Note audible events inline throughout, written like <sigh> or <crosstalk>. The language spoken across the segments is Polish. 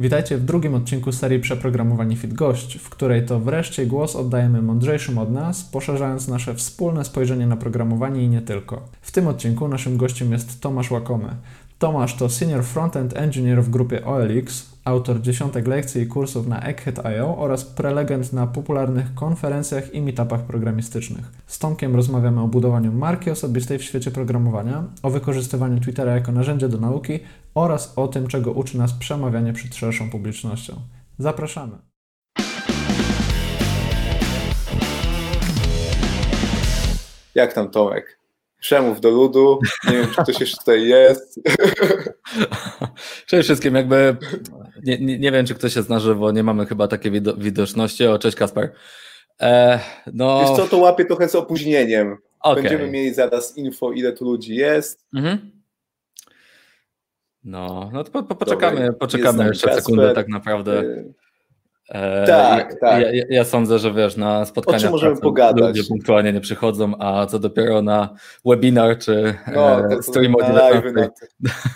Witajcie w drugim odcinku serii Przeprogramowani Fit Gość, w której to wreszcie głos oddajemy mądrzejszym od nas, poszerzając nasze wspólne spojrzenie na programowanie i nie tylko. W tym odcinku naszym gościem jest Tomasz Łakomy. Tomasz to Senior Frontend Engineer w grupie OLX, autor dziesiątek lekcji i kursów na Egghead.io oraz prelegent na popularnych konferencjach i meetupach programistycznych. Z Tomkiem rozmawiamy o budowaniu marki osobistej w świecie programowania, o wykorzystywaniu Twittera jako narzędzia do nauki oraz o tym, czego uczy nas przemawianie przed szerszą publicznością. Zapraszamy! Jak tam Tomek? Przemów do ludu. Nie wiem, czy ktoś jeszcze tutaj jest. <laughs> Cześć wszystkim, jakby nie, nie, nie, wiem, czy ktoś jest na żywo, nie mamy chyba takiej widoczności. O, cześć Kasper. E, no... Wiesz co, to łapię trochę z opóźnieniem. Okay. Będziemy mieli zaraz info, ile tu ludzi jest. Mhm. No, no to po, po, poczekamy, Dobra, poczekamy jeszcze Kasper, sekundę tak naprawdę. Y, E, tak, tak. Ja, ja, sądzę, że wiesz, na spotkania o możemy pogadać. ludzie punktualnie nie przychodzą, a co dopiero na webinar czy no, e, stream na live, na,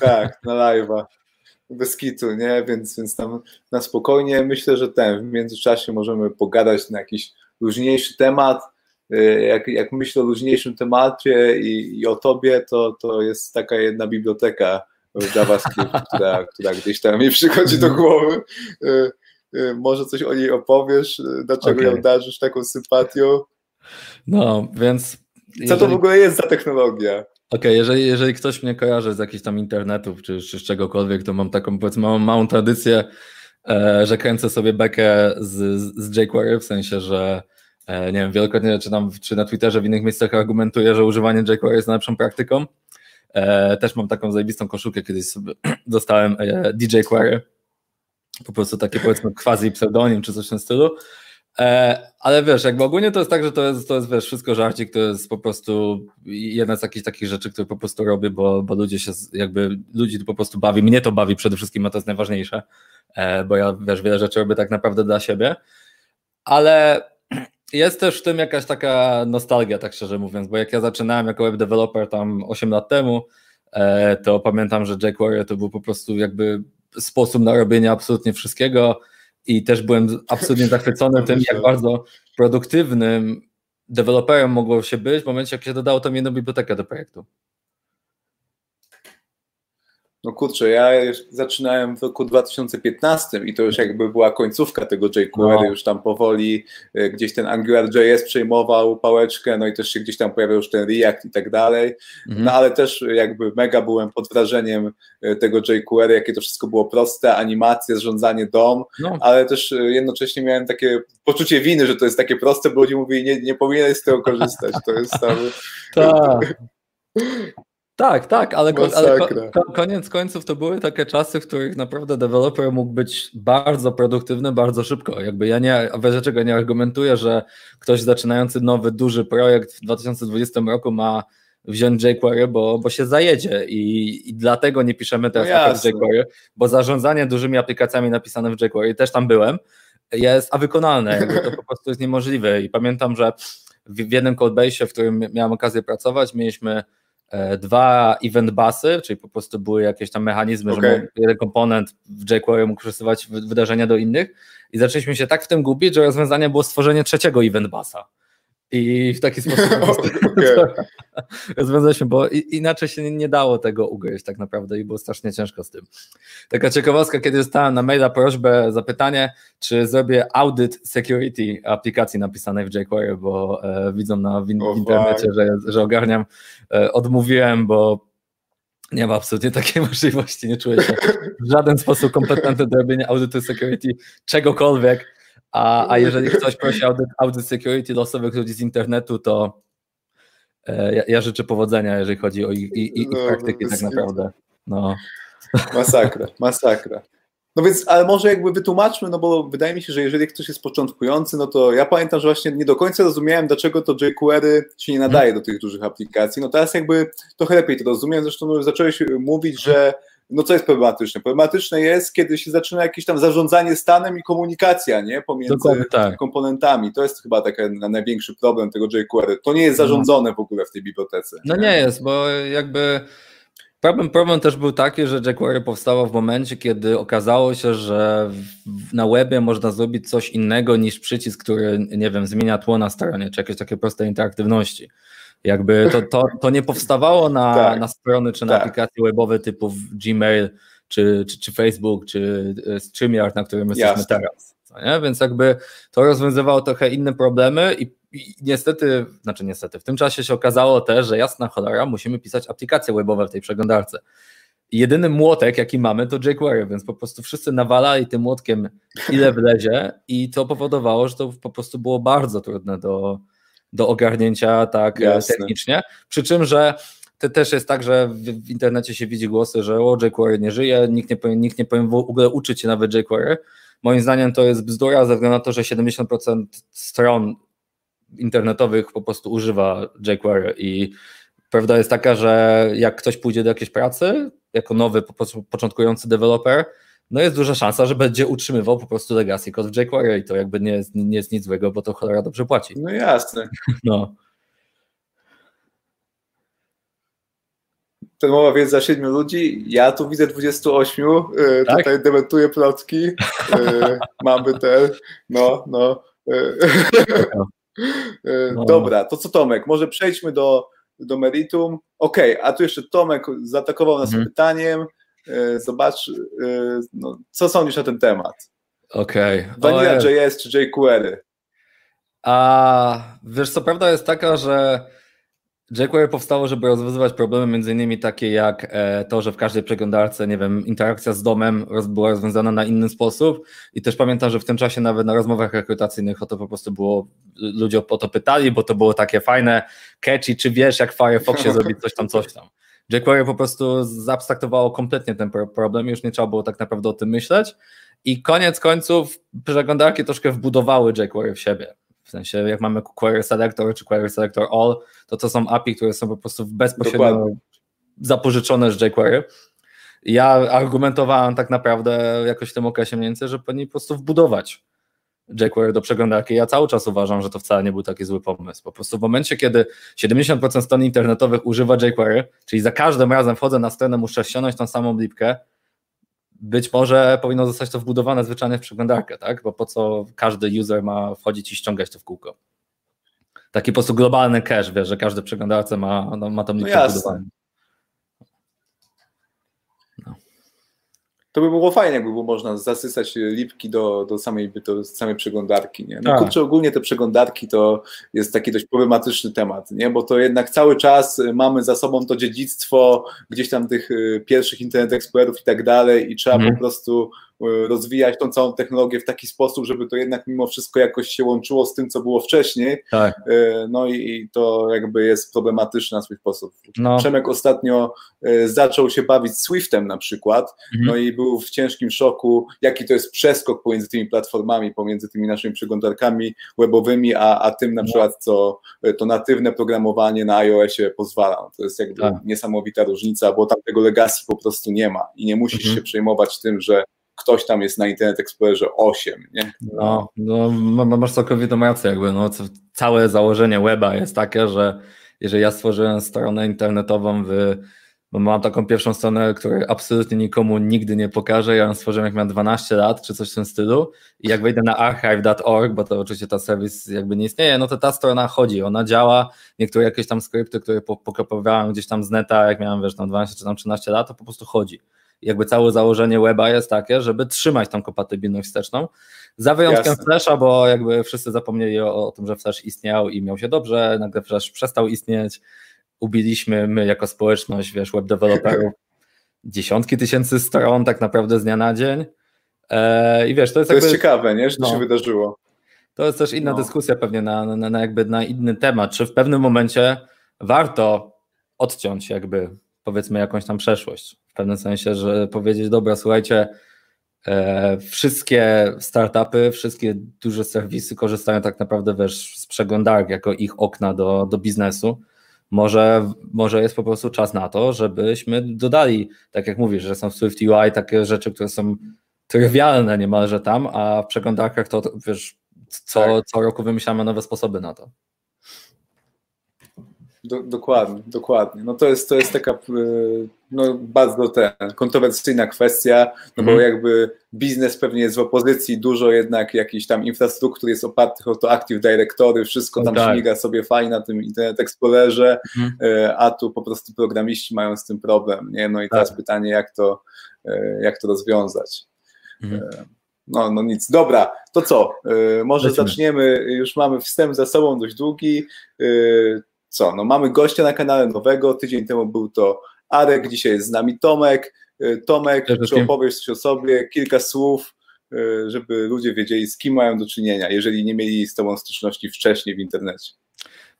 Tak, na live'a. Bez kitu, nie? Więc, więc tam na spokojnie myślę, że ten w międzyczasie możemy pogadać na jakiś luźniejszy temat. E, jak, jak myślę o luźniejszym temacie i, i o tobie, to, to jest taka jedna biblioteka w JavaScript, <laughs> która, która gdzieś tam mi przychodzi do głowy e, Y, może coś o niej opowiesz, dlaczego okay. ją darzysz taką sympatią? No, więc... Jeżeli... Co to w ogóle jest za technologia? Okej, okay, jeżeli, jeżeli ktoś mnie kojarzy z jakichś tam internetów czy, czy z czegokolwiek, to mam taką powiedzmy małą, małą tradycję, e, że kręcę sobie bekę z, z jQuery, w sensie, że e, nie wiem, wielokrotnie czy, tam, czy na Twitterze, w innych miejscach argumentuję, że używanie jQuery jest najlepszą praktyką. E, też mam taką zajebistą koszulkę, kiedyś sobie <clears throat> dostałem e, DJ Query, po prostu takie powiedzmy quasi pseudonim czy coś w tym stylu. E, ale wiesz, jakby ogólnie to jest tak, że to jest, to jest wiesz, wszystko żarcik, to jest po prostu jedna z jakichś takich rzeczy, które po prostu robię, bo, bo ludzie się jakby, ludzi to po prostu bawi, mnie to bawi przede wszystkim, a to jest najważniejsze, e, bo ja wiesz, wiele rzeczy robię tak naprawdę dla siebie, ale <clears throat> jest też w tym jakaś taka nostalgia, tak szczerze mówiąc, bo jak ja zaczynałem jako web developer tam 8 lat temu, e, to pamiętam, że jQuery to był po prostu jakby sposób na robienie absolutnie wszystkiego i też byłem absolutnie zachwycony <laughs> tym, jak bardzo produktywnym deweloperem mogło się być w momencie, jak się dodało tam jedną bibliotekę do projektu. No kurczę, ja zaczynałem w roku 2015 i to już jakby była końcówka tego jQuery, no. już tam powoli e, gdzieś ten AngularJS przejmował pałeczkę, no i też się gdzieś tam pojawiał już ten React i tak dalej, mhm. no ale też jakby mega byłem pod wrażeniem e, tego jQuery, jakie to wszystko było proste, animacje, zrządzanie dom, no. ale też e, jednocześnie miałem takie poczucie winy, że to jest takie proste, bo ludzie mówili, nie, nie powinieneś z tego korzystać, to jest tam... <laughs> tak. <laughs> Tak, tak, ale, ale koniec końców to były takie czasy, w których naprawdę deweloper mógł być bardzo produktywny bardzo szybko. Jakby ja nie, dlaczego nie argumentuję, że ktoś zaczynający nowy, duży projekt w 2020 roku ma wziąć jQuery, bo, bo się zajedzie i, i dlatego nie piszemy teraz no jQuery, bo zarządzanie dużymi aplikacjami napisane w jQuery, też tam byłem, jest a wykonalne, jakby to po <laughs> prostu jest niemożliwe. I pamiętam, że w, w jednym codebase, w którym miałem okazję pracować, mieliśmy dwa event busy, czyli po prostu były jakieś tam mechanizmy, okay. że jeden komponent w jQuery mógł przesyłać wydarzenia do innych i zaczęliśmy się tak w tym gubić, że rozwiązanie było stworzenie trzeciego event busa. I w taki sposób <laughs> <laughs> rozwiązaliśmy, bo inaczej się nie dało tego ugryźć tak naprawdę i było strasznie ciężko z tym. Taka ciekawostka, kiedy dostałem na maila prośbę, zapytanie, czy zrobię audit security aplikacji napisanej w jQuery, bo e, widzą na w, w internecie, że, że ogarniam. E, odmówiłem, bo nie ma absolutnie takiej <laughs> możliwości, nie czuję się w żaden sposób kompetentny do robienia audytu security czegokolwiek a, a jeżeli ktoś prosi audit, audit security losowych ludzi z internetu, to e, ja, ja, życzę powodzenia, jeżeli chodzi o ich, ich, ich no, praktyki, tak naprawdę. No. Masakra, masakra. No więc, ale może jakby wytłumaczmy, no bo wydaje mi się, że jeżeli ktoś jest początkujący, no to ja pamiętam, że właśnie nie do końca rozumiałem, dlaczego to jQuery się nie nadaje do tych dużych aplikacji. No teraz jakby trochę lepiej to rozumiem, zresztą no, zacząłeś mówić, że no co jest problematyczne? Problematyczne jest, kiedy się zaczyna jakieś tam zarządzanie stanem i komunikacja nie? pomiędzy tak. komponentami. To jest chyba taki największy problem tego jQuery. To nie jest zarządzone w ogóle w tej bibliotece. No nie, nie jest, bo jakby Problem, problem też był taki, że jQuery powstało w momencie, kiedy okazało się, że na webie można zrobić coś innego niż przycisk, który, nie wiem, zmienia tło na stronie, czy jakieś takie proste interaktywności. Jakby to, to, to nie powstawało na, <laughs> tak, na strony czy na tak. aplikacje webowe typu Gmail, czy, czy, czy Facebook, czy e, StreamYard, na którym jesteśmy Jasne. teraz. Nie? Więc jakby to rozwiązywało trochę inne problemy i, i, niestety, znaczy niestety, w tym czasie się okazało też, że jasna cholera, musimy pisać aplikacje webowe w tej przeglądarce. I jedyny młotek, jaki mamy, to jQuery, więc po prostu wszyscy nawalali tym młotkiem ile wlezie i to powodowało, że to po prostu było bardzo trudne do, do ogarnięcia tak e, Jasne. technicznie. Przy czym, że to też jest tak, że w, internecie się widzi głosy, że o, jQuery nie żyje, nikt nie, powinien, nikt nie powinien w ogóle uczyć się nawet jQuery. Moim zdaniem to jest bzdura, ze względu na to, że 70% stron internetowych po prostu używa jQuery i prawda jest taka, że jak ktoś pójdzie do jakiejś pracy jako nowy, początkujący deweloper, no jest duża szansa, że będzie utrzymywał po prostu legacy kod w jQuery i to jakby nie jest, nie jest nic złego, bo to cholera dobrze płaci. No jasne. <laughs> No. Ten mowa więc za siedmiu ludzi, ja tu widzę 28, yy, tak? tutaj dementuję plotki, <laughs> yy, mamy te, no, no. Yy. <laughs> no. Dobra, to co Tomek, może przejdźmy do, do meritum. Okej, okay, a tu jeszcze Tomek zaatakował nas mhm. pytaniem, zobacz, no, co sądzisz na ten temat? Okej. Okay. Vanilla.js czy jQuery? A wiesz, co prawda jest taka, że jQuery powstało, żeby rozwiązywać problemy między innymi takie jak e, to, że w każdej przeglądarce, nie wiem, interakcja z domem była rozwiązana na inny sposób i też pamiętam, że w tym czasie nawet na rozmowach rekrutacyjnych o to po prostu było, ludzie o to pytali, bo to było takie fajne, catchy, czy wiesz jak w Firefoxie <laughs> zrobić coś tam, coś tam. jQuery po prostu zaabstraktowało kompletnie ten problem, już nie trzeba było tak naprawdę o tym myśleć i koniec końców przeglądarki troszkę wbudowały jQuery w siebie. W sensie, jak mamy Query Selector czy Query Selector All, to to są API, które są po prostu bezpośrednio Dokładnie. zapożyczone z jQuery. Ja argumentowałem tak naprawdę jakoś w tym okresie mniej więcej, że powinni po prostu wbudować jQuery do przeglądarki. Ja cały czas uważam, że to wcale nie był taki zły pomysł. Po prostu w momencie, kiedy 70% stron internetowych używa jQuery, czyli za każdym razem wchodzę na stronę, muszę ściągnąć tą samą lipkę, być może powinno zostać to wbudowane zwyczajnie w przeglądarkę, tak? Bo po co każdy user ma wchodzić i ściągać to w kółko? Taki po prostu globalny cache, wiesz, że każdy przeglądarce ma, no, ma tam no to by było fajnie, jakby było można zasysać lipki do, do, samej, do samej przeglądarki. Nie? No tak. kurczę, ogólnie te przeglądarki to jest taki dość problematyczny temat, nie? bo to jednak cały czas mamy za sobą to dziedzictwo gdzieś tam tych y, pierwszych Internet Explorerów i tak dalej i trzeba mhm. po prostu rozwijać tą całą technologię w taki sposób, żeby to jednak mimo wszystko jakoś się łączyło z tym, co było wcześniej. Tak. E, no i to jakby jest problematyczne na swój sposób. No. Przemek ostatnio e, zaczął się bawić Swiftem na przykład, mhm. no i był w ciężkim szoku, jaki to jest przeskok pomiędzy tymi platformami, pomiędzy tymi naszymi przeglądarkami webowymi, a, a tym na no. przykład, co to natywne programowanie na iOSie pozwala. To jest jakby tak. niesamowita różnica, bo tam tego legacy po prostu nie ma i nie musisz mhm. się przejmować tym, że ktoś tam jest na Internet Explorerze 8, nie? No, no masz całkowitą rację, jakby no, całe założenie weba jest takie, że jeżeli ja stworzyłem stronę internetową w bo mam taką pierwszą stronę, której absolutnie nikomu nigdy nie pokażę. Ja ją stworzyłem jak miałem 12 lat, czy coś w tym stylu. I jak wejdę na archive.org, bo to oczywiście ta serwis jakby nie istnieje, no to ta strona chodzi, ona działa. Niektóre jakieś tam skrypty, które pokopowałem gdzieś tam z neta, jak miałem wiesz, tam 12 czy tam 13 lat, to po prostu chodzi jakby całe założenie weba jest takie, żeby trzymać tą kompatybilność wsteczną. Za wyjątkiem Jasne. Flasha, bo jakby wszyscy zapomnieli o, o, tym, że Flash istniał i miał się dobrze, nagle Flash przestał istnieć. Ubiliśmy my jako społeczność, wiesz, web developerów <laughs> dziesiątki tysięcy stron tak naprawdę z dnia na dzień. E, I wiesz, to jest, to jakby, jest ciekawe, nie? że to no, się wydarzyło. To jest też inna no. dyskusja pewnie na, na, na, jakby na inny temat. Czy w pewnym momencie warto odciąć jakby powiedzmy jakąś tam przeszłość w pewnym sensie, że powiedzieć, dobra, słuchajcie, e, wszystkie startupy, wszystkie duże serwisy korzystają tak naprawdę wiesz, z przeglądarek jako ich okna do, do biznesu. Może, może jest po prostu czas na to, żebyśmy dodali, tak jak mówisz, że są w Swift UI takie rzeczy, które są trywialne niemalże tam, a w przeglądarkach to wiesz, co, tak. co roku wymyślamy nowe sposoby na to. Do, dokładnie, dokładnie. No to jest, to jest taka y, no, bardzo ten, kontrowersyjna kwestia, no bo mhm. jakby biznes pewnie jest w opozycji, dużo jednak jakichś tam infrastruktur jest opartych o to Active Directory, wszystko tam tak. śmiga sobie fajnie na tym Internet Explorerze, mhm. Y, a tu po prostu programiści mają z tym problem, nie? No i teraz tak. pytanie, jak to, y, jak to rozwiązać. Mhm. No, no nic. Dobra, to co? Może Lecimy. zaczniemy. Już mamy wstęp za sobą dość długi co, no mamy gościa na kanale nowego, tydzień temu był to Arek, dzisiaj jest z nami Tomek. Y, Tomek, czy opowiesz coś o sobie, kilka słów, y, żeby ludzie wiedzieli, z kim mają do czynienia, jeżeli nie mieli z Tobą styczności wcześniej w internecie.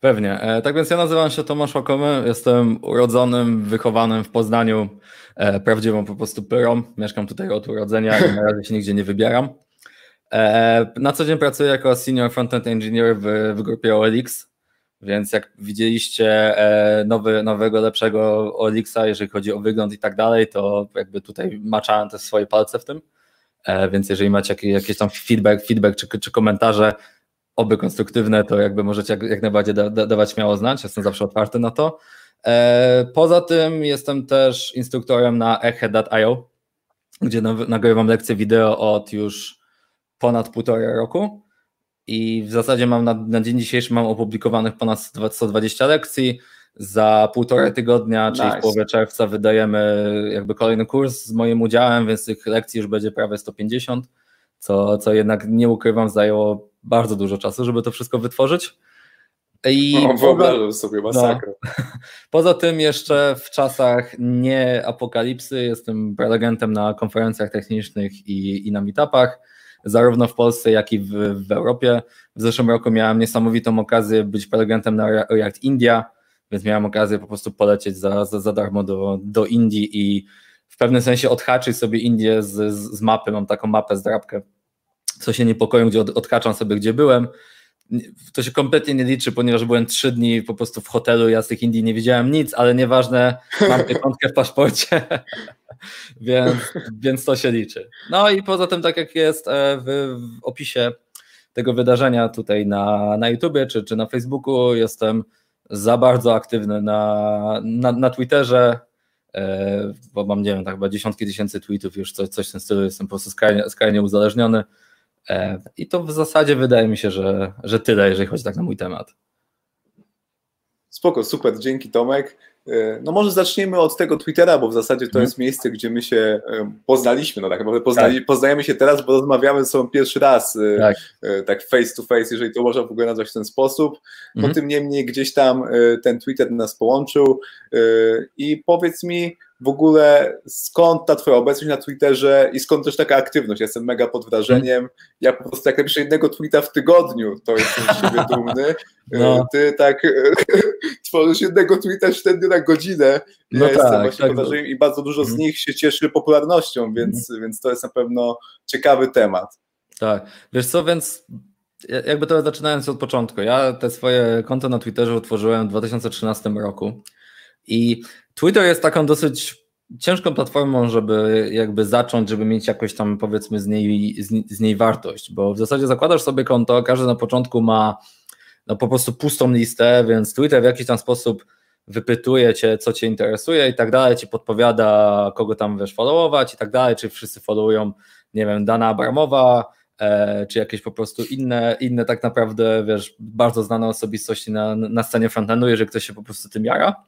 Pewnie. E, tak więc ja nazywam się Tomasz Łakomy, jestem urodzonym, wychowanym w Poznaniu, e, prawdziwą po prostu pyrą. Mieszkam tutaj od urodzenia i na razie się nigdzie nie wybieram. E, na co dzień pracuję jako senior frontend engineer w, w grupie OLX, więc jak widzieliście e, nowy, nowego, lepszego Olixa, jeżeli chodzi o wygląd i tak dalej, to jakby tutaj maczałem te swoje palce w tym. E, więc jeżeli macie jakieś tam feedback, feedback czy, czy komentarze, oby konstruktywne, to jakby możecie jak, jak najbardziej da, da, dawać śmiało znać. Jestem zawsze otwarty na to. E, poza tym jestem też instruktorem na eche.io, gdzie nagrywam lekcje wideo od już ponad półtora roku i w zasadzie mam na, na dzień dzisiejszy mam opublikowanych ponad 120 lekcji. Za półtorej tygodnia, nice. czyli w połowie czerwca, wydajemy jakby kolejny kurs z moim udziałem, więc tych lekcji już będzie prawie 150, co, co jednak nie ukrywam, zajęło bardzo dużo czasu, żeby to wszystko wytworzyć. I no, wyobrażam sobie masakrę. No, <laughs> poza tym jeszcze w czasach nie apokalipsy jestem prelegentem na konferencjach technicznych i, i na meetupach zarówno w Polsce, jak i w, w Europie. W zeszłym roku miałem niesamowitą okazję być prelegentem na React India, więc miałem okazję po prostu polecieć za, za, za darmo do, do Indii i w pewnym sensie odhaczyć sobie Indię z, z mapy. Mam taką mapę z drapkę, co się niepokoją, gdzie od, odhaczam sobie, gdzie byłem. To się kompletnie nie liczy, ponieważ byłem trzy dni po prostu w hotelu, ja z tych Indii nie widziałem nic, ale nieważne, mam <laughs> piątkę w paszporcie. <laughs> więc, więc to się liczy. No i poza tym, tak jak jest e, w, w opisie tego wydarzenia tutaj na, na YouTubie czy, czy na Facebooku, jestem za bardzo aktywny na, na, na Twitterze, e, bo mam, nie wiem, tak chyba dziesiątki tysięcy tweetów, już coś, coś w tym stylu, jestem po prostu skrajnie, skrajnie uzależniony. E, I to w zasadzie wydaje mi się, że, że tyle, jeżeli chodzi tak na mój temat. Spoko, super, dzięki Tomek. E, no może zaczniemy od tego Twittera, bo w zasadzie to mhm. jest miejsce, gdzie my się e, poznaliśmy, no tak naprawdę poznali, tak. poznajemy się teraz, bo rozmawiamy ze sobą pierwszy raz, tak. tak face to face, jeżeli to można w ogóle nazwać w ten sposób. No mhm. tym niemniej gdzieś tam ten Twitter nas połączył i powiedz mi, w ogóle skąd ta twoja obecność na Twitterze i skąd też taka aktywność? Ja jestem mega pod wrażeniem. Ja po prostu jak napiszę jednego tweeta w tygodniu, to jestem z siebie dumny. <laughs> No. Ty tak <laughs> tworzysz jednego tweeta średnio na godzinę. Ja no jestem tak, właśnie tak, pod wrażeniem i bardzo dużo z mhm. nich się cieszy popularnością, więc, mm. więc to jest na pewno ciekawy temat. Tak, wiesz co, więc jakby to zaczynając od początku. Ja te swoje konto na Twitterze utworzyłem w 2013 roku i Twitter jest taką dosyć ciężką platformą, żeby jakby zacząć, żeby mieć jakoś tam powiedzmy z niej, z, niej wartość, bo w zasadzie zakładasz sobie konto, każdy na początku ma no po prostu pustą listę, więc Twitter w jakiś tam sposób wypytuje cię, co cię interesuje i tak dalej, ci podpowiada, kogo tam wiesz followować i tak dalej, czy wszyscy followują, nie wiem, Dana Abramowa, e, czy jakieś po prostu inne, inne tak naprawdę, wiesz, bardzo znane osobistości na, na scenie frontendu, jeżeli ktoś się po prostu tym jara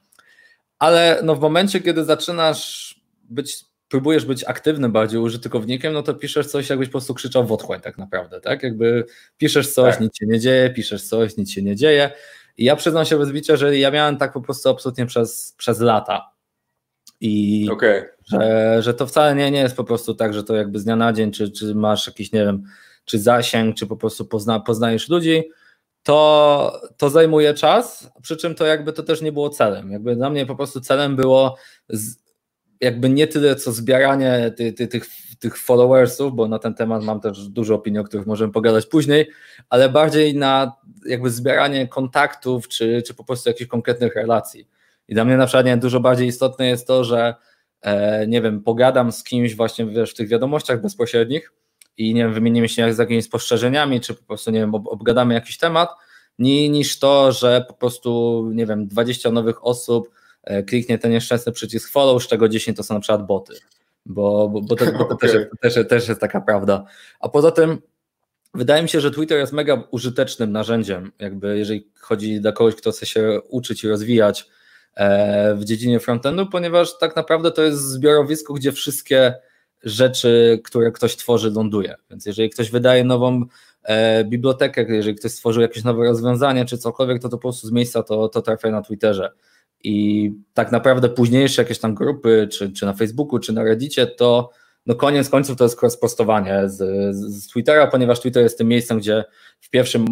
ale no w momencie, kiedy zaczynasz być, próbujesz być aktywnym bardziej użytkownikiem, no to piszesz coś, jakbyś po prostu krzyczał w otchłań tak naprawdę, tak? Jakby piszesz coś, tak. nic się nie dzieje, piszesz coś, nic się nie dzieje. I ja przyznam się bez bicia, że ja miałem tak po prostu absolutnie przez, przez lata. I okay. że, że to wcale nie, nie jest po prostu tak, że to jakby z dnia na dzień, czy, czy masz jakiś, nie wiem, czy zasięg, czy po prostu pozna, poznajesz ludzi, to, to zajmuje czas, przy czym to jakby to też nie było celem. Jakby dla mnie po prostu celem było z, jakby nie tyle co zbieranie ty, ty, tych, tych followersów, bo na ten temat mam też dużo opinii, o których możemy pogadać później, ale bardziej na jakby zbieranie kontaktów, czy, czy po prostu jakichś konkretnych relacji. I dla mnie na przykład nie, dużo bardziej istotne jest to, że e, nie wiem, pogadam z kimś właśnie wiesz, w tych wiadomościach bezpośrednich, i nie wiem, wymienimy się z jakimiś spostrzeżeniami, czy po prostu nie wiem, ob, obgadamy jakiś temat niż to, że po prostu, nie wiem, 20 nowych osób e, kliknie ten nieszczęsny przycisk follow, z czego 10 to są na przykład boty, bo, bo, bo, to, bo to okay. <laughs> też, jest, też, też jest taka prawda. A poza tym wydaje mi się, że Twitter jest mega użytecznym narzędziem, jakby jeżeli chodzi do kogoś, kto chce się uczyć i rozwijać e, w dziedzinie frontendu, ponieważ tak naprawdę to jest zbiorowisko, gdzie wszystkie rzeczy, które ktoś tworzy, ląduje. Więc jeżeli ktoś wydaje nową e, bibliotekę, jeżeli ktoś stworzył jakieś nowe rozwiązanie czy cokolwiek, to to po prostu z miejsca to, to trafia na Twitterze. I tak naprawdę późniejsze jakieś tam grupy, czy, czy na Facebooku, czy na Reddicie, to no koniec końców to jest cross-postowanie z, z, Twittera, ponieważ Twitter jest tym miejscem, gdzie w pierwszym,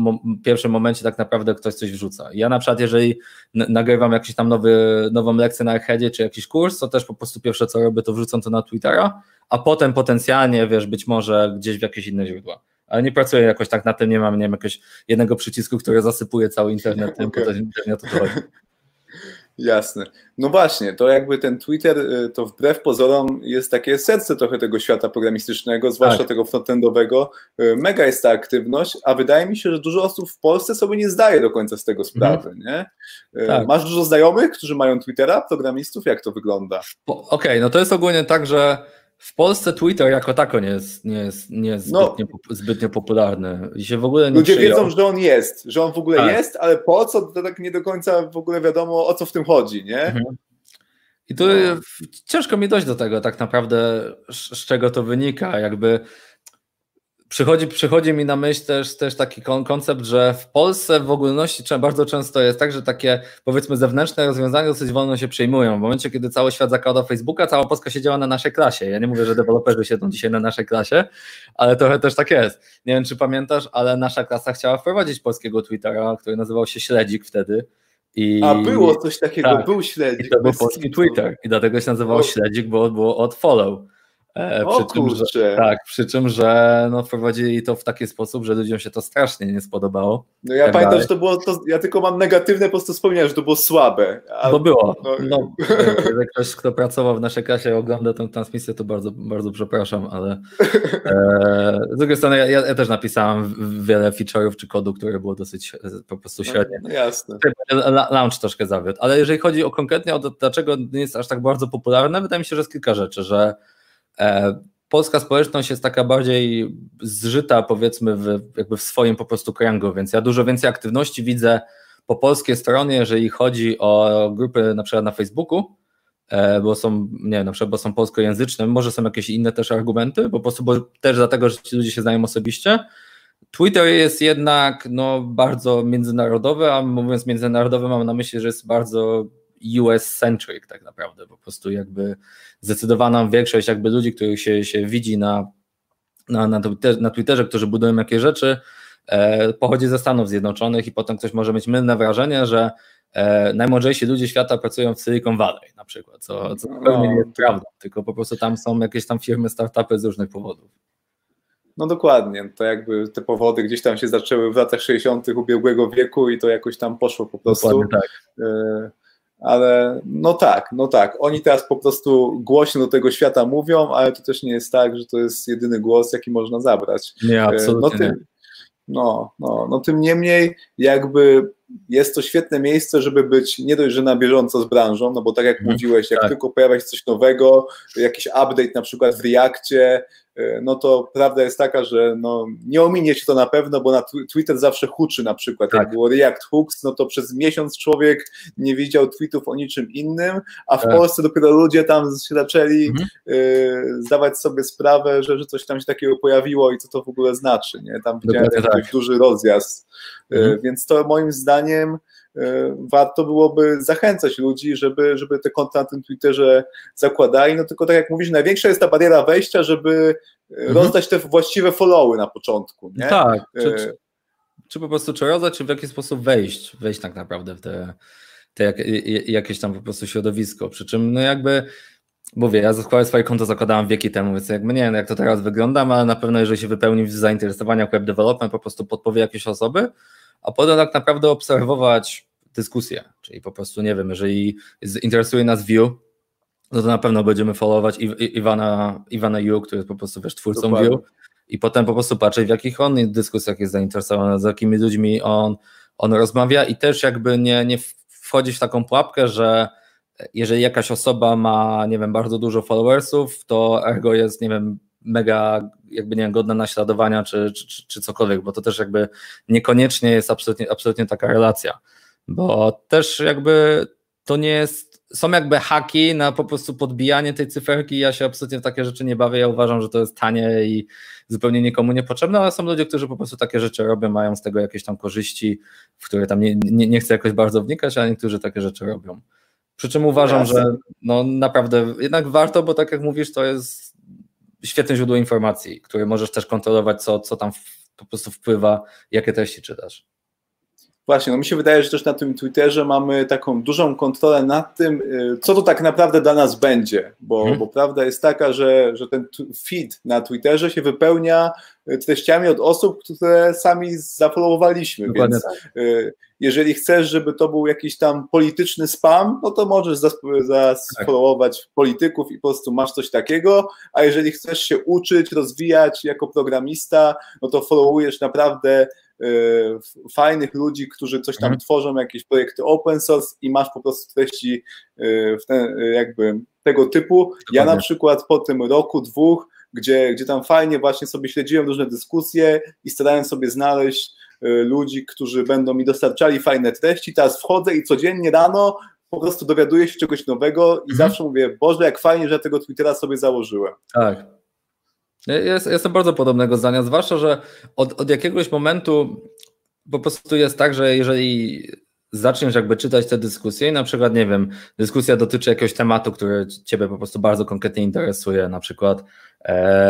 pierwszym momencie tak naprawdę ktoś coś wrzuca. Ja na przykład, jeżeli nagrywam jakiś tam nowy, nową lekcję na Archedzie, czy jakiś kurs, to też po prostu pierwsze co robię, to wrzucam to na Twittera, a potem potencjalnie, wiesz, być może gdzieś w jakieś inne źródła. Ale nie pracuję jakoś tak na tym, nie mam, nie wiem, jakiegoś jednego przycisku, który zasypuje cały internet, tym, okay. internet to chodzi. Jasne. No właśnie, to jakby ten Twitter, y, to wbrew pozorom jest takie serce trochę tego świata programistycznego, zwłaszcza tak. tego frontendowego. Y, mega jest ta aktywność, a wydaje mi się, że dużo osób w Polsce sobie nie zdaje do końca z tego mhm. sprawy, mhm. nie? Y, tak. Masz dużo znajomych, którzy mają Twittera, programistów? Jak to wygląda? Okej, okay, no to jest ogólnie tak, że w Polsce Twitter jako tako nie jest, nie jest, nie jest no, zbytnio, zbytnio popularny. I się w ogóle nie Ludzie przyjął. wiedzą, że on jest, że on w ogóle tak. jest, ale po co, to tak nie do końca w ogóle wiadomo, o co w tym chodzi, nie? Mhm. I tu no. ciężko mi dojść do tego tak naprawdę, z czego to wynika. Jakby Przychodzi, przychodzi mi na myśl też, też taki koncept, że w Polsce w ogólności bardzo często jest tak, że takie powiedzmy zewnętrzne rozwiązania dosyć wolno się przejmują. W momencie, kiedy cały świat zakłada Facebooka, cała Polska siedziała na naszej klasie. Ja nie mówię, że deweloperzy siedzą dzisiaj na naszej klasie, ale trochę też tak jest. Nie wiem, czy pamiętasz, ale nasza klasa chciała wprowadzić polskiego Twittera, który nazywał się Śledzik wtedy. I... A było coś takiego, tak. był śledzik. I to był polski Twitter i dlatego się nazywał o... śledzik, bo było od follow. E, przy, czym, że, tak, przy czym, że no, wprowadzili to w taki sposób, że ludziom się to strasznie nie spodobało. No ja tak pamiętam, dalej. że to było, to, ja tylko mam negatywne po prostu wspomnienia, że to było słabe. A, bo było. No, no, jeżeli ktoś, kto pracował w naszej klasie ogląda tę transmisję, to bardzo, bardzo przepraszam, ale e, z drugiej strony ja, ja, też napisałem wiele feature'ów czy kodu, które było dosyć e, po prostu no, średnie. No, jasne. Launch troszkę zawiódł, ale jeżeli chodzi o konkretnie o to, dlaczego nie jest aż tak bardzo popularne, wydaje mi się, że jest kilka rzeczy, że E, polska społeczność jest taka bardziej zżyta, powiedzmy, w, jakby w swoim po prostu kręgu, więc ja dużo więcej aktywności widzę po polskiej stronie, jeżeli chodzi o grupy na przykład na Facebooku, e, bo są, nie wiem, na przykład, bo są polskojęzyczne, może są jakieś inne też argumenty, po prostu, bo też dlatego, że ci ludzie się znają osobiście. Twitter jest jednak no, bardzo międzynarodowy, a mówiąc międzynarodowy mam na myśli, że jest bardzo US-centric tak naprawdę, po prostu jakby zdecydowaną większość jakby ludzi, których się, się widzi na, na, na, Twitterze, na Twitterze, którzy budują jakieś rzeczy, e, pochodzi ze Stanów Zjednoczonych i potem ktoś może mieć mylne wrażenie, że e, najmądrzejsi ludzie świata pracują w Silicon Valley na przykład, co, co zupełnie nie jest prawdą, tylko po prostu tam są jakieś tam firmy, startupy z różnych powodów. No dokładnie, to jakby te powody gdzieś tam się zaczęły w latach 60. ubiegłego wieku i to jakoś tam poszło po prostu. Dokładnie tak. Ale no tak, no tak. Oni teraz po prostu głośno do tego świata mówią, ale to też nie jest tak, że to jest jedyny głos, jaki można zabrać. Nie, e, absolutnie. No, tym, no, no, no tym niemniej jakby jest to świetne miejsce, żeby być nie dość, że na bieżąco z branżą, no bo tak jak mhm. mówiłeś, jak tak. tylko pojawia się coś nowego, jakiś update na przykład w Reakcie, E, no to prawda jest taka, że no, nie ominie się to na pewno, bo na Twitter zawsze huczy na przykład. Tak. Jak było React Hooks, no to przez miesiąc człowiek nie widział tweetów o niczym innym, a w tak. Polsce dopiero ludzie tam się zaczęli mhm. y, zdawać sobie sprawę, że, że coś tam się takiego pojawiło i co to w ogóle znaczy. Nie? Tam widziałem tak. duży rozjazd. E, mhm. Y, więc to moim zdaniem E, warto byłoby zachęcać ludzi, żeby, żeby te konta na tym Twitterze zakładali. No tylko tak jak mówisz, największa jest ta bariera wejścia, żeby mhm. rozdać te właściwe followy na początku. Nie? Tak. E, czy, czy, czy, po prostu czy rozdać, czy w jakiś sposób wejść, wejść tak naprawdę w te, te jak, jakieś tam po prostu środowisko. Przy czym no jakby mówię, ja swoje konto zakładałem wieki temu, więc jakby nie wiem, jak to teraz wygląda, ale na pewno jeżeli się wypełni w zainteresowaniach web development, po prostu podpowie jakieś osoby, a potem tak naprawdę obserwować dyskusję, czyli po prostu nie wiem, jeżeli interesuje nas View, no to na pewno będziemy followować Iwana, Iwana Yu, który jest po prostu wiesz, twórcą Dokładnie. View. I potem po prostu patrzeć w jakich on dyskusjach jest zainteresowany, z jakimi ludźmi on on rozmawia. I też jakby nie, nie wchodzi w taką pułapkę, że jeżeli jakaś osoba ma, nie wiem, bardzo dużo followersów, to ergo jest, nie wiem, mega jakby nie wiem, godna naśladowania czy, czy, czy cokolwiek, bo to też jakby niekoniecznie jest absolutnie, absolutnie taka relacja, bo też jakby to nie jest, są jakby haki na po prostu podbijanie tej cyferki, ja się absolutnie w takie rzeczy nie bawię, ja uważam, że to jest tanie i zupełnie nikomu niepotrzebne, ale są ludzie, którzy po prostu takie rzeczy robią, mają z tego jakieś tam korzyści, w które tam nie, nie, nie chcę jakoś bardzo wnikać, a niektórzy takie rzeczy robią. Przy czym uważam, że no naprawdę jednak warto, bo tak jak mówisz, to jest świetne źródło informacji, które możesz też kontrolować, co, co tam po prostu wpływa, jakie treści czytasz. Właśnie, no mi się wydaje, że też na tym Twitterze mamy taką dużą kontrolę nad tym, y, co to tak naprawdę dla nas będzie, bo, hmm. bo prawda jest taka, że, że ten feed na Twitterze się wypełnia y, treściami od osób, które sami zafollowowaliśmy, Dokładnie więc tak. Y, jeżeli chcesz, żeby to był jakiś tam polityczny spam, no to możesz zasfollowować tak. polityków i po prostu masz coś takiego, a jeżeli chcesz się uczyć, rozwijać jako programista, no to followujesz naprawdę fajnych ludzi, którzy coś tam mhm. tworzą, jakieś projekty open source i masz po prostu treści y, w ten, y, jakby tego typu. Ja na przykład po tym roku, dwóch, gdzie, gdzie tam fajnie właśnie sobie śledziłem różne dyskusje i starałem sobie znaleźć ludzi, którzy będą mi dostarczali fajne treści. Teraz wchodzę i codziennie rano po prostu dowiaduję się czegoś nowego i mhm. zawsze mówię, Boże, jak fajnie, że tego Twittera sobie założyłem. Tak, jest, jestem bardzo podobnego zdania, zwłaszcza, że od, od jakiegoś momentu po prostu jest tak, że jeżeli zaczniesz jakby czytać te dyskusje i na przykład, nie wiem, dyskusja dotyczy jakiegoś tematu, który Ciebie po prostu bardzo konkretnie interesuje, na przykład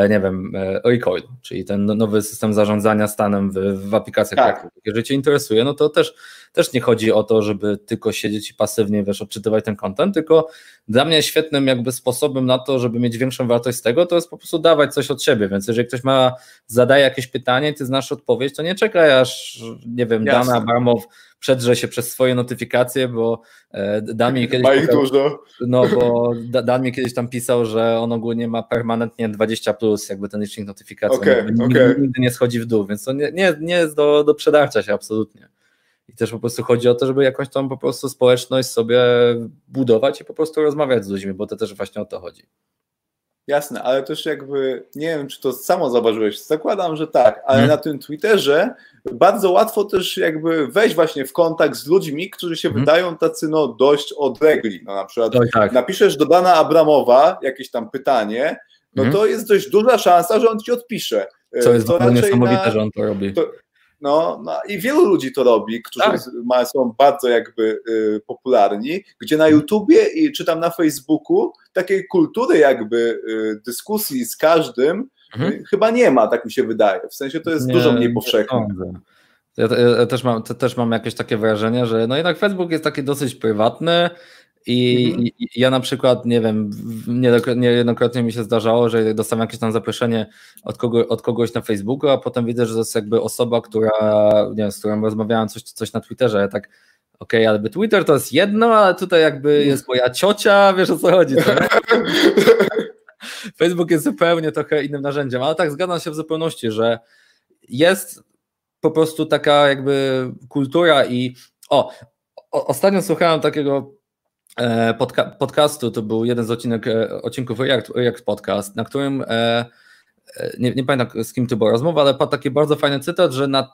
nie wiem, e, Recoil, czyli ten no, nowy system zarządzania stanem w, w aplikacjach. Tak. Jeżeli Cię interesuje, no to też, też nie chodzi o to, żeby tylko siedzieć i pasywnie, wiesz, odczytywać ten content, tylko dla mnie świetnym jakby sposobem na to, żeby mieć większą wartość z tego, to jest po prostu dawać coś od siebie, więc jeżeli ktoś ma, zadaje jakieś pytanie, ty znasz odpowiedź, to nie czekaj aż, nie wiem, Jasne. Dana Abramow przedrze się przez swoje notyfikacje, bo e, Dan mi kiedyś... Ma ich dużo. No, bo Dan mi kiedyś tam pisał, że on ogólnie ma permanentnie 20 plus, jakby ten licznik notyfikacji. Okay, nigdy, okay. nigdy, nie schodzi w dół, więc to nie, nie, nie jest do, do przedarcia się absolutnie. I też po prostu chodzi o to, żeby jakąś tą po prostu społeczność sobie budować i po prostu rozmawiać z ludźmi, bo to też właśnie o to chodzi. Jasne, ale też jakby, nie wiem, czy to samo zauważyłeś, zakładam, że tak, ale hmm. na tym Twitterze bardzo łatwo też jakby wejść właśnie w kontakt z ludźmi, którzy się hmm. wydają tacy no dość odlegli. No na przykład tak. napiszesz do Dana Abramowa jakieś tam pytanie, no hmm. to jest dość duża szansa, że on ci odpisze. Co jest to niesamowite, na, że on to robi. To, no, no i wielu ludzi to robi, którzy tak. są bardzo jakby y, popularni, gdzie na YouTubie i czy tam na Facebooku takiej kultury jakby y, dyskusji z każdym mhm. y, chyba nie ma, tak mi się wydaje. W sensie to jest nie, dużo mniej powszechne. Ja, ja, też, mam, też mam jakieś takie wrażenie, że no jednak Facebook jest taki dosyć prywatny, i, mhm. I, ja na przykład, nie wiem, niejednokrotnie mi się zdarzało, że dostałem jakieś tam zaproszenie od, kogo, od kogoś na Facebooku, a potem widzę, że to jest jakby osoba, która, nie wiem, z którą rozmawiałem coś, coś na Twitterze. Ja tak, okej, okay, ale Twitter to jest jedno, ale tutaj jakby jest moja ciocia, wiesz o co chodzi. <laughs> Facebook jest zupełnie trochę innym narzędziem, ale tak zgadzam się w zupełności, że jest po prostu taka jakby kultura i o, o ostatnio słuchałem takiego podca podcastu, to był jeden z odcinek, e, odcinków React, React Podcast, na którym e, nie, nie pamiętam z kim to była rozmowa, ale padł taki bardzo fajny cytat, że na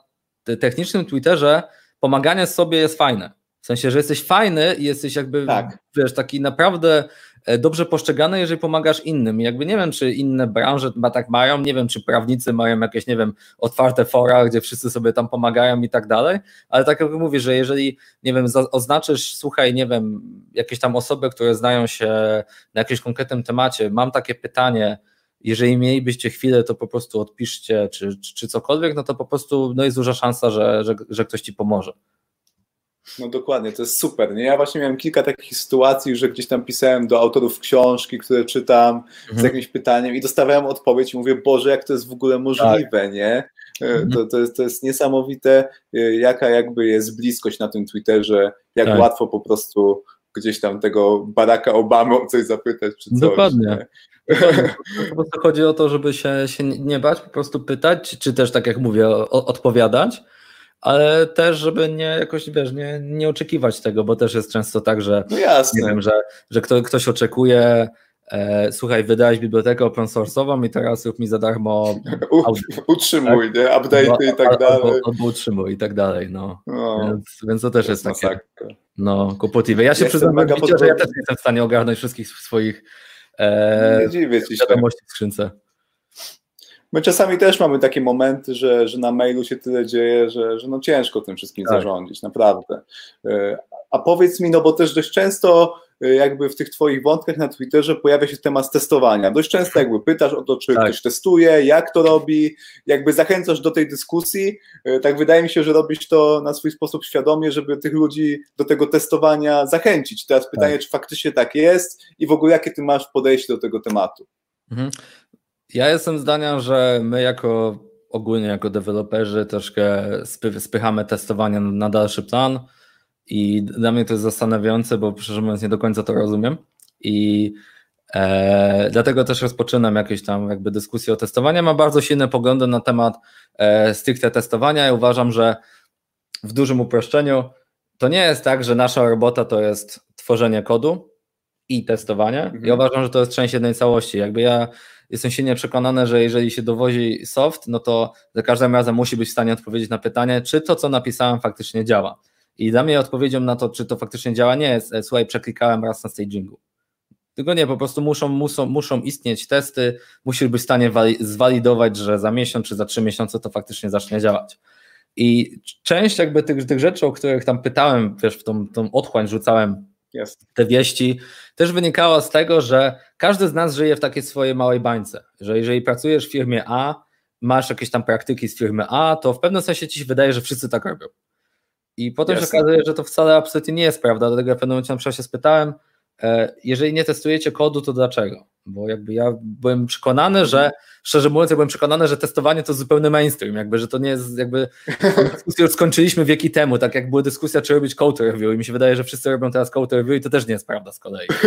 technicznym Twitterze pomaganie sobie jest fajne. W sensie, że jesteś fajny i jesteś jakby, tak. wiesz, taki naprawdę E, dobrze postrzegane, jeżeli pomagasz innym. jakby nie wiem, czy inne branże tak mają, nie wiem, czy prawnicy mają jakieś, nie wiem, otwarte fora, gdzie wszyscy sobie tam pomagają i tak dalej, ale tak jak mówię, że jeżeli, nie wiem, oznaczysz, słuchaj, nie wiem, jakieś tam osoby, które znają się na jakimś konkretnym temacie, mam takie pytanie, jeżeli mielibyście chwilę, to po prostu odpiszcie, czy, czy, czy cokolwiek, no to po prostu no jest duża szansa, że, że, że ktoś ci pomoże. No dokładnie, to jest super. Nie? Ja właśnie miałem kilka takich sytuacji, że gdzieś tam pisałem do autorów książki, które czytam mhm. z jakimś pytaniem i dostawałem odpowiedź i mówię, Boże, jak to jest w ogóle możliwe, tak. nie? E, mhm. To, to, jest, to jest niesamowite, e, jaka jakby jest bliskość na tym Twitterze, jak tak. łatwo po prostu gdzieś tam tego Baracka Obamy o coś zapytać czy coś. Dokładnie. <laughs> Po prostu chodzi o to, żeby się, się nie bać, po prostu pytać, czy też tak jak mówię, odpowiadać ale też, żeby nie jakoś, wiesz, nie, nie oczekiwać tego, bo też jest często tak, że no jasne. nie wiem, że, że kto, ktoś oczekuje e, słuchaj, wydałeś bibliotekę open source'ową i teraz rób mi za darmo <laughs> utrzymuj, tak? nie? Update i tak dalej. Albo, albo utrzymuj i tak dalej, no. no więc, więc, to też jest, jest takie, no, kłopotliwe. Ja się przyznam, że ja też nie jestem w stanie ogarnąć wszystkich swoich e, wiadomości w skrzynce. My czasami też mamy takie momenty, że, że na mailu się tyle dzieje, że, że no ciężko tym wszystkim tak. zarządzić, naprawdę. E, a powiedz mi, no bo też dość często e, jakby w tych twoich wątkach na Twitterze pojawia się temat testowania. Dość często jakby pytasz o to, czy tak. ktoś testuje, jak to robi, jakby zachęcasz do tej dyskusji. E, tak wydaje mi się, że robisz to na swój sposób świadomie, żeby tych ludzi do tego testowania zachęcić. Teraz pytanie, tak. czy faktycznie tak jest i w ogóle jakie ty masz podejście do tego tematu? Mhm. Ja jestem zdania, że my jako ogólnie jako deweloperzy troszkę spychamy testowanie na dalszy plan i dla mnie to jest zastanawiające, bo szczerze mówiąc nie do końca to rozumiem i e, dlatego też rozpoczynam jakieś tam jakby dyskusje o testowaniu. Mam bardzo silne poglądy na temat e, stricte testowania i uważam, że w dużym uproszczeniu to nie jest tak, że nasza robota to jest tworzenie kodu i testowanie. Mhm. Ja uważam, że to jest część jednej całości. Jakby ja jestem silnie przekonany, że jeżeli się dowozi soft, no to za każdym razem musi być w stanie odpowiedzieć na pytanie, czy to, co napisałem, faktycznie działa. I dla mnie odpowiedzią na to, czy to faktycznie działa, nie jest, e, słuchaj, przeklikałem raz na stagingu. Tylko nie, po prostu muszą, muszą, muszą istnieć testy, musisz być w stanie zwalidować, że za miesiąc czy za trzy miesiące to faktycznie zacznie działać. I część jakby tych, tych rzeczy, o których tam pytałem, wiesz, w tą, tą otchłań rzucałem Jest. te wieści, też wynikało z tego, że każdy z nas żyje w takiej swojej małej bańce, że jeżeli pracujesz w firmie A, masz jakieś tam praktyki z firmy A, to w pewnym sensie ci się wydaje, że wszyscy tak robią. I potem Jasne. się okazuje, że to wcale absolutnie nie jest prawda, dlatego ja w pewnym momencie na przykład się spytałem, e, jeżeli nie testujecie kodu, to dlaczego? Bo jakby ja byłem przekonany, że, szczerze mówiąc, ja byłem przekonany, że testowanie to zupełny mainstream, jakby, że to nie jest jakby, <laughs> dyskusję już skończyliśmy wieki temu, tak jak była dyskusja, czy robić code review i mi się wydaje, że wszyscy robią teraz code review i to też nie jest prawda z kolei. <laughs>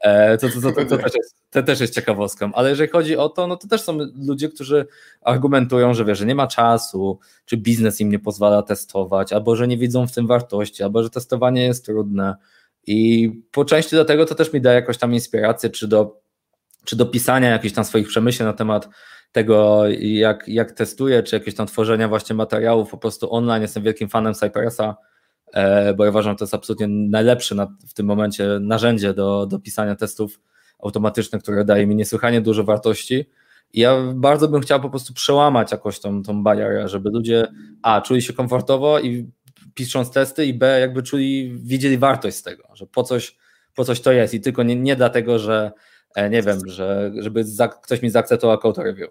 E, to, to, to, to, też jest, to też jest ciekawostką, ale jeżeli chodzi o to, no to też są ludzie, którzy argumentują, że wie, że nie ma czasu, czy biznes im nie pozwala testować, albo że nie widzą w tym wartości, albo że testowanie jest trudne i po części do tego to też mi daje jakoś tam inspirację, czy do czy do pisania jakichś tam swoich przemyśleń na temat tego, jak, jak testuję, czy jakieś tam tworzenia właśnie materiałów po prostu online. Jestem wielkim fanem Cypressa, e, bo ja uważam, że to jest absolutnie najlepsze na, w tym momencie narzędzie do, do pisania testów automatycznych, które daje mi niesłychanie dużo wartości. I ja bardzo bym chciał po prostu przełamać jakoś tą, tą barierę, żeby ludzie A, czuli się komfortowo i pisząc testy i B, jakby czuli, widzieli wartość z tego, że po coś, po coś to jest i tylko nie, nie dlatego, że nie wiem, że, żeby za, ktoś mi zaakceptował code review.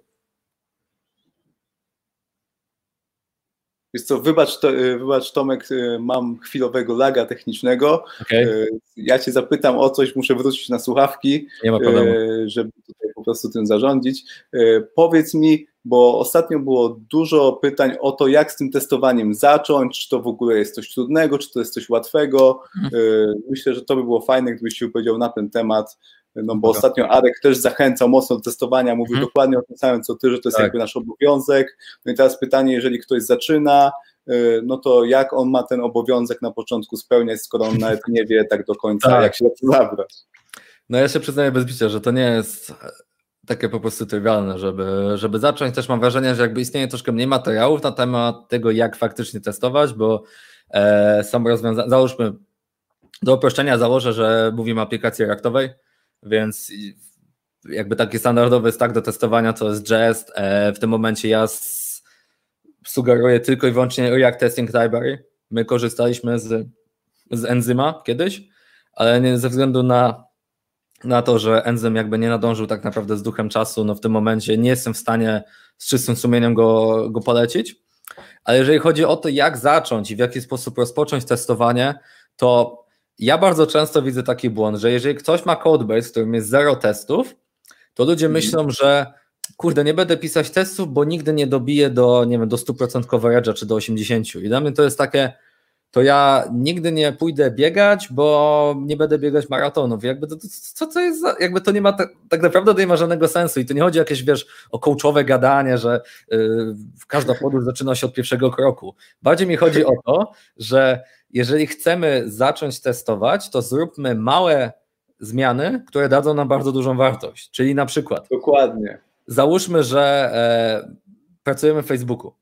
Wiesz co, wybacz, to, y, wybacz Tomek, y, mam chwilowego laga technicznego. Okay. Ja cię zapytam o coś, muszę wrócić na słuchawki, żeby tutaj po prostu tym zarządzić. Powiedz mi, bo ostatnio było dużo pytań o to, jak z tym testowaniem zacząć, czy to w ogóle jest coś trudnego, czy to jest coś łatwego. Mhm. Myślę, że to by było fajne, gdybyś się powiedział na ten temat, no bo ostatnio Arek też zachęcał mocno do testowania, mówił hmm. dokładnie o tym samym co ty, że to jest tak. jakby nasz obowiązek. No i teraz pytanie, jeżeli ktoś zaczyna, y, no to jak on ma ten obowiązek na początku spełniać, skoro on nawet nie wie tak do końca, tak. jak się to zabrać. No ja się przyznaję bez bicia, że to nie jest takie po prostu trywialne, żeby, żeby zacząć. Też mam wrażenie, że jakby istnieje troszkę mniej materiałów na temat tego, jak faktycznie testować, bo e, są rozwiązania, załóżmy, do uproszczenia założę, że mówimy o aplikacji reaktowej, więc jakby taki standardowy stack do testowania to jest Jest. E, w tym momencie ja sugeruję tylko i wyłącznie React Testing Library. My korzystaliśmy z, z enzyma kiedyś, ale nie ze względu na, na to, że enzym jakby nie nadążył tak naprawdę z duchem czasu, no w tym momencie nie jestem w stanie z czystym sumieniem go, go polecić. Ale jeżeli chodzi o to, jak zacząć i w jaki sposób rozpocząć testowanie, to ja bardzo często widzę taki błąd, że jeżeli ktoś ma codebase, w którym jest zero testów, to ludzie mm. myślą, że kurde, nie będę pisać testów, bo nigdy nie dobiję do, nie wiem, do 100% coverage'a czy do 80%. I dla mnie to jest takie, to ja nigdy nie pójdę biegać, bo nie będę biegać maratonów. Jakby to, to, co to jest, za, jakby to nie ma, tak, tak naprawdę to nie ma żadnego sensu i to nie chodzi o jakieś, wiesz, o coachowe gadanie, że yy, każda podróż zaczyna się od pierwszego kroku. Bardziej mi chodzi o to, że jeżeli chcemy zacząć testować, to zróbmy małe zmiany, które dadzą nam bardzo dużą wartość. Czyli na przykład. Dokładnie. Załóżmy, że e, pracujemy w Facebooku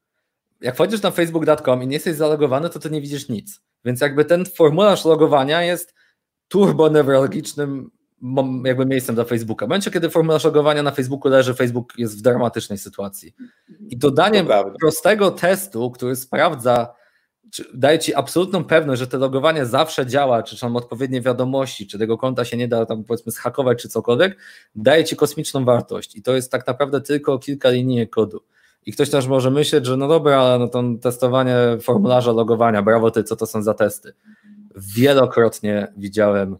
jak wchodzisz na facebook.com i nie jesteś zalogowany, to ty nie widzisz nic. Więc jakby ten formularz logowania jest turbo newralgicznym jakby miejscem dla Facebooka. W momencie, kiedy formularz logowania na Facebooku leży, Facebook jest w dramatycznej sytuacji. I dodaniem prostego testu, który sprawdza, daje ci absolutną pewność, że to logowanie zawsze działa, czy są odpowiednie wiadomości, czy tego konta się nie da tam powiedzmy schakować, czy cokolwiek, daje ci kosmiczną wartość. I to jest tak naprawdę tylko kilka linii kodu. I ktoś też może myśleć, że no dobra, no to testowanie formularza logowania, brawo ty, co to są za testy. Wielokrotnie widziałem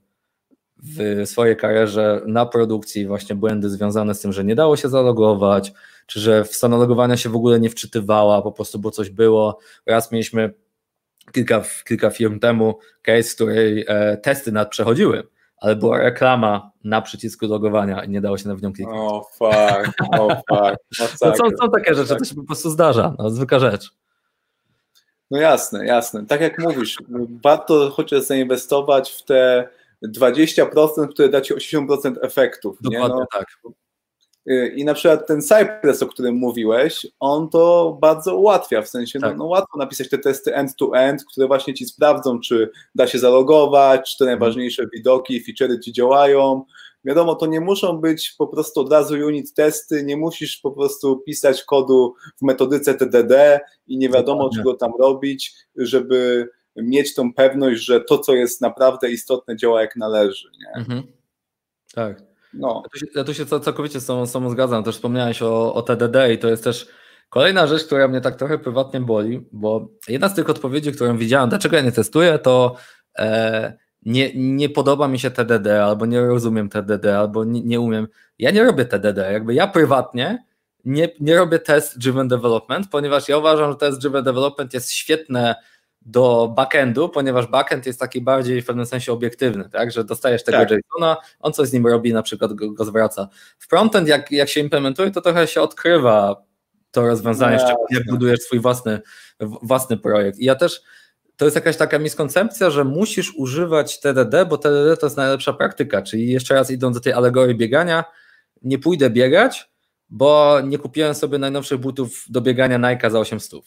w swojej karierze na produkcji właśnie błędy związane z tym, że nie dało się zalogować, czy że w strona logowania się w ogóle nie wczytywała, po prostu bo coś było. Raz mieliśmy kilka, kilka firm temu case, w której e, testy nad przechodziły ale była reklama na przycisku logowania i nie dało się na nią kliknąć. O oh, fuck, o oh, fuck. <laughs> No są, są takie rzeczy, to się po prostu zdarza, no, zwykła rzecz. No jasne, jasne. Tak jak mówisz, warto chociaż zainwestować w te 20%, które da ci 80% efektów. Dokładnie nie? No, tak. Y, I na przykład ten Cypress, o którym mówiłeś, on to bardzo ułatwia, w sensie no, tak. no, no, łatwo napisać te testy end-to-end, które właśnie ci sprawdzą, czy da się zalogować, czy te mhm. najważniejsze widoki, feature'y ci działają. Wiadomo, to nie muszą być po prostu od razu unit testy, nie musisz po prostu pisać kodu w metodyce TDD i nie wiadomo, Dokładnie. czego tam robić, żeby mieć tą pewność, że to, co jest naprawdę istotne, działa jak należy. Nie? Mhm. Tak. No. Ja tu się, ja tu się całkowicie z tobą, z zgadzam. Też wspomniałeś o, o TDD i to jest też kolejna rzecz, która mnie tak trochę prywatnie boli, bo jedna z tych odpowiedzi, którą widziałem, dlaczego ja nie testuję, to e, nie, nie podoba mi się TDD, albo nie rozumiem TDD, albo nie, nie umiem. Ja nie robię TDD. Jakby ja prywatnie nie, nie robię test driven development, ponieważ ja uważam, że test driven development jest świetne do backendu, ponieważ backend jest taki bardziej w pewnym sensie obiektywny, tak? że dostajesz tego tak. JSON-a, on coś z nim robi, na przykład go, go zwraca. W frontend, jak, jak się implementuje, to trochę się odkrywa to rozwiązanie, no, szczególnie jak budujesz swój własny, własny projekt. I ja też, to jest jakaś taka miskoncepcja, że musisz używać TDD, bo TDD to jest najlepsza praktyka, czyli jeszcze raz idąc do tej alegorii biegania, nie pójdę biegać, bo nie kupiłem sobie najnowszych butów do biegania Nike za 800.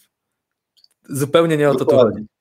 Zupełnie nie o to tu chodzi.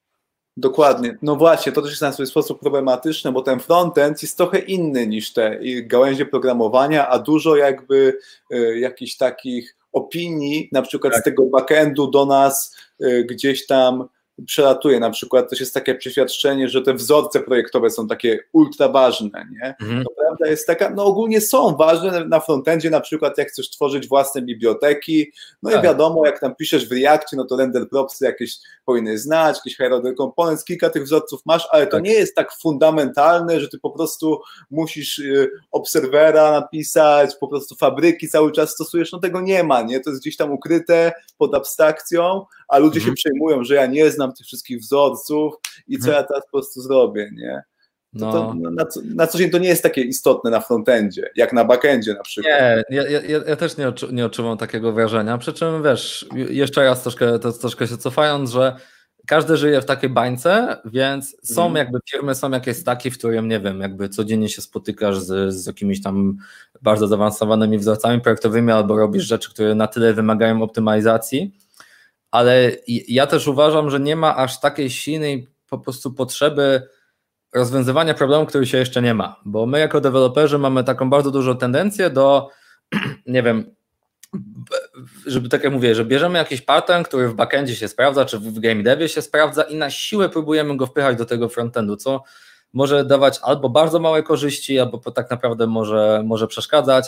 Dokładnie. No właśnie, to też jest na swój sposób problematyczne, bo ten frontend jest trochę inny niż te gałęzie programowania, a dużo jakby y, jakichś takich opinii, na przykład tak. z tego backendu do nas y, gdzieś tam przelatuje. Na przykład też jest takie przeświadczenie, że te wzorce projektowe są takie ultra ważne. Nie? Mhm. To prawda jest taka, no ogólnie są ważne na frontendzie, na przykład jak chcesz tworzyć własne biblioteki, no tak. i wiadomo, jak tam piszesz w Reactie, no to render propsy jakieś powinny znać, jakiś hierarchy components, kilka tych wzorców masz, ale to tak. nie jest tak fundamentalne, że ty po prostu musisz y, obserwera napisać, po prostu fabryki cały czas stosujesz, no tego nie ma, nie? To jest gdzieś tam ukryte pod abstrakcją, a ludzie mhm. się przejmują, że ja nie znam tych wszystkich wzorców i co mhm. ja teraz po prostu zrobię, nie? To, no. to, na, na co dzień to nie jest takie istotne na frontendzie, jak na backendzie na przykład. Nie, ja, ja, ja też nie, odczu, nie odczuwam takiego wrażenia, przy czym wiesz, jeszcze raz troszkę, to, troszkę się cofając, że każdy żyje w takiej bańce, więc są mm. jakby firmy, są jakieś takie, w którym nie wiem, jakby codziennie się spotykasz z, z jakimiś tam bardzo zaawansowanymi wzorcami projektowymi albo robisz rzeczy, które na tyle wymagają optymalizacji, ale ja też uważam, że nie ma aż takiej silnej po prostu potrzeby rozwiązywania problemu, który się jeszcze nie ma, bo my jako deweloperzy mamy taką bardzo dużą tendencję do, <clears throat> nie wiem, żeby tak jak mówię, że bierzemy jakiś pattern, który w backendzie się sprawdza, czy w game devie się sprawdza i na siłę próbujemy go wpychać do tego frontendu, co może dawać albo bardzo małe korzyści, albo tak naprawdę może, może przeszkadzać.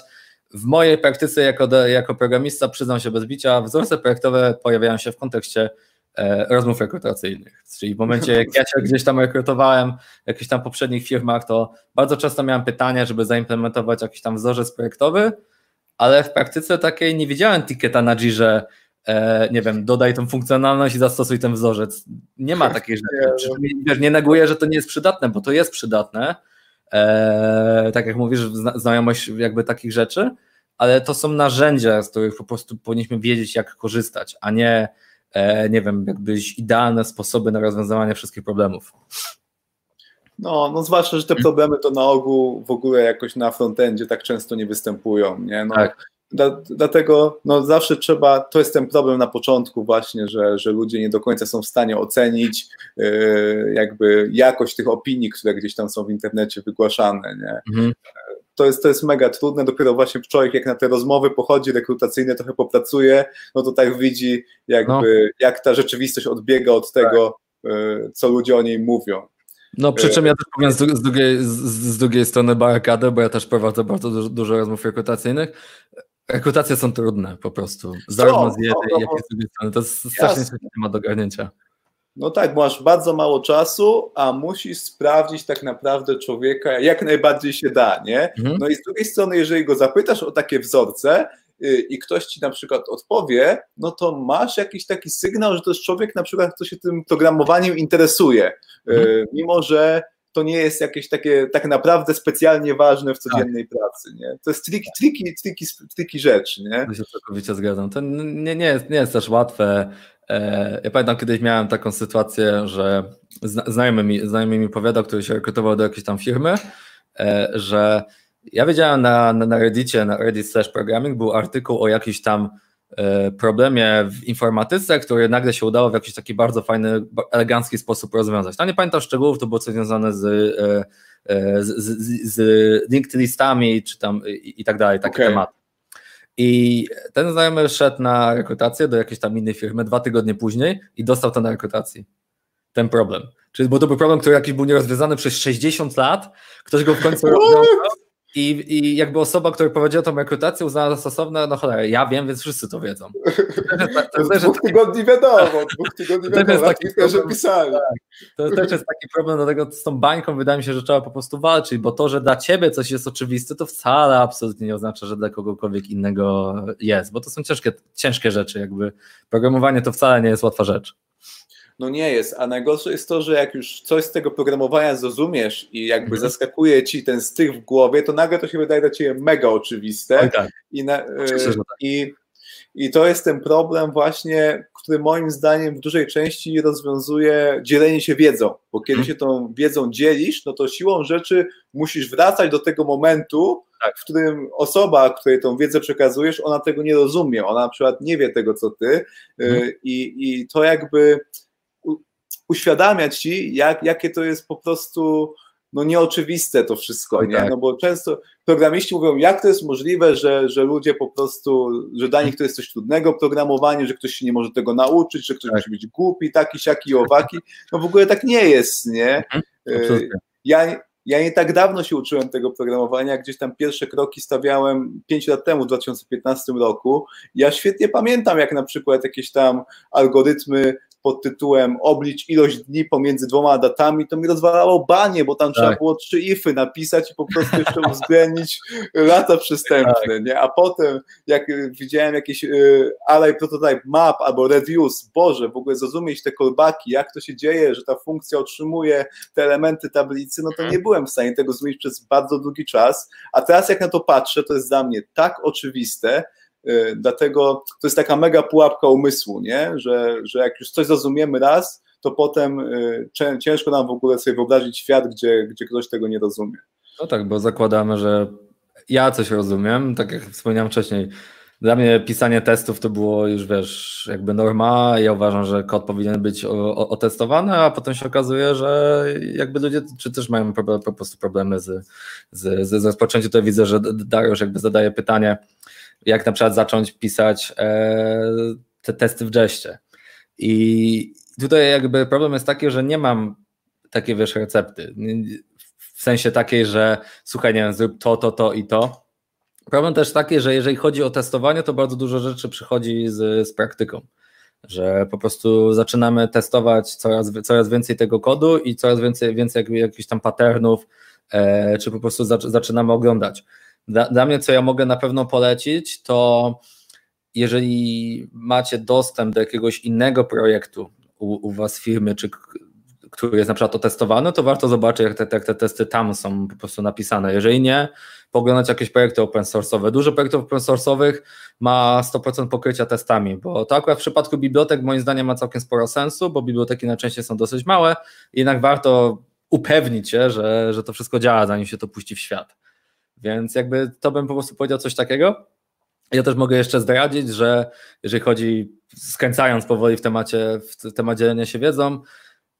W mojej praktyce jako, jako programista, przyznam się bez bicia, wzorce projektowe pojawiają się w kontekście e, rozmów rekrutacyjnych. Czyli w momencie, jak ja się gdzieś tam rekrutowałem w jakichś tam poprzednich firmach, to bardzo często miałem pytanie, żeby zaimplementować jakiś tam wzorzec projektowy, ale w praktyce takiej nie widziałem ticketa na Jirze, e, nie wiem, dodaj tą funkcjonalność i zastosuj ten wzorzec. Nie ma takiej rzeczy. Nie, nie neguję, że to nie jest przydatne, bo to jest przydatne, e, tak jak mówisz, znajomość jakby takich rzeczy, ale to są narzędzia, z których po prostu powinniśmy wiedzieć, jak korzystać, a nie, e, nie wiem, jakbyś idealne sposoby na rozwiązywanie wszystkich problemów. No, no zwłaszcza, że te problemy to na ogół w ogóle jakoś na frontendzie tak często nie występują, nie? No, tak. Da, dlatego no, zawsze trzeba, to jest ten problem na początku właśnie, że, że ludzie nie do końca są w stanie ocenić yy, jakby jakość tych opinii, które gdzieś tam są w internecie wygłaszane, nie? Mhm. To jest, to jest mega trudne, dopiero właśnie człowiek jak na te rozmowy pochodzi rekrutacyjne, trochę popracuje, no to tak widzi jakby no. jak ta rzeczywistość odbiega od tego, tak. yy, co ludzie o niej mówią. No przy czym ja też powiem z, drugiej, z, z drugiej strony barykady, bo ja też prowadzę bardzo dużo, dużo rozmów rekrutacyjnych. Rekrutacje są trudne po prostu, zarówno z jednej, no, jak i z drugiej strony. To jest strasznie temat do ogarnięcia. No tak, masz bardzo mało czasu, a musisz sprawdzić tak naprawdę człowieka jak najbardziej się da, nie? Mhm. No i z drugiej strony, jeżeli go zapytasz o takie wzorce, y, i ktoś ci na przykład odpowie, no to masz jakiś taki sygnał, że to jest człowiek na przykład, kto się tym programowaniem interesuje, y, mhm. mimo że to nie jest jakieś takie tak naprawdę specjalnie ważne w codziennej tak. pracy, nie? To jest triki, triki, triki, triki rzecz, nie? To się całkowicie zgadzam. To nie, nie, jest, nie jest też łatwe. E, ja pamiętam, kiedyś miałem taką sytuację, że znajomy mi, znajomy mi powiadał, który się rekrutował do jakiejś tam firmy, e, że ja wiedziałem na, na, na Reddicie, na Reddit slash programming był artykuł o jakiś tam problemie w informatyce, który nagle się udało w jakiś taki bardzo fajny, elegancki sposób rozwiązać. Tam nie pamiętam szczegółów, to było coś związane z, e, e, z, z, z linked listami, czy tam i, i tak dalej, takie okay. tematy. I ten znajomy szedł na rekrutację do jakiejś tam innej firmy dwa tygodnie później i dostał to na rekrutacji. Ten problem. Czyli bo to był problem, który jakiś był nierozwiązany przez 60 lat, ktoś go w końcu <laughs> rozwiązał i, I jakby osoba, która prowadziła tą rekrutację uznała za stosowne, no cholera, ja wiem, więc wszyscy to wiedzą. <laughs> To, dwóch tygodni wiadomo, dwóch tygodni wiadomo, taki że pisali. Tak. To też jest taki problem, dlatego z tą bańką wydaje mi się, że trzeba po prostu walczyć, bo to, że dla ciebie coś jest oczywiste, to wcale absolutnie nie oznacza, że dla kogokolwiek innego jest, bo to są ciężkie, ciężkie rzeczy, jakby programowanie to wcale nie jest łatwa rzecz no nie jest. A najgorsze jest to, że jak już coś z tego programowania zrozumiesz i jakby mhm. zaskakuje ci ten styk w głowie, to nagle to się wydaje dla ciebie mega oczywiste. tak. I, na, e, tak. i, I to jest ten problem właśnie, który moim zdaniem w dużej części rozwiązuje dzielenie się wiedzą, bo kiedy hmm. się tą wiedzą dzielisz, no to siłą rzeczy musisz wracać do tego momentu, tak. w którym osoba, której tą wiedzę przekazujesz, ona tego nie rozumie, ona na przykład nie wie tego, co ty hmm. i, i to jakby uświadamiać ci, jak, jakie to jest po prostu no nieoczywiste to wszystko, nie? Tak. No bo często programiści mówią, jak to jest możliwe, że, że ludzie po prostu, że dla nich to jest coś trudnego programowanie, że ktoś się nie może tego nauczyć, że ktoś tak. musi być głupi, taki, siaki, owaki. No w ogóle tak nie jest, nie? Mhm. Y, ja, ja nie tak dawno się uczyłem tego programowania, gdzieś tam pierwsze kroki stawiałem 5 lat temu, w 2015 roku. Ja świetnie pamiętam, jak na przykład jakieś tam algorytmy pod tytułem oblicz ilość dni pomiędzy dwoma datami, to mi rozwalało banie, bo tam tak. trzeba było trzy ify napisać i po prostu jeszcze <laughs> uwzględnić lata przystępne, tak. nie? A potem, jak widziałem jakieś y, Array Prototype Map albo Reviews, Boże, w ogóle zrozumieć te callbacki, jak to się dzieje, że ta funkcja otrzymuje te elementy tablicy, no to nie byłem w stanie tego zrozumieć przez bardzo długi czas, a teraz jak na to patrzę, to jest dla mnie tak oczywiste, Y, dlatego to jest taka mega pułapka umysłu, nie? Że, że jak już coś zrozumiemy raz, to potem y, ciężko nam w ogóle sobie wyobrazić świat, gdzie, gdzie ktoś tego nie rozumie. No tak, bo zakładamy, że ja coś rozumiem, tak jak wspomniałem wcześniej. Dla mnie pisanie testów to było już, wiesz, jakby norma. Ja uważam, że kod powinien być otestowany, a potem się okazuje, że jakby ludzie czy też mają po, po prostu problemy z, z, z rozpoczęciem. Tutaj widzę, że Dariusz jakby zadaje pytanie, jak na przykład zacząć pisać e, te testy w Jeście. I tutaj jakby problem jest taki, że nie mam takiej wiesz recepty. W sensie takiej, że słuchaj, nie wiem, zrób to, to, to i to. Problem też taki, że jeżeli chodzi o testowanie, to bardzo dużo rzeczy przychodzi z, z praktyką. Że po prostu zaczynamy testować coraz, coraz więcej tego kodu i coraz więcej, więcej jakichś tam patternów, e, czy po prostu zaczynamy oglądać. Dla, dla mnie, co ja mogę na pewno polecić, to jeżeli macie dostęp do jakiegoś innego projektu u, u was firmy, czy który jest na przykład otestowany, to warto zobaczyć, jak te, jak te testy tam są po prostu napisane. Jeżeli nie, poglądać jakieś projekty open source'owe. Dużo projektów open source'owych ma 100% pokrycia testami, bo to akurat w przypadku bibliotek moim zdaniem ma całkiem sporo sensu, bo biblioteki najczęściej są dosyć małe, jednak warto upewnić się, że, że to wszystko działa, zanim się to puści w świat. Więc jakby to bym po prostu powiedział coś takiego. Ja też mogę jeszcze zdradzić, że jeżeli chodzi, skręcając powoli w temacie, w temat dzielenia się wiedzą,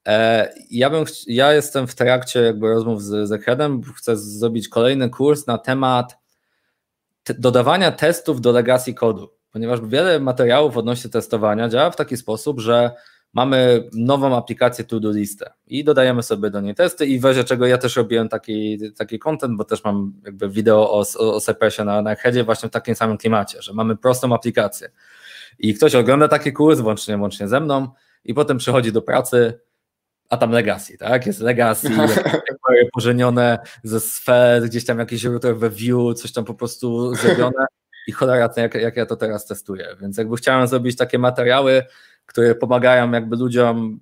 e, ja, bym, ja jestem w trakcie jakby rozmów z, z Ekredem, chcę zrobić kolejny kurs na temat dodawania testów do legacji kodu, ponieważ wiele materiałów odnośnie testowania działa w taki sposób, że mamy nową aplikację to-do listę i dodajemy sobie do niej testy i w razie czego ja też robiłem taki, taki content, bo też mam jakby wideo o, o, o Cypressie na, na Headzie właśnie w takim samym klimacie, że mamy prostą aplikację. I ktoś ogląda taki kurs, włącznie, włącznie ze mną i potem przychodzi do pracy, a tam legacy, tak? Jest legacy, <laughs> pożenione ze sfer, gdzieś tam jakiś router we view, coś tam po prostu zrobione. I cholera, jak, jak ja to teraz testuję, więc jakby chciałem zrobić takie materiały, które pomagają jakby ludziom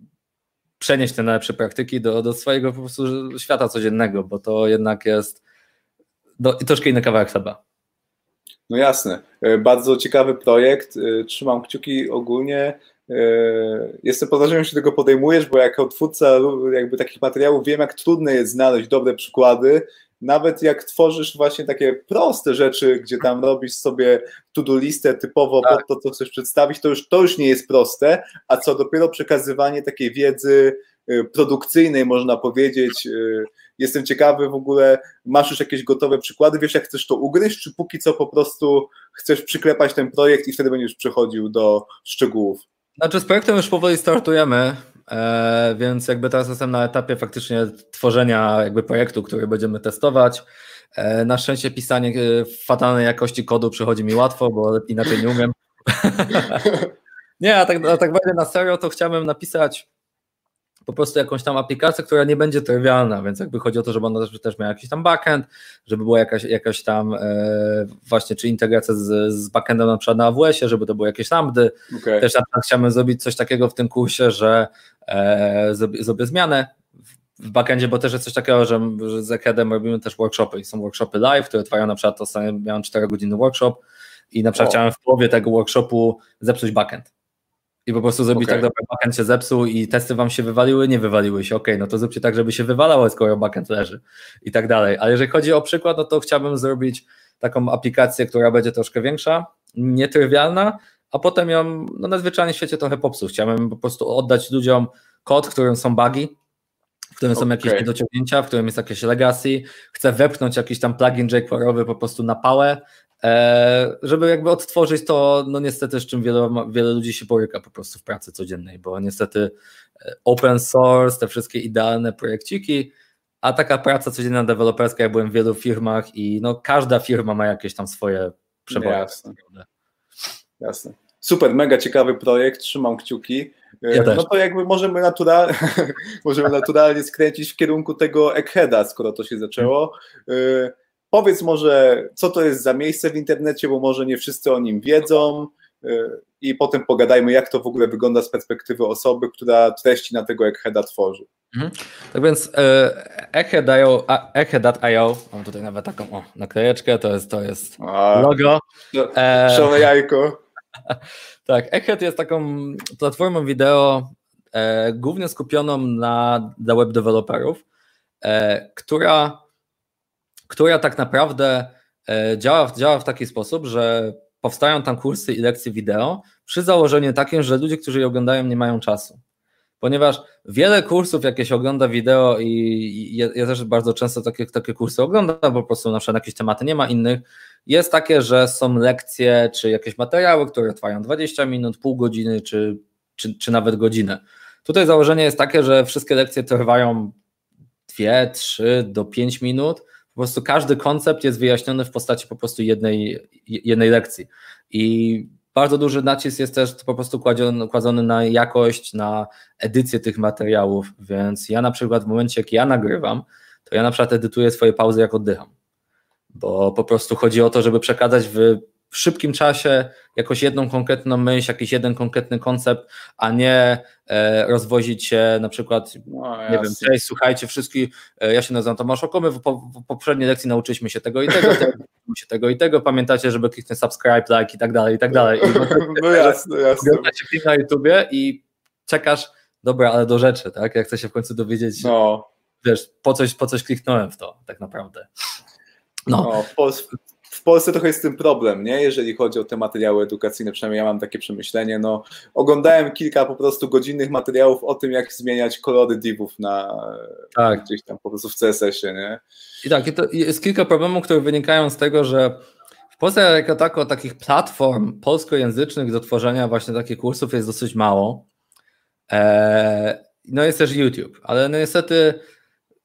przenieść te najlepsze praktyki do, do swojego po prostu świata codziennego, bo to jednak jest do, troszkę inny kawałek chleba. No jasne. E, bardzo ciekawy projekt. E, trzymam kciuki ogólnie. E, jestem pod wrażeniem, że tego podejmujesz, bo jako twórca jakby takich materiałów wiem, jak trudne jest znaleźć dobre przykłady nawet jak tworzysz właśnie takie proste rzeczy, gdzie tam robisz sobie to-do listę typowo tak. pod to, co chcesz przedstawić, to już, to już nie jest proste, a co dopiero przekazywanie takiej wiedzy y, produkcyjnej, można powiedzieć. Y, jestem ciekawy w ogóle, masz już jakieś gotowe przykłady, wiesz jak chcesz to ugryźć, czy póki co po prostu chcesz przyklepać ten projekt i wtedy będziesz przechodził do szczegółów? Znaczy z projektem już powoli startujemy. E, więc jakby teraz jestem na etapie faktycznie tworzenia jakby projektu, który będziemy testować. E, na szczęście pisanie e, fatalnej jakości kodu przychodzi mi łatwo, bo inaczej nie umiem. <laughs> nie, a tak, a tak na serio, to chciałbym napisać po prostu jakąś tam aplikację, która nie będzie trywialna, więc jakby chodzi o to, żeby ona też, też miała jakiś tam backend, żeby była jakaś, jakaś tam e, właśnie, czy integracja z, z backendem na przykład na AWS-ie, żeby to były jakieś lambdy. Okay. Też na przykład chciałbym zrobić coś takiego w tym kursie, że e, zrobię, zrobię zmianę w backendzie, bo też jest coś takiego, że, że z Ekadem robimy też workshopy i są workshopy live, które trwają na przykład, ostatnio miałem 4 godziny workshop i na przykład o. chciałem w połowie tego workshopu zepsuć backend i po prostu zrobić okay. tak, dobra, backend się zepsuł i testy wam się wywaliły, nie wywaliły się, ok, no to zróbcie tak, żeby się wywalało, skoro backend leży i tak dalej. Ale jeżeli chodzi o przykład, no to chciałbym zrobić taką aplikację, która będzie troszkę większa, nietrywialna, a potem ją no, na zwyczajnym świecie trochę popsuć. Chciałbym po prostu oddać ludziom kod, w którym są bugi, w którym są okay. jakieś niedociągnięcia, w którym jest jakieś legacy, chcę wepchnąć jakiś tam plugin jQuery'owy po prostu na pałę, żeby jakby odtworzyć to, no niestety z czym wiele, wiele ludzi się boryka po prostu w pracy codziennej, bo niestety e, open source, te wszystkie idealne projekciki, a taka praca codzienna deweloperska, ja byłem w wielu firmach i no każda firma ma jakieś tam swoje przeboje. Jasne. Jasne. Super, mega ciekawy projekt, trzymam kciuki. E, ja no to jakby możemy, natural, <laughs> możemy naturalnie skręcić w kierunku tego Eggheada, skoro to się zaczęło. Powiedz może, co to jest za miejsce w internecie, bo może nie wszyscy o nim wiedzą y, i potem pogadajmy, jak to w ogóle wygląda z perspektywy osoby, która treści na tego Eggheada tworzy. Mhm. Tak więc e, Egghead.io, mam tutaj nawet taką o, naklejeczkę, to jest, to jest logo. Szone jajko. <laughs> tak, Egghead jest taką platformą wideo e, głównie skupioną na, dla web deweloperów, e, która która tak naprawdę e, działa, działa w taki sposób, że powstają tam kursy i lekcje wideo przy założeniu takim, że ludzie, którzy je oglądają, nie mają czasu. Ponieważ wiele kursów jakieś ogląda wideo i ja, ja też bardzo często takie, takie kursy oglądam, po prostu na przykład jakieś tematy nie ma innych. Jest takie, że są lekcje czy jakieś materiały, które trwają 20 minut, pół godziny czy, czy, czy nawet godzinę. Tutaj założenie jest takie, że wszystkie lekcje trwają 2, 3 do 5 minut po prostu każdy koncept jest wyjaśniony w postaci po prostu jednej, jednej lekcji. I bardzo duży nacisk jest też po prostu kładziony, kładzony na jakość, na edycję tych materiałów, więc ja na przykład w momencie, jak ja nagrywam, to ja na przykład edytuję swoje pauzy, jak oddycham, bo po prostu chodzi o to, żeby przekazać w w szybkim czasie jakoś jedną konkretną myśl, jakiś jeden konkretny koncept, a nie e, rozwozić się na przykład, no, nie wiem, cześć, słuchajcie, wszystkich, e, ja się nazywam Tomasz Okomy, w, po, w poprzedniej lekcji nauczyliśmy się tego i tego, <laughs> się tego i tego, pamiętacie, żeby kliknąć subscribe, like i tak dalej, i tak dalej. I <laughs> no jasne, jasne. Się na YouTubie i czekasz, dobra, ale do rzeczy, tak? Jak chcę się w końcu dowiedzieć, no. wiesz, po coś, po coś kliknąłem w to tak naprawdę. No, no w, Pol w Polsce trochę jest z tym problem, nie? jeżeli chodzi o te materiały edukacyjne, przynajmniej ja mam takie przemyślenie. No, oglądałem kilka po prostu godzinnych materiałów o tym, jak zmieniać kolory divów na tak. gdzieś tam po prostu w CSS-ie. Nie? I tak, jest kilka problemów, które wynikają z tego, że w Polsce jako tako takich platform polskojęzycznych do tworzenia właśnie takich kursów jest dosyć mało. Eee, no jest też YouTube, ale no niestety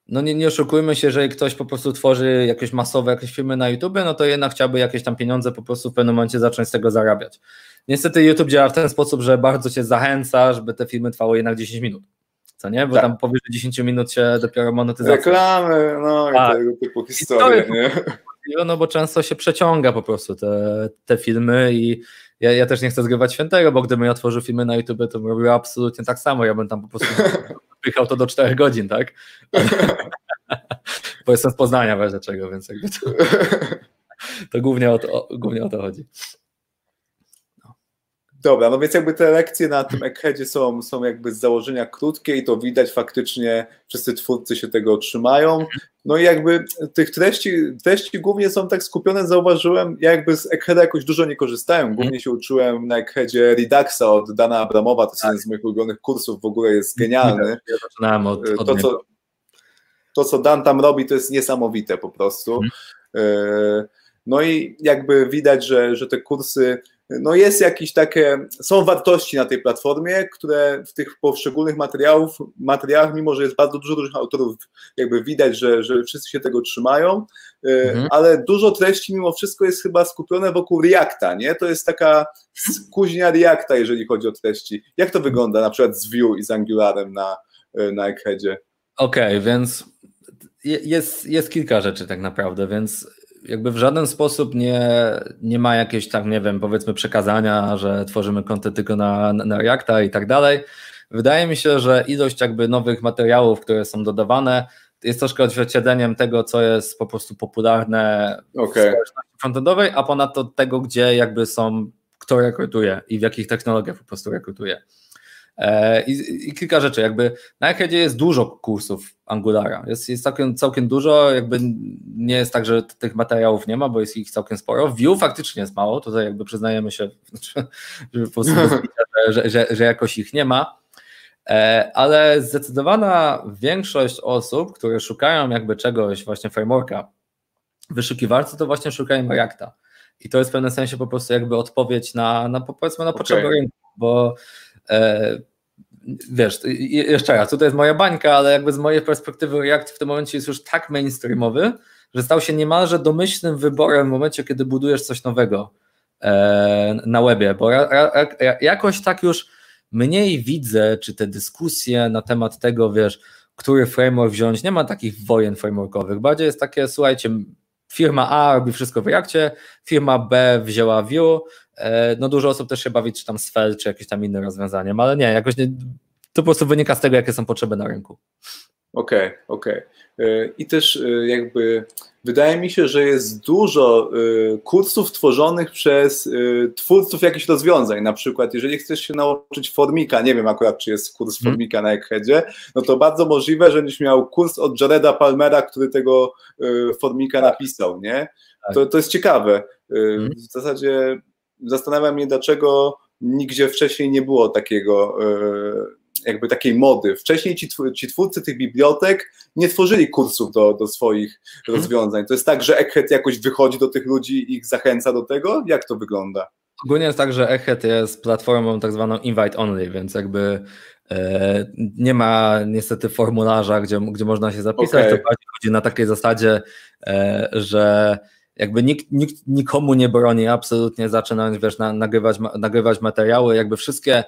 no nie, nie oszukujmy się, że ktoś po prostu tworzy jakieś masowe jakieś filmy na YouTube, no to jednak chciałby jakieś tam pieniądze po prostu w pewnym momencie zacząć z tego zarabiać. Niestety YouTube działa w ten sposób, że bardzo cię zachęca, żeby te filmy trwały jednak 10 minut. Co nie? Bo tak. tam powyżej 10 minut się dopiero monetyzacja. Reklamy, no tak. i tego typu historie, nie? No bo często się przeciąga po prostu te, te filmy i ja, ja też nie chcę zgrywać świętego, bo gdybym ja otworzył filmy na YouTube, to bym robił absolutnie tak samo. Ja bym tam po prostu <laughs> pychał to do 4 godzin, tak? <laughs> Bo jestem z Poznania, wiesz dlaczego, więc jakby to, <laughs> to głównie, o to, głównie o to chodzi. Dobra, no więc jakby te lekcje na tym Eggheadzie są, są jakby z założenia krótkie i to widać faktycznie, wszyscy twórcy się tego trzymają. No i jakby tych treści, treści głównie są tak skupione, zauważyłem, ja jakby z Eggheada jakoś dużo nie korzystałem, głównie się uczyłem na Eggheadzie Reduxa od Dana Abramowa, to jest jeden z moich ulubionych kursów, w ogóle jest genialny. Ja zaczynałem od, od to, co, to, co Dan tam robi, to jest niesamowite po prostu. Hmm. No i jakby widać, że, że te kursy no jest jakieś takie, są wartości na tej platformie, które w tych poszczególnych materiałów, materiałach, mimo że jest bardzo dużo różnych autorów, jakby widać, że, że wszyscy się tego trzymają, e, mhm. ale dużo treści mimo wszystko jest chyba skupione wokół Reacta, nie? To jest taka kuźnia Reacta, jeżeli chodzi o treści. Jak to wygląda na przykład z Vue i z Angularem na, e, na Eggheadzie? Okej, okay, więc jest, jest kilka rzeczy tak naprawdę, więc jakby w żaden sposób nie, nie ma jakiegoś tak, nie wiem, powiedzmy przekazania, że tworzymy kontent tylko na, na Reacta i tak dalej. Wydaje mi się, że ilość jakby nowych materiałów, które są dodawane, jest troszkę odzwierciedleniem tego, co jest po prostu popularne okay. w społeczności frontendowej, a ponadto tego, gdzie jakby są, kto rekrutuje i w jakich technologiach po prostu rekrutuje. E, I, I, kilka rzeczy, jakby na Echedzie jest dużo kursów Angulara, jest, jest całkiem, całkiem dużo, jakby nie jest tak, że tych materiałów nie ma, bo jest ich całkiem sporo. View faktycznie jest mało, tutaj jakby przyznajemy się, <laughs> <laughs> że, po że, że, że jakoś ich nie ma, e, ale zdecydowana większość osób, które szukają jakby czegoś, właśnie frameworka wyszukiwarcy, to właśnie szukają Reacta. I to jest w pewnym sensie po prostu jakby odpowiedź na, na powiedzmy na potrzeby okay. rynku, bo wiesz, jeszcze raz, tutaj jest moja bańka, ale jakby z mojej perspektywy React w tym momencie jest już tak mainstreamowy, że stał się niemalże domyślnym wyborem w momencie, kiedy budujesz coś nowego e, na webie, bo jakoś tak już mniej widzę, czy te dyskusje na temat tego, wiesz, który framework wziąć, nie ma takich wojen frameworkowych, bardziej jest takie, słuchajcie, firma A robi wszystko w Reactie, firma B wzięła Vue, no dużo osób też się bawi, czy tam Svelte, czy jakieś tam inne rozwiązaniem, ale nie, jakoś nie, to po prostu wynika z tego, jakie są potrzeby na rynku. Okej, okay, okej. Okay. E, I też e, jakby wydaje mi się, że jest dużo kursów tworzonych przez twórców jakichś rozwiązań. Na przykład, jeżeli chcesz się nauczyć formika, nie wiem akurat, czy jest kurs hmm. formika na Eggheadzie, no to bardzo możliwe, że będziesz miał kurs od Jareda Palmera, który tego formika tak. napisał, nie? Tak. To, to jest ciekawe. Hmm. W zasadzie zastanawiam mnie, dlaczego nigdzie wcześniej nie było takiego, jakby takiej mody. Wcześniej ci, ci twórcy tych bibliotek nie tworzyli kursów do, do swoich hmm. rozwiązań. To jest tak, że Egghead jakoś wychodzi do tych ludzi i ich zachęca do tego? Jak to wygląda? Ogólnie jest tak, że Egghead jest platformą tak zwaną invite only, więc jakby e, nie ma niestety formularza, gdzie, gdzie można się zapisać. Okay. To chodzi na takiej zasadzie, e, że jakby nikt, nikt nikomu nie broni absolutnie zaczynać wiesz, na, nagrywać, nagrywać materiały, jakby wszystkie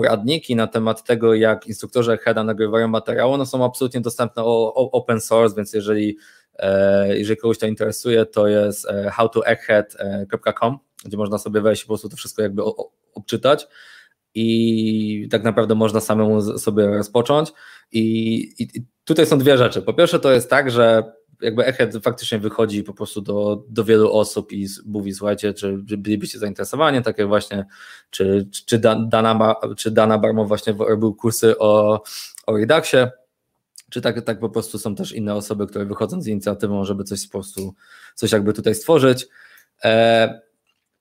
poradniki na temat tego, jak instruktorzy HEDA nagrywają materiały, no są absolutnie dostępne o, o open source, więc jeżeli, e, jeżeli kogoś to interesuje, to jest e, howtoegghead.com gdzie można sobie wejść i po prostu to wszystko jakby obczytać i tak naprawdę można samemu sobie rozpocząć. I, i, tutaj są dwie rzeczy. Po pierwsze, to jest tak, że jakby Echead faktycznie wychodzi po prostu do, do wielu osób i mówi, słuchajcie, czy bylibyście zainteresowani, tak jak właśnie, czy, czy, Dana, czy Dana Barmo właśnie robił kursy o, o Reduxie, czy tak, tak po prostu są też inne osoby, które wychodzą z inicjatywą, żeby coś po prostu, coś jakby tutaj stworzyć. E,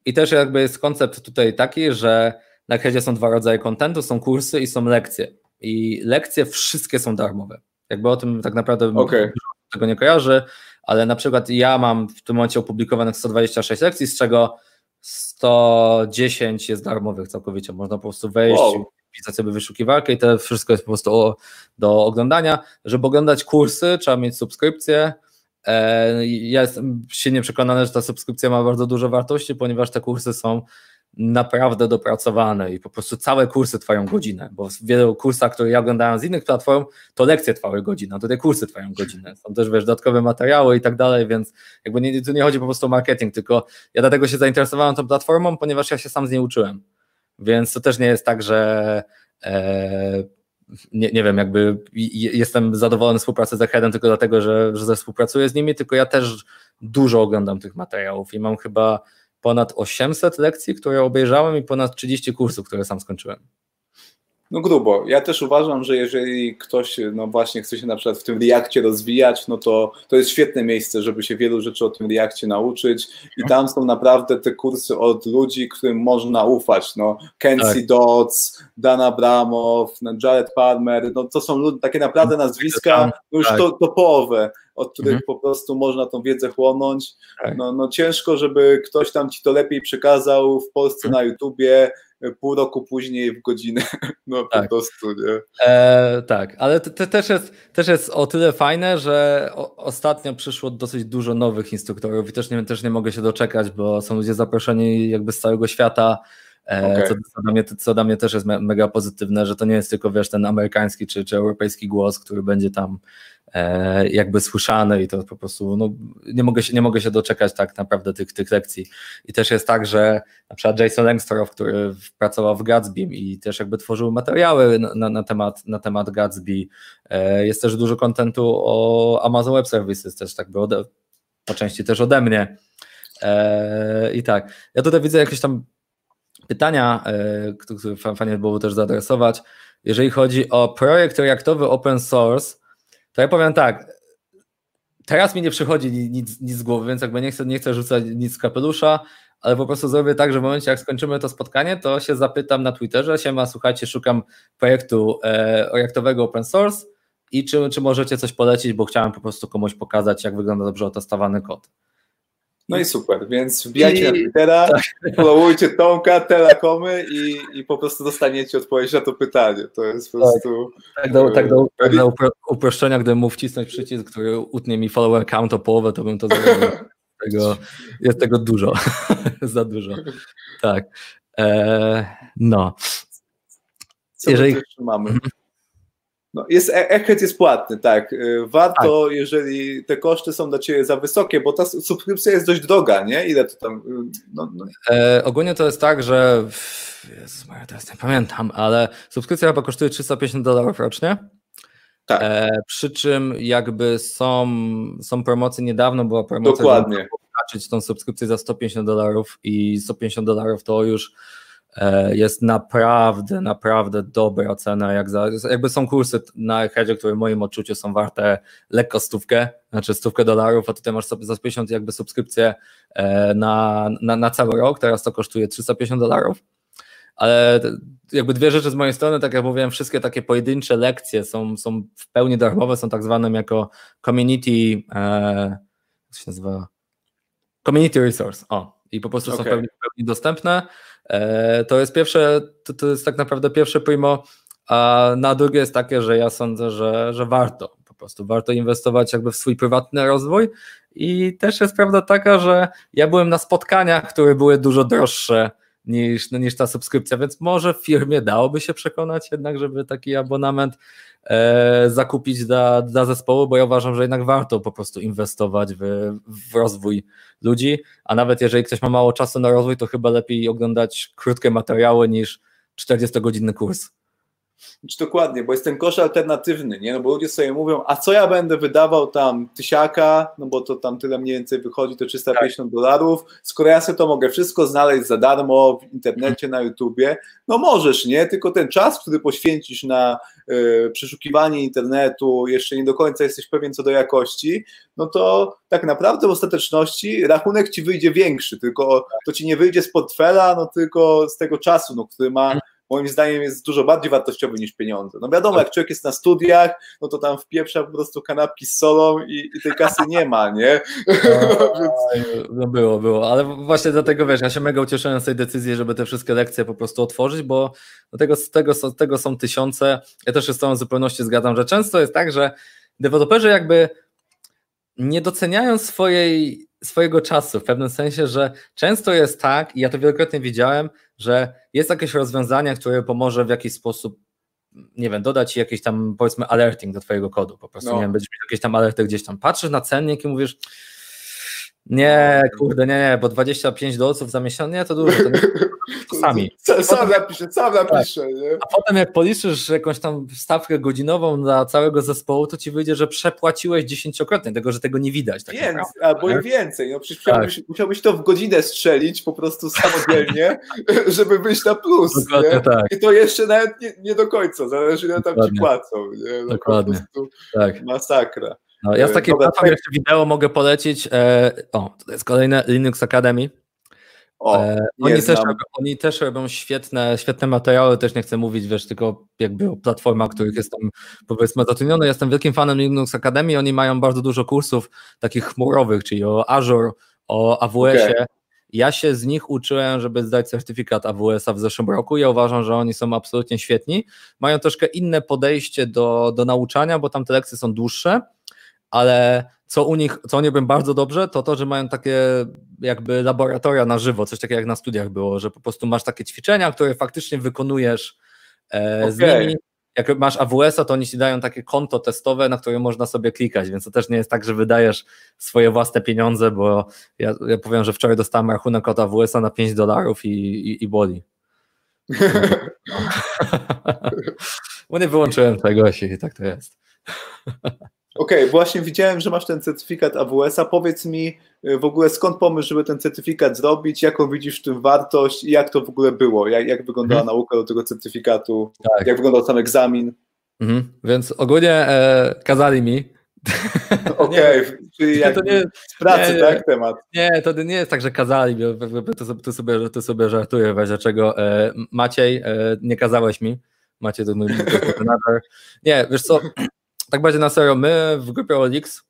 I też jakby jest koncept tutaj taki, że na Headzie są dwa rodzaje kontentu, są kursy i są lekcje. I lekcje wszystkie są darmowe. Jakby o tym tak naprawdę okay. Tego nie kojarzy, ale na przykład ja mam w tym momencie opublikowanych 126 lekcji, z czego 110 jest darmowych całkowicie. Można po prostu wejść, wow. wpisać sobie wyszukiwarkę i to wszystko jest po prostu o, do oglądania. Żeby oglądać kursy, trzeba mieć subskrypcję. E, ja jestem silnie przekonany, że ta subskrypcja ma bardzo dużo wartości, ponieważ te kursy są naprawdę dopracowane i po prostu całe kursy trwają godzinę, bo w wielu kursach, które ja oglądałem z innych platform, to lekcje trwały godzinę, tutaj kursy trwają godzinę. Są też wiesz, dodatkowe materiały i tak dalej, więc jakby nie, tu nie chodzi po prostu o marketing, tylko ja dlatego się zainteresowałem tą platformą, ponieważ ja się sam z niej uczyłem. Więc to też nie jest tak, że e, nie, nie wiem, jakby jestem zadowolony z współpracy z Aheadem tylko dlatego, że, że współpracuję z nimi, tylko ja też dużo oglądam tych materiałów i mam chyba ponad 800 lekcji, które obejrzałem i ponad 30 kursów, które sam skończyłem. No grubo. Ja też uważam, że jeżeli ktoś no właśnie chce się na przykład w tym Reakcie rozwijać, no to to jest świetne miejsce, żeby się wielu rzeczy o tym Reakcie nauczyć i tam są naprawdę te kursy od ludzi, którym można ufać. No, Kenzie tak. Dodds, Dan Abramow, Jared Palmer, no to są ludzie, takie naprawdę nazwiska no już tak. to, topowe od których mhm. po prostu można tą wiedzę chłonąć. Tak. No, no ciężko, żeby ktoś tam ci to lepiej przekazał w Polsce mhm. na YouTubie, pół roku później w godzinę, <laughs> no tak. po prostu, nie? E, tak, ale to, też, jest, też jest o tyle fajne, że o, ostatnio przyszło dosyć dużo nowych instruktorów i też nie, też nie mogę się doczekać, bo są ludzie zaproszeni jakby z całego świata, e, okay. co, co, dla mnie, co dla mnie też jest me, mega pozytywne, że to nie jest tylko wiesz, ten amerykański czy, czy europejski głos, który będzie tam E, jakby słyszane i to po prostu no, nie, mogę się, nie mogę się doczekać tak naprawdę tych, tych lekcji. I też jest tak, że na przykład Jason Langstorow, który pracował w Gatsby i też jakby tworzył materiały na, na, temat, na temat Gatsby, e, jest też dużo kontentu o Amazon Web Services, też tak by ode, po części też ode mnie. E, I tak, ja tutaj widzę jakieś tam pytania, które fajnie było też zaadresować. Jeżeli chodzi o projekt reaktowy open source, to ja powiem tak, teraz mi nie przychodzi nic, nic z głowy, więc jakby nie chcę, nie chcę rzucać nic z kapelusza, ale po prostu zrobię tak, że w momencie jak skończymy to spotkanie, to się zapytam na Twitterze, siema, słuchajcie, szukam projektu e, reaktowego open source i czy, czy możecie coś polecić, bo chciałem po prostu komuś pokazać, jak wygląda dobrze otestowany kod. No i super, więc wbijajcie I... na Twittera, tak. followujcie Tomka, Telekomy i, i po prostu dostaniecie odpowiedź na to pytanie. To jest po tak. prostu... Tak, do, tak do, tak do uproszczenia, gdybym mógł wcisnąć przycisk, który utnie mi follower count o połowę, to bym to zrobił. <laughs> tego, jest tego dużo, <laughs> za dużo. Tak. E, no. Co Jeżeli... mamy? No, jest, Echthet jest płatny, tak. Y, warto, tak. jeżeli te koszty są dla Ciebie za wysokie, bo ta subskrypcja jest dość droga, nie? Ile to tam... Y, no, no. E, ogólnie to jest tak, że Jezus, ja teraz nie pamiętam, ale subskrypcja chyba kosztuje 350 dolarów rocznie. Tak. E, przy czym jakby są, są promocje, niedawno była promocja, Dokładnie. żeby tą subskrypcję za 150 dolarów i 150 dolarów to już jest naprawdę, naprawdę dobra cena. Jak za, jakby są kursy na Headzie, które w moim odczuciu są warte lekko stówkę, znaczy stówkę dolarów, a tutaj masz sobie za 50 jakby subskrypcję e, na, na, na cały rok, teraz to kosztuje 350 dolarów. Ale jakby dwie rzeczy z mojej strony, tak jak mówiłem, wszystkie takie pojedyncze lekcje są, są w pełni darmowe, są tak zwane jako community, e, jak się nazywa? Community resource. O, i po prostu okay. są w pełni, w pełni dostępne. E, to jest pierwsze, to, to jest tak naprawdę pierwsze primo, a na drugie jest takie, że ja sądzę, że, że warto, po prostu warto inwestować jakby w swój prywatny rozwój. I też jest prawda taka, że ja byłem na spotkaniach, które były dużo droższe niż, no, niż ta subskrypcja, więc może firmie dałoby się przekonać jednak, żeby taki abonament e, zakupić dla, dla zespołu, bo ja uważam, że jednak warto po prostu inwestować w, w rozwój ludzi, a nawet jeżeli ktoś ma mało czasu na rozwój, to chyba lepiej oglądać krótkie materiały niż 40-godzinny kurs. Znaczy, dokładnie, bo jest ten kosz alternatywny, nie? No bo ludzie sobie mówią, a co ja będę wydawał tam tysiaka, no bo to tam tyle mniej więcej wychodzi, to 350 tak. dolarów, skoro ja sobie to mogę wszystko znaleźć za darmo w internecie, na YouTubie, no możesz, nie? Tylko ten czas, który poświęcisz na y, przeszukiwanie internetu, jeszcze nie do końca jesteś pewien co do jakości, no to tak naprawdę w ostateczności rachunek ci wyjdzie większy, tylko to ci nie wyjdzie z portfela, no tylko z tego czasu, no, który ma moim zdaniem jest dużo bardziej wartościowy niż pieniądze. No wiadomo, jak człowiek jest na studiach, no to tam wpieprza po prostu kanapki z solą i, i tej kasy nie ma, nie? No <laughs> było, było, ale właśnie dlatego wiesz, ja się mega ucieszyłem z tej decyzji, żeby te wszystkie lekcje po prostu otworzyć, bo tego, tego, tego są tysiące. Ja też się z tą zupełności zgadzam, że często jest tak, że deweloperzy jakby nie doceniają swojej, swojego czasu w pewnym sensie, że często jest tak, i ja to wielokrotnie widziałem, że jest jakieś rozwiązanie, które pomoże w jakiś sposób, nie wiem, dodać ci jakiś tam powiedzmy alerting do twojego kodu, po prostu, no. nie wiem, będziesz miał jakieś tam alerty gdzieś tam, patrzysz na cennik i mówisz, nie, kurde, nie, nie, bo 25 dolców za miesiąc, nie, to dużo, to, nie, <laughs> to sami. Sam napiszę, sam napiszę, tak. nie? A potem jak policzysz jakąś tam stawkę godzinową dla całego zespołu, to ci wyjdzie, że przepłaciłeś dziesięciokrotnie, tego, że tego nie widać. Tak Więc, albo i więcej, no przecież musiałbyś, tak. musiałbyś, to w godzinę strzelić po prostu samodzielnie, <laughs> żeby wyjść na plus, nie? Tak. I to jeszcze nawet nie, nie, do końca, zależy ile tam ci płacą, nie? No Dokładnie. tak. Masakra. No, ja z takiej platformy jeszcze wideo mogę polecić. E, o, to jest kolejne Linux Academy. O, e, oni, też robią, oni też robią świetne, świetne materiały, też nie chcę mówić, wiesz, tylko jakby o platformach, których jestem powiedzmy zatrudniony. Jestem wielkim fanem Linux Academy, oni mają bardzo dużo kursów takich chmurowych, czyli o Azure, o AWS-ie. Okay. Ja się z nich uczyłem, żeby zdać certyfikat AWS-a w zeszłym roku. Ja uważam, że oni są absolutnie świetni. Mają troszkę inne podejście do, do nauczania, bo tam te lekcje są dłuższe ale co u nich, co oni robią bardzo dobrze, to to, że mają takie jakby laboratoria na żywo, coś takiego jak na studiach było, że po prostu masz takie ćwiczenia, które faktycznie wykonujesz e, okay. z nimi. Jak masz AWS-a, to oni ci dają takie konto testowe, na które można sobie klikać, więc to też nie jest tak, że wydajesz swoje własne pieniądze, bo ja, ja powiem, że wczoraj dostałem rachunek od AWS-a na 5 dolarów i, i, i boli. <laughs> <laughs> bo nie wyłączyłem tego i tak to jest. <laughs> Okej, okay, właśnie widziałem, że masz ten certyfikat AWS-a. Powiedz mi y, w ogóle skąd pomysł, żeby ten certyfikat zrobić, jaką widzisz w tym wartość i jak to w ogóle było, jak, jak wyglądała mhm. nauka do tego certyfikatu, tak. jak wyglądał sam egzamin. Mhm. Więc ogólnie e, kazali mi. <laughs> Okej, okay, czyli jak to nie, z pracy, nie, tak, temat. Nie, to nie jest tak, że kazali, to, to, sobie, to sobie żartuję, weź dlaczego. E, Maciej, e, nie kazałeś mi. Mój koordynator. Nie, wiesz co, tak bardziej na serio, my w grupie OLX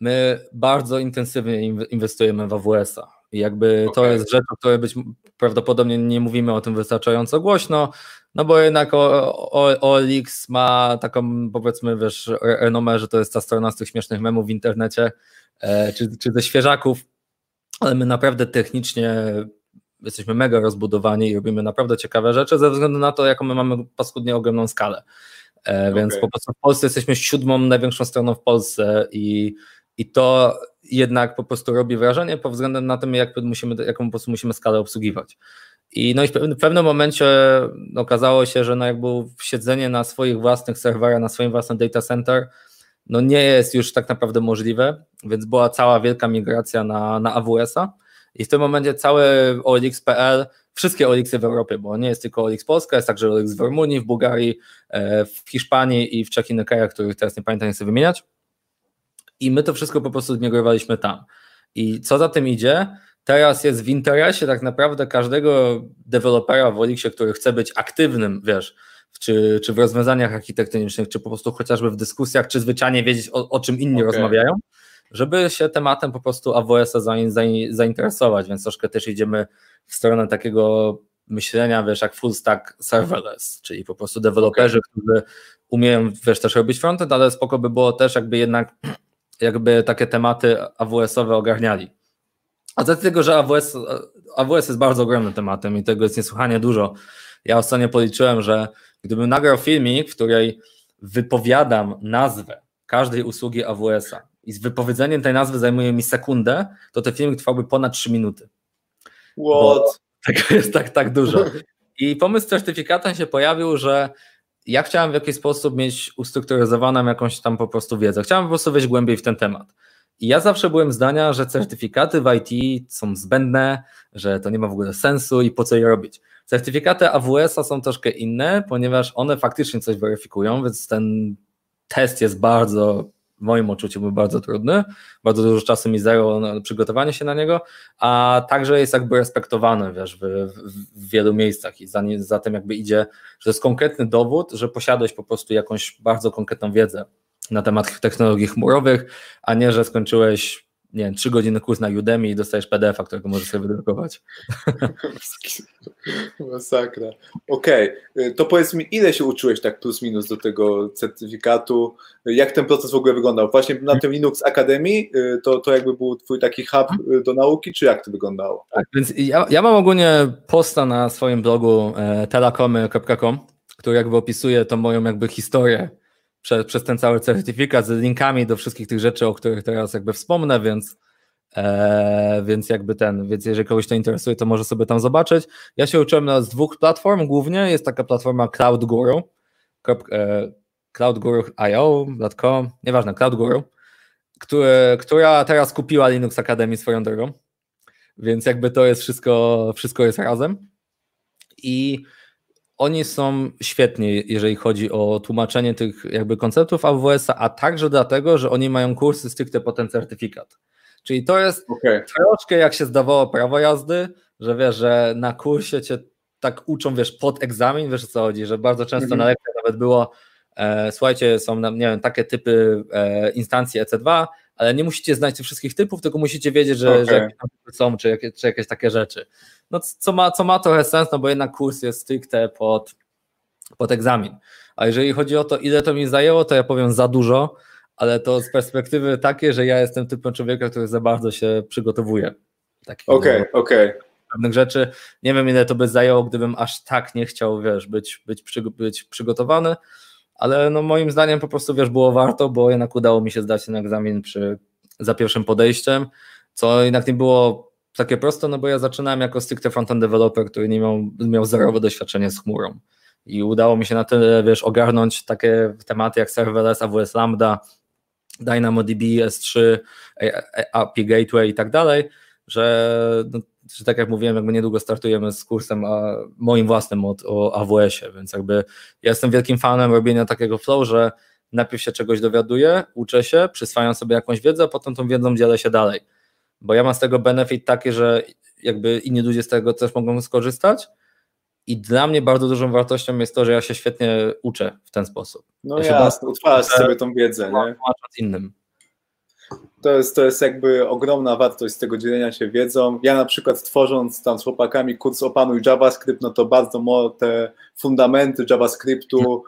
my bardzo intensywnie inwestujemy w AWS-a. I jakby okay. to jest rzecz, o której być prawdopodobnie nie mówimy o tym wystarczająco głośno, no bo jednak OLX ma taką powiedzmy, wiesz, renomę, że to jest ta strona z tych śmiesznych memów w internecie, e, czy, czy ze świeżaków, ale my naprawdę technicznie jesteśmy mega rozbudowani i robimy naprawdę ciekawe rzeczy ze względu na to, jaką my mamy paskudnie ogromną skalę. E, więc okay. po prostu w Polsce jesteśmy siódmą największą stroną w Polsce i, i to jednak po prostu robi wrażenie pod względem na tym, jak musimy, jaką po prostu musimy skalę obsługiwać. I, no i w pewnym momencie okazało się, że no jakby siedzenie na swoich własnych serwerach, na swoim własnym data center, no nie jest już tak naprawdę możliwe, więc była cała wielka migracja na, na AWS-a i w tym momencie cały OLX.pl wszystkie Olixy w Europie, bo nie jest tylko Olix Polska, jest także Olix w Rumunii, w Bułgarii, e, w Hiszpanii i w trzech innych krajach, których teraz nie pamiętam, nie chcę wymieniać. I my to wszystko po prostu zmigrowaliśmy tam. I co za tym idzie, teraz jest w interesie tak naprawdę każdego dewelopera w Olixie, który chce być aktywnym, wiesz, czy, czy w rozwiązaniach architektonicznych, czy po prostu chociażby w dyskusjach, czy zwyczajnie wiedzieć o, o czym inni okay. rozmawiają, żeby się tematem po prostu AWS-a zainteresować, więc troszkę też idziemy w stronę takiego myślenia, wiesz, jak full stack serverless, czyli po prostu deweloperzy, okay. którzy umieją, wiesz, też robić frontend, ale spoko by było też jakby jednak <clears throat> jakby takie tematy AWS-owe ogarniali. A z tego, że AWS, AWS jest bardzo ogromnym tematem i tego jest niesłychanie dużo. Ja ostatnio policzyłem, że gdybym nagrał filmik, w której wypowiadam nazwę każdej usługi AWS-a i z wypowiedzeniem tej nazwy zajmuje mi sekundę, to ten filmik trwałby ponad 3 minuty. What? Tego jest tak, tak dużo. I pomysł certyfikatem się pojawił, że ja chciałem w jakiś sposób mieć ustrukturyzowaną jakąś tam po prostu wiedzę. Chciałem po prostu wejść głębiej w ten temat. I ja zawsze byłem zdania, że certyfikaty w IT są zbędne, że to nie ma w ogóle sensu i po co je robić. Certyfikaty AWS-a są troszkę inne, ponieważ one faktycznie coś weryfikują, więc ten test jest bardzo w moim odczuciu był bardzo trudny, bardzo dużo czasu mi zajęło na przygotowanie się na niego, a także jest jakby respektowany wiesz, w, w, wielu miejscach. I za, za tym jakby idzie, że jest konkretny dowód, że posiadłeś po prostu jakąś bardzo konkretną wiedzę na temat technologii chmurowych, a nie, że skończyłeś nie wiem, trzy godziny kurs na Udemy i dostajesz PDF-a, którego możesz sobie wydrukować. <laughs> Masakra. Okej, okay. to powiedz mi, ile się uczyłeś tak plus minus do tego certyfikatu? Jak ten proces w ogóle wyglądał? Właśnie na tym Linux Academy y, to, to jakby był twój taki hub y, do nauki, czy jak to wyglądało? Tak, więc ja, ja mam ogólnie posta na swoim blogu e, telekomy.com, który jakby opisuje tą moją jakby historię przez, przez ten cały certyfikat z linkami do wszystkich tych rzeczy, o których teraz jakby wspomnę, więc, e, więc jakby ten, więc jeżeli kogoś to interesuje, to może sobie tam zobaczyć. Ja się uczyłem na, z dwóch platform głównie, jest taka platforma Cloud Guru, e, cloudguru.io.com, nieważne, Cloud Guru, który, która teraz kupiła Linux Academy swoją drogą, więc jakby to jest wszystko, wszystko jest razem. I oni są świetni, jeżeli chodzi o tłumaczenie tych jakby konceptów AWS-a, a także dlatego, że oni mają kursy stricte po ten certyfikat. Czyli to jest okay. troszkę jak się zdawało prawo jazdy, że wiesz, że na kursie cię tak uczą, wiesz, pod egzamin, wiesz o co chodzi, że bardzo często mm -hmm. na lekcjach nawet było, e, słuchajcie, są nie wiem, takie typy e, instancji EC2, ale nie musicie znać tych wszystkich typów, tylko musicie wiedzieć, że, okay. że jakieś są, czy, jakieś, czy jakieś takie rzeczy. No, co, ma, co ma trochę sens, no bo jednak kurs jest stricte pod, pod egzamin. A jeżeli chodzi o to, ile to mi zajęło, to ja powiem za dużo, ale to z perspektywy takiej, że ja jestem typem człowieka, który za bardzo się przygotowuje. Okej, okej. Okay, okay. Pewnych rzeczy. Nie wiem, ile to by zajęło, gdybym aż tak nie chciał, wiesz, być, być, przy, być przygotowany, ale no moim zdaniem po prostu, wiesz, było warto, bo jednak udało mi się zdać ten egzamin przy, za pierwszym podejściem, co jednak nie było takie proste, no bo ja zaczynałem jako stricte frontend developer, który nie miał, miał zerowe doświadczenie z chmurą. I udało mi się na tyle, wiesz, ogarnąć takie tematy jak serverless, AWS Lambda, DynamoDB, S3, API Gateway i tak dalej, że, no, że tak jak mówiłem, jakby niedługo startujemy z kursem a, moim własnym od, o AWS-ie, więc jakby ja jestem wielkim fanem robienia takiego flow, że najpierw się czegoś dowiaduję, uczę się, przyswajam sobie jakąś wiedzę, a potem tą wiedzą dzielę się dalej. Bo ja mam z tego benefit taki, że jakby inni ludzie z tego też mogą skorzystać, i dla mnie bardzo dużą wartością jest to, że ja się świetnie uczę w ten sposób. No ja jasne, utwarzasz sobie tą wiedzę, nie? Innym. To jest, to jest jakby ogromna wartość z tego dzielenia się wiedzą. Ja na przykład tworząc tam z chłopakami kurs Opanuj JavaScript, no to bardzo te fundamenty JavaScriptu,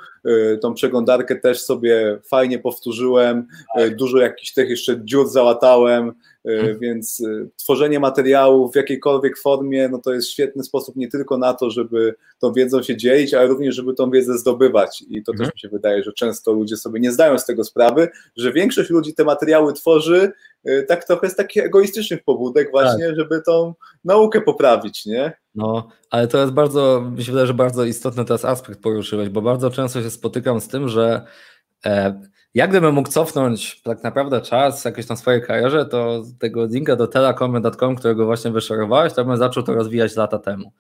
tą przeglądarkę też sobie fajnie powtórzyłem, y, dużo jakichś tych jeszcze dziur załatałem, y, mhm. więc tworzenie materiałów w jakiejkolwiek formie, no to jest świetny sposób nie tylko na to, żeby tą wiedzą się dzielić, ale również, żeby tą wiedzę zdobywać i to też mhm. mi się wydaje, że często ludzie sobie nie zdają z tego sprawy, że większość ludzi te materiały tworzy tak trochę z takich egoistycznych pobudek właśnie, tak. żeby tą naukę poprawić, nie? No, ale to jest bardzo, mi się wydaje, że bardzo istotny teraz aspekt poruszyłeś, bo bardzo często się spotykam z tym, że e, jak gdybym mógł cofnąć tak naprawdę czas jakoś na swojej karierze, to tego linka do telekomy.com, którego właśnie wyszorowałeś, to bym zaczął to rozwijać lata temu.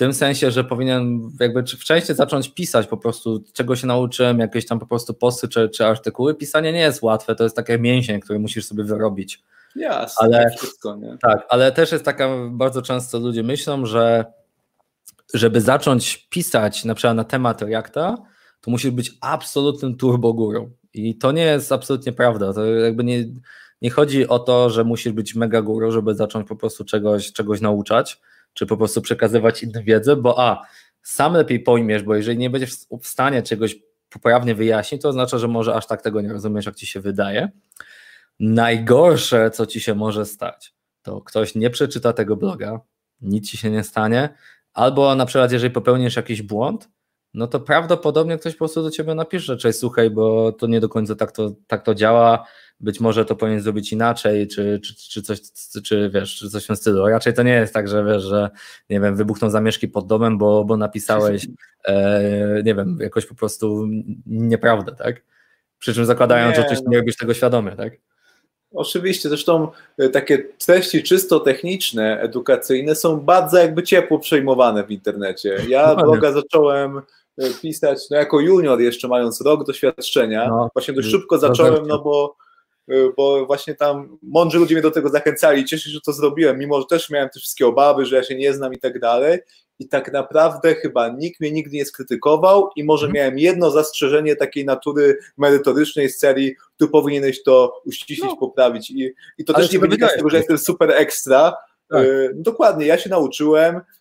W tym sensie, że powinien jakby wcześniej zacząć pisać po prostu, czego się nauczyłem, jakieś tam po prostu posty czy, czy artykuły. Pisanie nie jest łatwe, to jest takie mięsień, który musisz sobie wyrobić. Jasne, ale, wszystko, nie? Tak, ale też jest taka, bardzo często ludzie myślą, że żeby zacząć pisać na przykład na temat Reacta, to musisz być absolutnym turbogurą. I to nie jest absolutnie prawda. To jakby nie, nie chodzi o to, że musisz być mega guru, żeby zacząć po prostu czegoś, czegoś nauczać, czy po prostu przekazywać inną wiedzę, bo a, sam lepiej pojmiesz, bo jeżeli nie będziesz w stanie czegoś poprawnie wyjaśnić, to oznacza, że może aż tak tego nie rozumiesz, jak ci się wydaje. Najgorsze, co ci się może stać, to ktoś nie przeczyta tego bloga, nic ci się nie stanie, albo na przykład jeżeli popełnisz jakiś błąd, no to prawdopodobnie ktoś po prostu do ciebie napisze, cześć, słuchaj, bo to nie do końca tak to, tak to działa, być może to powinien zrobić inaczej, czy, czy, czy coś, czy wiesz, czy coś w tym stylu. Raczej to nie jest tak, że wiesz, że nie wiem, wybuchną zamieszki pod domem, bo, bo napisałeś, e, nie wiem, jakoś po prostu nieprawdę, tak? Przy czym zakładają, nie, że oczywiście no. nie robisz tego świadomie, tak? Oczywiście, zresztą e, takie treści czysto techniczne, edukacyjne są bardzo jakby ciepło przejmowane w internecie. Ja bloga zacząłem e, pisać, no jako junior jeszcze mając rok doświadczenia, no, właśnie dość szybko zacząłem, no bo bo właśnie tam mądrzy ludzie mnie do tego zachęcali. Cieszę się, że to zrobiłem, mimo że też miałem te wszystkie obawy, że ja się nie znam i tak dalej. I tak naprawdę chyba nikt mnie nigdy nie skrytykował i może mm. miałem jedno zastrzeżenie takiej natury merytorycznej z serii, tu powinieneś to uściślić, no. poprawić. I, i to Ale też nie wynika z tego, że jestem super ekstra. Tak. Y, dokładnie, ja się nauczyłem, Y,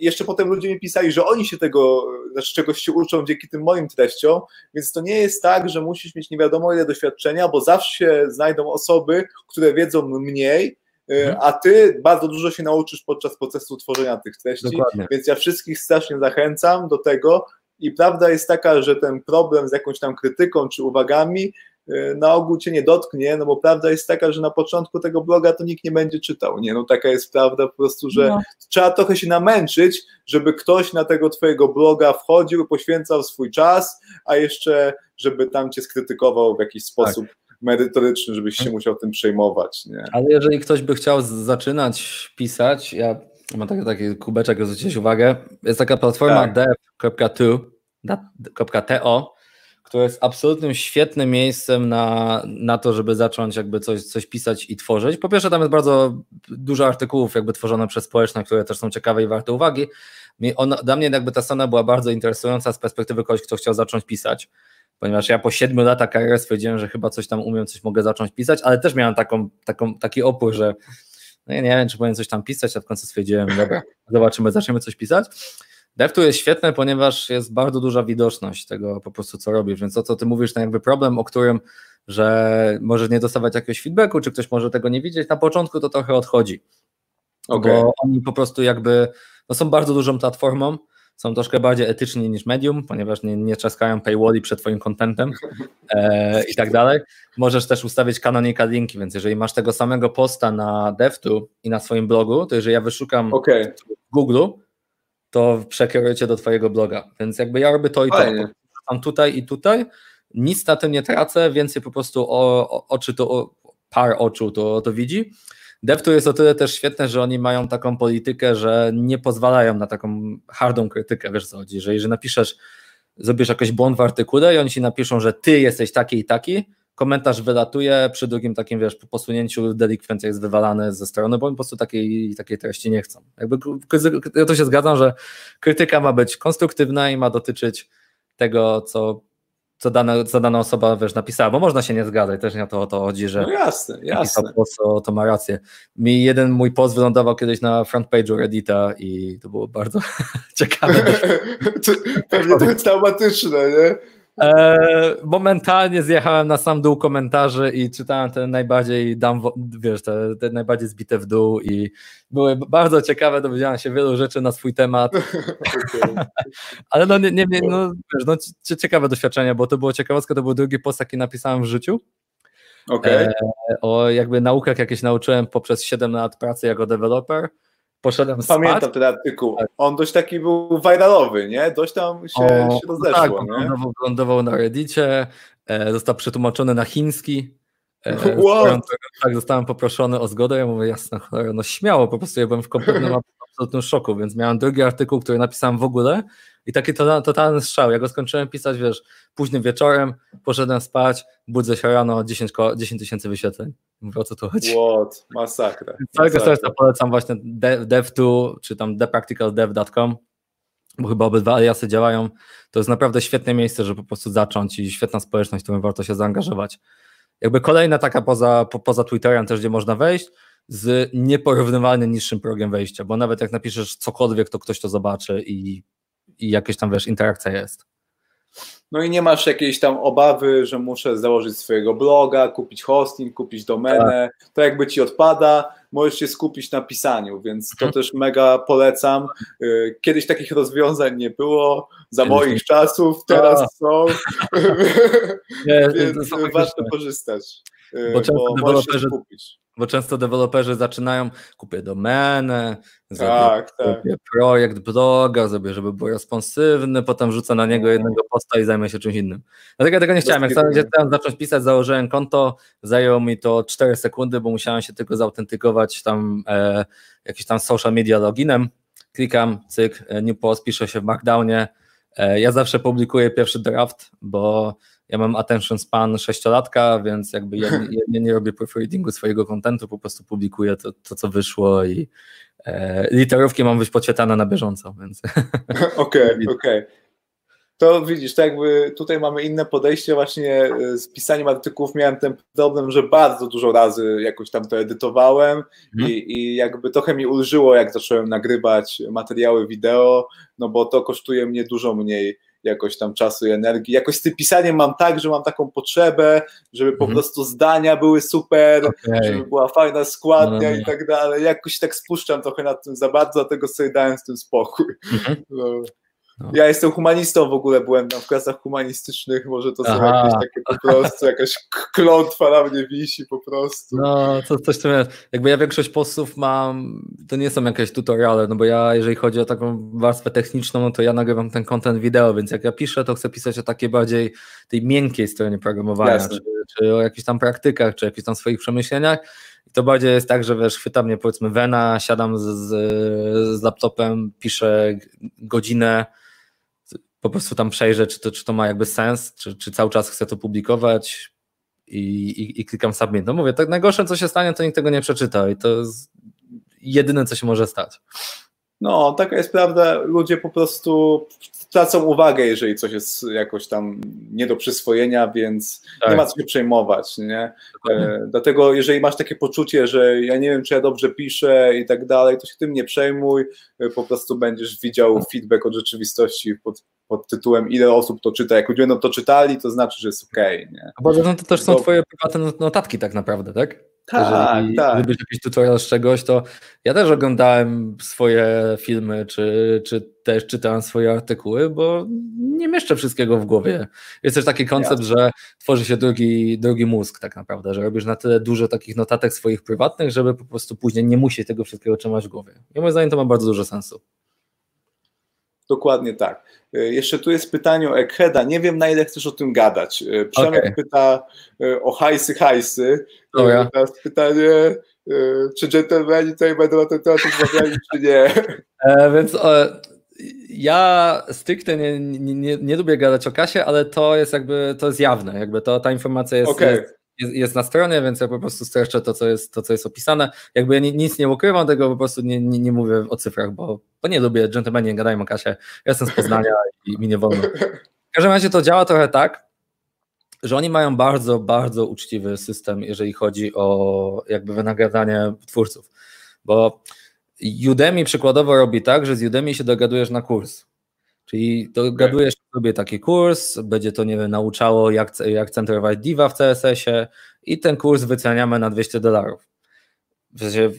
jeszcze potem ludzie mi pisali, że oni się tego, znaczy czegoś się uczą dzięki tym moim treściom, więc to nie jest tak, że musisz mieć nie wiadomo ile doświadczenia, bo zawsze się znajdą osoby, które wiedzą mniej, y, mhm. a ty bardzo dużo się nauczysz podczas procesu tworzenia tych treści, Dokładnie. więc ja wszystkich strasznie zachęcam do tego i prawda jest taka, że ten problem z jakąś tam krytyką czy uwagami Y, na ogół cię nie dotknie, no bo prawda jest taka, że na początku tego bloga to nikt nie będzie czytał, nie, no taka jest prawda po prostu, że no. trzeba trochę się namęczyć, żeby ktoś na tego twojego bloga wchodził, poświęcał swój czas, a jeszcze, żeby tam cię skrytykował w jakiś sposób tak. merytoryczny, żebyś się musiał tym przejmować, nie. Ale jeżeli ktoś by chciał zaczynać pisać, ja mam taki, taki kubeczek, zwrócić uwagę, jest taka platforma tak. dev.to, które jest absolutnym świetnym miejscem na, na to, żeby zacząć jakby coś, coś pisać i tworzyć. Po pierwsze, tam jest bardzo dużo artykułów jakby tworzone przez społeczne, które też są ciekawe i warte uwagi. Ona, dla mnie jakby ta strona była bardzo interesująca z perspektywy kogoś, kto chciał zacząć pisać, ponieważ ja po siedmiu latach kariery stwierdziłem, że chyba coś tam umiem, coś mogę zacząć pisać, ale też miałem taką, taką, taki opór, że no ja nie wiem, czy powinien coś tam pisać, a w końcu stwierdziłem, dobra, zobaczymy, zaczniemy coś pisać. DevTool jest świetne, ponieważ jest bardzo duża widoczność tego po prostu, co robisz, więc to, co ty mówisz, to jakby problem, o którym, że możesz nie dostawać jakiegoś feedbacku, czy ktoś może tego nie widzieć, na początku to trochę odchodzi, okay. bo oni po prostu jakby, no są bardzo dużą platformą, są troszkę bardziej etyczni niż Medium, ponieważ nie, nie czaskają paywalli przed twoim contentem e, i tak dalej. Możesz też ustawić canonical linki, więc jeżeli masz tego samego posta na DevTool i na swoim blogu, to jeżeli ja wyszukam okay. w Google, to przekierujecie do Twojego bloga. Więc jakby ja robię to i Fajnie. to. Tam tutaj i tutaj. Nic na tym nie tracę, więcej po prostu o, o, oczy to, o, par oczu to, to widzi. DevTool jest o tyle też świetne, że oni mają taką politykę, że nie pozwalają na taką hardą krytykę, wiesz co chodzi, że jeżeli napiszesz, zrobisz jakiś błąd w artykule i oni ci napiszą, że ty jesteś taki i taki, komentarz wylatuje, przy drugim takim, wiesz, po posunięciu delikwent jest wywalany ze strony, bo po prostu takiej, takiej treści nie chcą. Jakby ja to się zgadzam, że krytyka ma być konstruktywna i ma dotyczyć tego, co, co, dana, co dana osoba, wiesz, napisała, bo można się nie zgadzać, też nie to o to chodzi, że no jasne, jasne. To, to ma rację. Mi jeden mój post wylądował kiedyś na front page'u Reddita i to było bardzo <laughs> ciekawe. <laughs> Pewnie to jest traumatyczne, nie? E, momentalnie zjechałem na sam dół komentarzy i czytałem te najbardziej, dam, wiesz, te, te, najbardziej zbite w dół i były bardzo ciekawe, dowiedziałem się wielu rzeczy na swój temat. <laughs> Ale no nie, nie, nie no, wiesz, no, ciekawe doświadczenie, bo to było ciekawostka, to był drugi post, jaki napisałem w życiu. Okay. E, o jakby naukach jakieś nauczyłem poprzez 7 lat pracy jako deweloper poszedłem spać. Pamiętam ten artykuł. Tak. On dość taki był viralowy, nie? Dość tam się, o, się rozeszło, tak? Lądował, lądował na Reddicie, e, został przetłumaczony na chiński. E, <laughs> wow. Tak, zostałem poproszony o zgodę. Ja mówię, jasne, cholera, no śmiało, po prostu ja byłem w kompletnym <laughs> absolutnym szoku, więc miałem drugi artykuł, który napisałem w ogóle i taki to, totalny strzał. Ja go skończyłem pisać, wiesz, późnym wieczorem, poszedłem spać, budzę się rano, 10 tysięcy wyświetleń. Mówię, o co tu chodzi. What? Masakra. Całego serca polecam właśnie dev2, czy tam thepracticaldev.com, bo chyba obydwa aliasy działają. To jest naprawdę świetne miejsce, żeby po prostu zacząć i świetna społeczność, w którą warto się zaangażować. Jakby kolejna taka poza, po, poza Twitterem też, gdzie można wejść, z nieporównywalnie niższym progiem wejścia, bo nawet jak napiszesz cokolwiek, to ktoś to zobaczy i, i jakieś tam, wiesz, interakcja jest. No i nie masz jakiejś tam obawy, że muszę założyć swojego bloga, kupić hosting, kupić domenę. Tak. To jakby ci odpada, możesz się skupić na pisaniu, więc to mhm. też mega polecam. Y, kiedyś takich rozwiązań nie było, za Kiedyś moich nie. czasów, teraz A. są, <laughs> nie, więc warto korzystać, y, bo, bo możesz się skupić bo często deweloperzy zaczynają, kupię domenę, zrobię, tak, tak. projekt bloga, zrobię, żeby był responsywny, potem rzucę na niego jednego posta i zajmę się czymś innym. Dlatego ja tego nie chciałem. Jak chciałem zacząć pisać, założyłem konto, zajęło mi to 4 sekundy, bo musiałem się tylko zautentykować tam e, jakiś tam social media loginem. Klikam, cyk, e, new post, piszę się w Markdownie. E, ja zawsze publikuję pierwszy draft, bo ja mam attention span sześciolatka, więc jakby ja, <laughs> ja nie robię proofreadingu swojego kontentu, po prostu publikuję to, to co wyszło i e, literówki mam być podświetlane na bieżąco, więc... <laughs> Okej, <laughs> okej. Okay, okay. To widzisz, tak jakby tutaj mamy inne podejście właśnie e, z pisaniem artykułów miałem ten problem, że bardzo dużo razy jakoś tam to edytowałem mhm. i, i jakby trochę mi ulżyło, jak zacząłem nagrywać materiały wideo, no bo to kosztuje mnie dużo mniej jakoś tam czasu i energii. Jakoś z tym pisaniem mam tak, że mam taką potrzebę, żeby po mhm. prostu zdania były super, okay. żeby była fajna składnia no, no, i tak dalej. Jakoś tak spuszczam trochę nad tym za bardzo, dlatego sobie dałem z tym spokój. Mhm. No. No. Ja jestem humanistą w ogóle, byłem tam w klasach humanistycznych, może to są jakieś takie po prostu, jakaś klątwa na mnie wisi po prostu. No, to coś tam Jakby ja większość postów mam, to nie są jakieś tutoriale, no bo ja jeżeli chodzi o taką warstwę techniczną, no to ja nagrywam ten content wideo, więc jak ja piszę, to chcę pisać o takiej bardziej tej miękkiej stronie programowania, czy, czy o jakichś tam praktykach, czy jakichś tam swoich przemyśleniach. I to bardziej jest tak, że wiesz, chwyta mnie powiedzmy wena, siadam z, z, z laptopem, piszę godzinę, po prostu tam przejrzę, czy to, czy to ma jakby sens, czy, czy cały czas chcę to publikować i, i, i klikam submit. No mówię, tak najgorsze co się stanie, to nikt tego nie przeczyta i to jest jedyne, co się może stać. No, taka jest prawda. Ludzie po prostu tracą uwagę, jeżeli coś jest jakoś tam nie do przyswojenia, więc tak. nie ma co się przejmować. Nie? E, dlatego, jeżeli masz takie poczucie, że ja nie wiem, czy ja dobrze piszę i tak dalej, to się tym nie przejmuj. E, po prostu będziesz widział feedback od rzeczywistości pod, pod tytułem ile osób to czyta. Jak ludzie będą to czytali, to znaczy, że jest okej. Okay, Bo no to też są twoje prywatne notatki tak naprawdę, tak? Tak, Jeżeli tak. Gdybyś jakiś tutorial z czegoś, to ja też oglądałem swoje filmy, czy, czy też czytałem swoje artykuły, bo nie mieszczę wszystkiego w głowie. Jest też taki koncept, Jasne. że tworzy się drugi, drugi mózg tak naprawdę, że robisz na tyle dużo takich notatek swoich prywatnych, żeby po prostu później nie musieć tego wszystkiego trzymać w głowie. I moim zdaniem to ma bardzo dużo sensu. Dokładnie tak. E, jeszcze tu jest pytanie o Eggheada. Nie wiem, na ile chcesz o tym gadać. E, Przemek okay. pyta e, o hajsy, hajsy. Oh, ja. Teraz pytanie, czy dżentelmeni tutaj będą na ten temat rozmawiali, czy nie. E, więc e, ja stricte nie, nie, nie, nie, lubię gadać o kasie, ale to jest jakby, to jest jawne, jakby to, ta informacja jest, okay. jest jest, jest, na stronie, więc ja po prostu streszczę to, co jest, to, co jest opisane. Jakby ja nic nie ukrywam tego, po prostu nie, nie, nie mówię o cyfrach, bo, bo nie lubię, dżentelmeni nie gadają o kasie. Ja jestem z Poznania i mi nie wolno. W każdym razie to działa trochę tak, że oni mają bardzo, bardzo uczciwy system, jeżeli chodzi o jakby wynagradzanie twórców, bo Udemy przykładowo robi tak, że z Udemy się dogadujesz na kurs. Czyli dogadujesz sobie taki kurs, będzie to, nie wiem, nauczało jak, jak centrować diva w CSS-ie i ten kurs wyceniamy na 200 dolarów.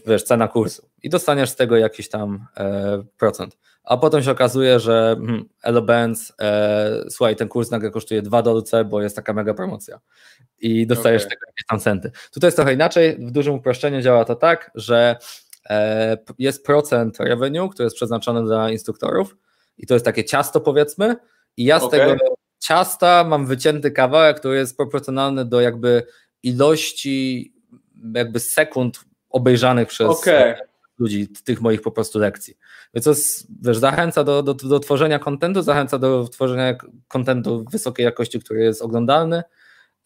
Wiesz, cena kursu. I dostaniesz z tego jakiś tam e, procent. A potem się okazuje, że hmm, Elobands, e, słuchaj, ten kurs nagle kosztuje 2 dolce, bo jest taka mega promocja. I dostajesz okay. tego jakieś tam centy. Tutaj jest trochę inaczej. W dużym uproszczeniu działa to tak, że e, jest procent revenue, który jest przeznaczony dla instruktorów, i to jest takie ciasto powiedzmy i ja z okay. tego ciasta mam wycięty kawałek, który jest proporcjonalny do jakby ilości jakby sekund obejrzanych przez okay. ludzi tych moich po prostu lekcji. Więc to jest, wiesz, zachęca do, do, do tworzenia kontentu, zachęca do tworzenia kontentu wysokiej jakości, który jest oglądalny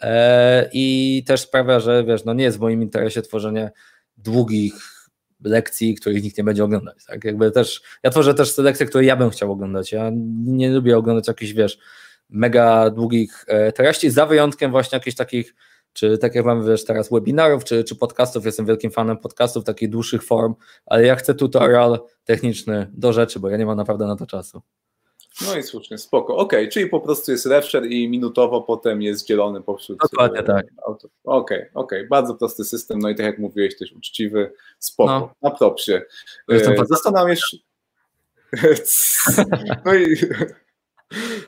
e, i też sprawia, że wiesz, no nie jest w moim interesie tworzenie długich lekcji, których nikt nie będzie oglądać. Tak? Jakby też, ja tworzę też selekcje, które ja bym chciał oglądać. Ja nie lubię oglądać jakichś, wiesz, mega długich e, treści, za wyjątkiem właśnie jakichś takich, czy tak jak mamy wiesz, teraz webinarów, czy, czy podcastów, jestem wielkim fanem podcastów, takich dłuższych form, ale ja chcę tutorial techniczny do rzeczy, bo ja nie mam naprawdę na to czasu. No i słusznie, spoko. Okej, okay, czyli po prostu jest refsher i minutowo potem jest dzielony pośród Dokładnie tak. Okej, okej, okay, okay. bardzo prosty system, no i tak jak mówiłeś, też uczciwy, spoko, no. na propsie. E, zastanawiam się... <laughs> no i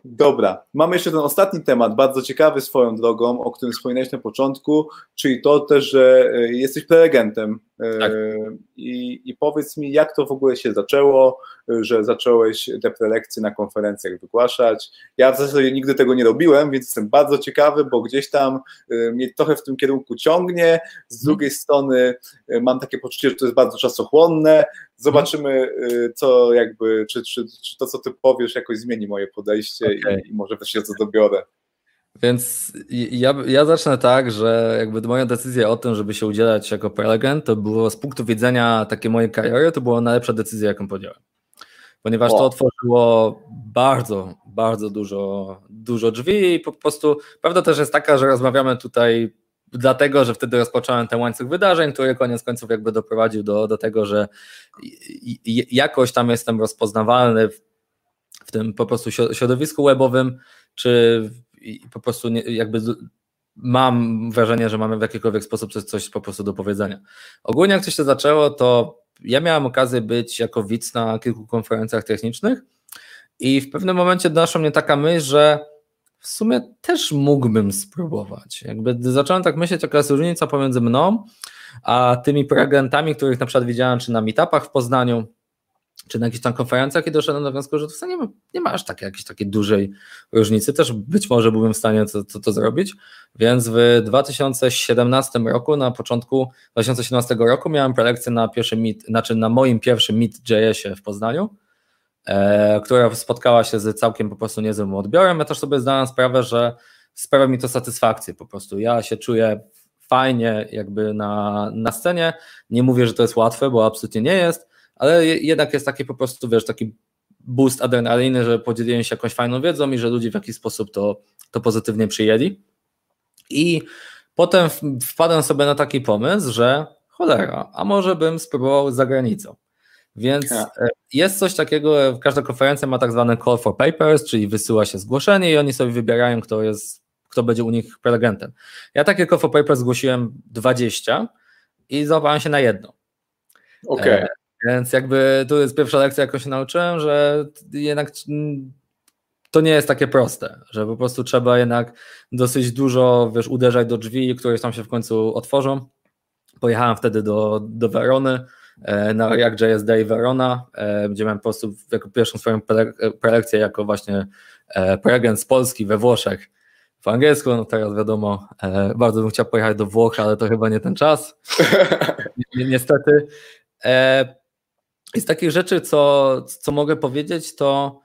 Dobra, mamy jeszcze ten ostatni temat, bardzo ciekawy swoją drogą, o którym wspominałeś na początku, czyli to też, że e, jesteś prelegentem. Tak. I, I powiedz mi, jak to w ogóle się zaczęło, że zacząłeś te prelekcje na konferencjach wygłaszać. Ja w zasadzie nigdy tego nie robiłem, więc jestem bardzo ciekawy, bo gdzieś tam e, mnie trochę w tym kierunku ciągnie. Z mhm. drugiej strony mam takie poczucie, że to jest bardzo czasochłonne. Zobaczymy, co jakby, czy, czy, czy to, co ty powiesz, jakoś zmieni moje podejście okay. i, i może też się co dobiorę. Więc ja, ja zacznę tak, że jakby moja decyzja o tym, żeby się udzielać jako prelegent, to było z punktu widzenia takiej mojej kariery, to była najlepsza decyzja, jaką podjąłem. Ponieważ o. to otworzyło bardzo, bardzo dużo, dużo drzwi i po prostu prawda też jest taka, że rozmawiamy tutaj dlatego, że wtedy rozpocząłem ten łańcuch wydarzeń, który koniec końców jakby doprowadził do, do tego, że jakoś tam jestem rozpoznawalny w, w tym po prostu środowisku webowym, czy po prostu nie, jakby mam wrażenie, że mamy w jakikolwiek sposób coś, coś po prostu do powiedzenia. Ogólnie jak coś się zaczęło, to ja miałem okazję być jako widz na kilku konferencjach technicznych i w pewnym momencie doszła mnie taka myśl, że w sumie też mógłbym spróbować. Jakby zacząłem tak myśleć, jaka jest różnica pomiędzy mną a tymi prelegentami, których na przykład widziałem czy na meetupach w Poznaniu, czy na jakichś tam konferencjach i doszedłem do wniosku, że to nie ma, nie ma aż takiej, jakiejś takiej dużej różnicy. Też być może byłbym w stanie to, to, to, zrobić. Więc w 2017 roku, na początku 2017 roku miałem prelekcję na pierwszym meet, znaczy na moim pierwszym Meet JS-ie w Poznaniu, e, która spotkała się z całkiem po prostu niezłym odbiorem. Ja też sobie zdałem sprawę, że sprawia mi to satysfakcję po prostu. Ja się czuję fajnie jakby na, na scenie. Nie mówię, że to jest łatwe, bo absolutnie nie jest, ale jednak jest taki po prostu, wiesz, taki boost adrenaliny, że podzieliłem się jakąś fajną wiedzą i że ludzie w jakiś sposób to, to pozytywnie przyjęli. I potem wpadłem sobie na taki pomysł, że cholera, a może bym spróbował za granicą. Więc ja. E, jest coś takiego, każda konferencja ma tak zwany call for papers, czyli wysyła się zgłoszenie i oni sobie wybierają, kto jest, kto będzie u nich prelegentem. Ja takie call for papers zgłosiłem 20 i załapałem się na jedno. Okej. Okay. Więc jakby tu jest pierwsza lekcja, jaką się nauczyłem, że jednak to nie jest takie proste, że po prostu trzeba jednak dosyć dużo, wiesz, uderzać do drzwi, które tam się w końcu otworzą. Pojechałem wtedy do, do Werony, e, na React.js Day Verona, e, gdzie miałem po prostu jako pierwszą swoją prelekcję jako właśnie e, prelegent z Polski we Włoszech w angielsku, no teraz wiadomo, bardzo bym chciał pojechać do Włoch, ale to chyba nie ten czas, <laughs> niestety. Z takich rzeczy, co, co mogę powiedzieć, to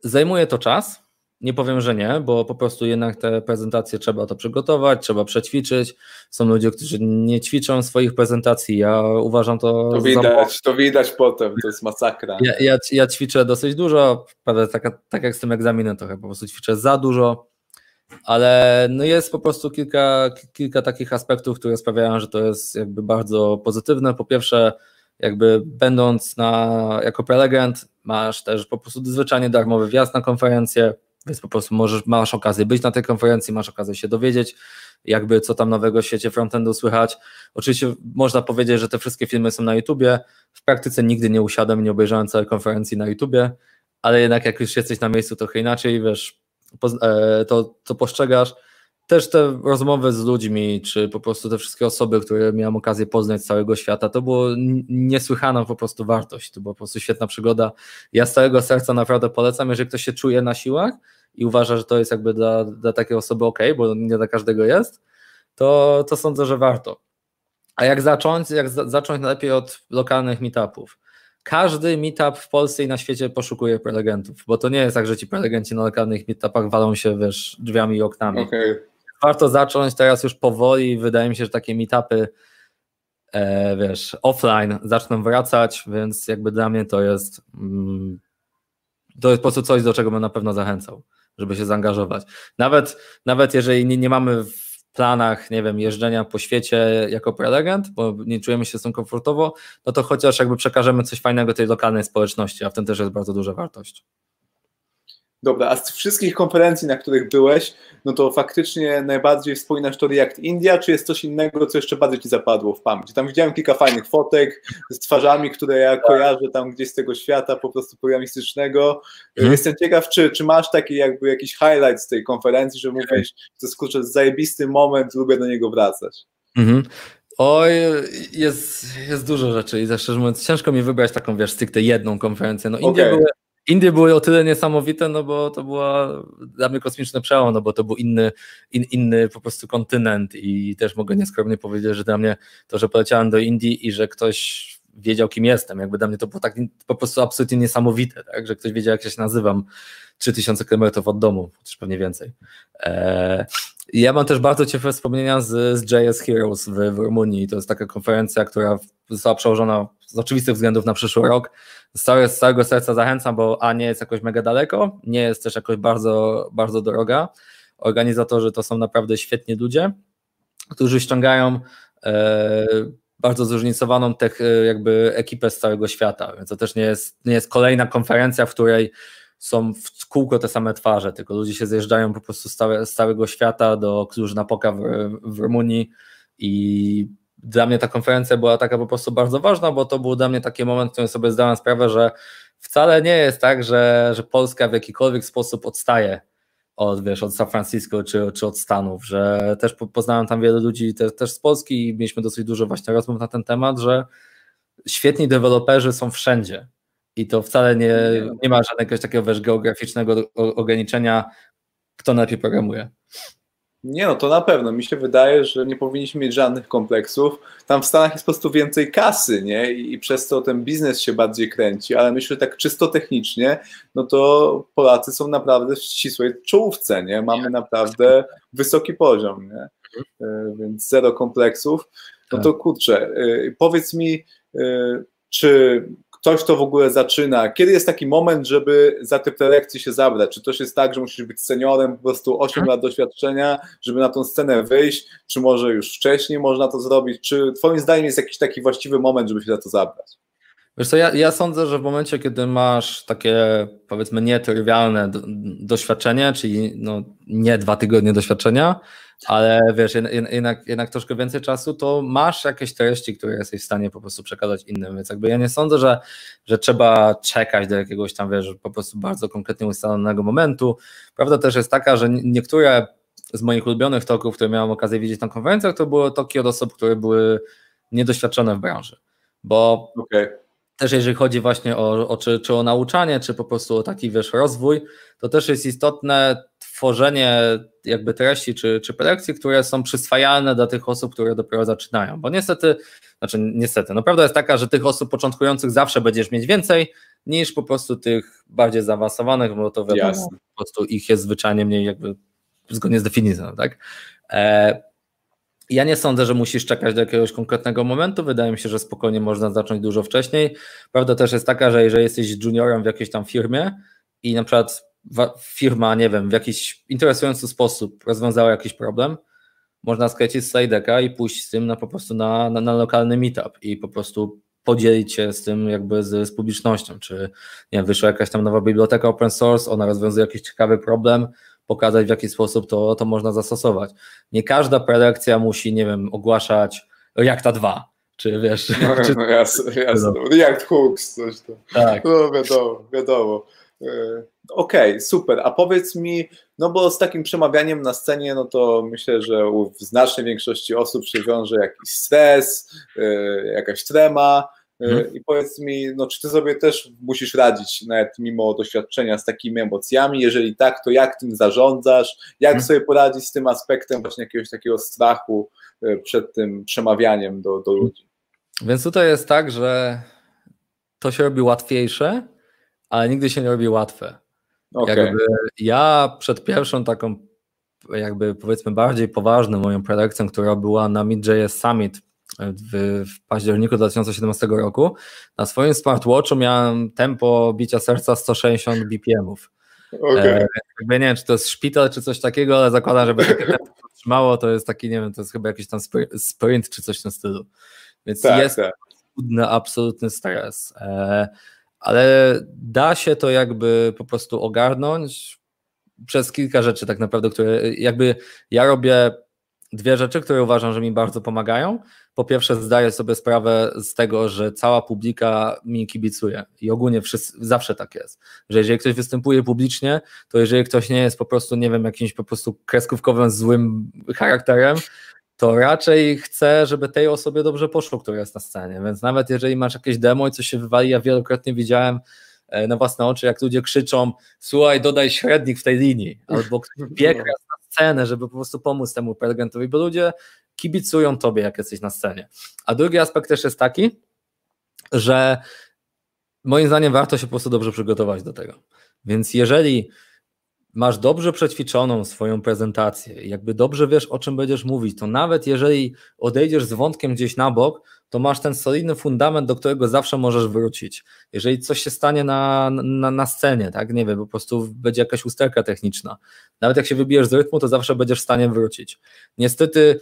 zajmuje to czas. Nie powiem, że nie, bo po prostu jednak te prezentacje trzeba to przygotować, trzeba przećwiczyć. Są ludzie, którzy nie ćwiczą swoich prezentacji. Ja uważam to. To widać, za... to widać potem, to jest masakra. Ja, ja, ja ćwiczę dosyć dużo, prawda, tak, tak jak z tym egzaminem trochę, po prostu ćwiczę za dużo, ale no jest po prostu kilka, kilka takich aspektów, które sprawiają, że to jest jakby bardzo pozytywne. Po pierwsze, jakby będąc na, jako prelegent, masz też po prostu zwyczajnie darmowy wjazd na konferencję, więc po prostu możesz, masz okazję być na tej konferencji, masz okazję się dowiedzieć, jakby co tam nowego w świecie frontendu słychać. Oczywiście można powiedzieć, że te wszystkie filmy są na YouTubie. W praktyce nigdy nie usiadłem, nie obejrzałem całej konferencji na YouTubie, ale jednak jak już jesteś na miejscu trochę inaczej, wiesz, e, to, to postrzegasz też te rozmowy z ludźmi, czy po prostu te wszystkie osoby, które miałem okazję poznać z całego świata, to było niesłychana po prostu wartość, to była po prostu świetna przygoda. Ja z całego serca naprawdę polecam, jeżeli ktoś się czuje na siłach i uważa, że to jest jakby dla, dla takiej osoby ok, bo nie dla każdego jest, to, to sądzę, że warto. A jak zacząć? Jak za, zacząć najlepiej od lokalnych meetupów. Każdy meetup w Polsce i na świecie poszukuje prelegentów, bo to nie jest tak, że ci prelegenci na lokalnych meetupach walą się wiesz, drzwiami i oknami. Okay warto zacząć teraz już powoli. Wydaje mi się, że takie meetupy, e, wiesz, offline zaczną wracać, więc jakby dla mnie to jest mm, to jest po prostu coś, do czego bym na pewno zachęcał, żeby się zaangażować. Nawet, nawet jeżeli nie, nie mamy w planach, nie wiem, jeżdżenia po świecie jako prelegent, bo nie czujemy się z tym komfortowo, no to chociaż jakby przekażemy coś fajnego tej lokalnej społeczności, a w tym też jest bardzo duża wartość. Dobra, a z wszystkich konferencji, na których byłeś, no to faktycznie najbardziej wspominasz to React India, czy jest coś innego, co jeszcze bardziej ci zapadło w pamięć? Tam widziałem kilka fajnych fotek z twarzami, które ja kojarzę tam gdzieś z tego świata po prostu programistycznego. Mhm. Jestem ciekaw, czy, czy masz taki jakby jakiś highlight z tej konferencji, że mówisz, to jest kurczę zajebisty moment, lubię do niego wracać. Mhm. Oj, jest, jest dużo rzeczy i szczerze mówiąc ciężko mi wybrać taką, wiesz, stricte jedną konferencję. No Indie, okay. były, Indie były o tyle niesamowite, no bo to była dla mnie kosmiczny przełom, no bo to był inny, in, inny po prostu kontynent i też mogę nieskromnie powiedzieć, że dla mnie to, że poleciałem do Indii i że ktoś wiedział, kim jestem, jakby dla mnie to było tak po prostu absolutnie niesamowite, tak? że ktoś wiedział, jak ja się nazywam 3000 km od domu, czy pewnie więcej. Eee, ja mam też bardzo ciepłe wspomnienia z, z JS Heroes w, w Rumunii. To jest taka konferencja, która została przełożona z oczywistych względów na przyszły rok. Z, całe, z całego serca zachęcam, bo A nie jest jakoś mega daleko, nie jest też jakoś bardzo, bardzo droga. Organizatorzy to są naprawdę świetni ludzie, którzy ściągają e, bardzo zróżnicowaną tech, jakby ekipę z całego świata. Więc to też nie jest, nie jest kolejna konferencja, w której są w kółko te same twarze, tylko ludzie się zjeżdżają po prostu z, całe, z całego świata do Kluż-Napoka w, w Rumunii i dla mnie ta konferencja była taka po prostu bardzo ważna, bo to był dla mnie taki moment, w którym sobie zdałem sprawę, że wcale nie jest tak, że, że Polska w jakikolwiek sposób odstaje od, wiesz, od San Francisco czy, czy od Stanów, że też poznałem tam wiele ludzi te, też z Polski i mieliśmy dosyć dużo właśnie rozmów na ten temat, że świetni deweloperzy są wszędzie i to wcale nie, nie ma żadnego takiego wiesz, geograficznego ograniczenia, kto najlepiej programuje. Nie no, to na pewno. Mi się wydaje, że nie powinniśmy mieć żadnych kompleksów. Tam w Stanach jest po prostu więcej kasy, nie? I, przez to ten biznes się bardziej kręci, ale myślę, że tak czysto technicznie, no to Polacy są naprawdę w ścisłej czołówce, nie? Mamy naprawdę wysoki poziom, nie? E, więc zero kompleksów. No to kurczę, e, powiedz mi, e, czy ktoś to w ogóle zaczyna? Kiedy jest taki moment, żeby za te prelekcje się zabrać? Czy to jest tak, że musisz być seniorem, po prostu 8 mhm. lat doświadczenia, żeby na tą scenę wyjść? Czy może już wcześniej można to zrobić? Czy twoim zdaniem jest jakiś taki właściwy moment, żeby się za to zabrać? Wiesz co, ja, ja sądzę, że w momencie, kiedy masz takie powiedzmy nietrywialne do, doświadczenie, czyli no, nie dwa tygodnie doświadczenia, ale wiesz, jednak, jednak troszkę więcej czasu, to masz jakieś treści, które jesteś w stanie po prostu przekazać innym, więc jakby ja nie sądzę, że, że trzeba czekać do jakiegoś tam, wiesz, po prostu bardzo konkretnie ustalonego momentu. Prawda też jest taka, że niektóre z moich ulubionych toków, które miałem okazję widzieć na konferencjach, to były toki od osób, które były niedoświadczone w branży, bo okay też jeżeli chodzi właśnie o, o czy, czy o nauczanie, czy po prostu o taki wiesz, rozwój, to też jest istotne tworzenie jakby treści czy, czy prelekcji, które są przyswajalne dla tych osób, które dopiero zaczynają, bo niestety, znaczy niestety, no prawda jest taka, że tych osób początkujących zawsze będziesz mieć więcej niż po prostu tych bardziej zaawansowanych, bo to wiadomo, Jasne. po prostu ich jest zwyczajnie mniej jakby zgodnie z definicją, tak? E, ja nie sądzę, że musisz czekać do jakiegoś konkretnego momentu. Wydaje mi się, że spokojnie można zacząć dużo wcześniej. Prawda też jest taka, że jeżeli jesteś juniorem w jakiejś tam firmie i na przykład firma, nie wiem, w jakiś interesujący sposób rozwiązała jakiś problem, można skręcić slajdeka i pójść z tym na po prostu na, na, na lokalny meetup i po prostu podzielić się z tym jakby z, z publicznością, czy nie wiem, wyszła jakaś tam nowa biblioteka open source, ona rozwiązuje jakiś ciekawy problem, pokazać w jaki sposób to, to można zastosować. Nie każda prelekcja musi, nie wiem, ogłaszać Reacta 2, czy wiesz... No, czy... no jasne, jasne. React Hooks, coś tam. Tak. No wiadomo, wiadomo. E, okej, okay, super. A powiedz mi, no bo z takim przemawianiem na scenie, no to myślę, że u znacznej większości osób się wiąże jakiś stres, e, jakaś trema. Hmm. I powiedz mi, no, czy ty sobie też musisz radzić, nawet mimo doświadczenia, z takimi emocjami? Jeżeli tak, to jak tym zarządzasz? Jak hmm. sobie poradzić z tym aspektem właśnie jakiegoś takiego strachu e, przed tym przemawianiem do, do ludzi? Więc tutaj jest tak, że to się robi łatwiejsze, ale nigdy się nie robi łatwe. Okay. Jakby ja przed pierwszą taką, jakby powiedzmy bardziej poważną moją prelekcją, która była na Mid.js Summit w, w październiku 2017 roku, na swoim smartwatchu miałem tempo bicia serca 160 BPM-ów. Okay. E, nie wiem, czy to jest szpital, czy coś takiego, ale zakładam, żeby takie tempo trzymało, to jest taki, nie wiem, to jest chyba jakiś tam sprint, czy coś w tym stylu. Więc tak, jest tak. absolutny stres. E, ale da się to jakby po prostu ogarnąć przez kilka rzeczy tak naprawdę, które jakby ja robię dwie rzeczy, które uważam, że mi bardzo pomagają. Po pierwsze, zdaję sobie sprawę z tego, że cała publika mi kibicuje i ogólnie wszyscy, zawsze tak jest, że jeżeli ktoś występuje publicznie, to jeżeli ktoś nie jest po prostu, nie wiem, jakimś po prostu kreskówkowym złym charakterem, to raczej chcę, żeby tej osobie dobrze poszło, która jest na scenie. Więc nawet jeżeli masz jakieś demo i coś się wywali, ja wielokrotnie widziałem e, na własne oczy, jak ludzie krzyczą, słuchaj, dodaj średnik w tej linii, albo <laughs> bieg na scenę, żeby po prostu pomóc temu prelegentowi, bo ludzie kibicują tobie, jak jesteś na scenie. A drugi aspekt też jest taki, że moim zdaniem warto się po prostu dobrze przygotować do tego. Więc jeżeli masz dobrze przećwiczoną swoją prezentację, jakby dobrze wiesz, o czym będziesz mówić, to nawet jeżeli odejdziesz z wątkiem gdzieś na bok, to masz ten solidny fundament, do którego zawsze możesz wrócić. Jeżeli coś się stanie na, na, na scenie, tak, nie wiem, po prostu będzie jakaś usterka techniczna, nawet jak się wybijesz z rytmu, to zawsze będziesz w stanie wrócić. Niestety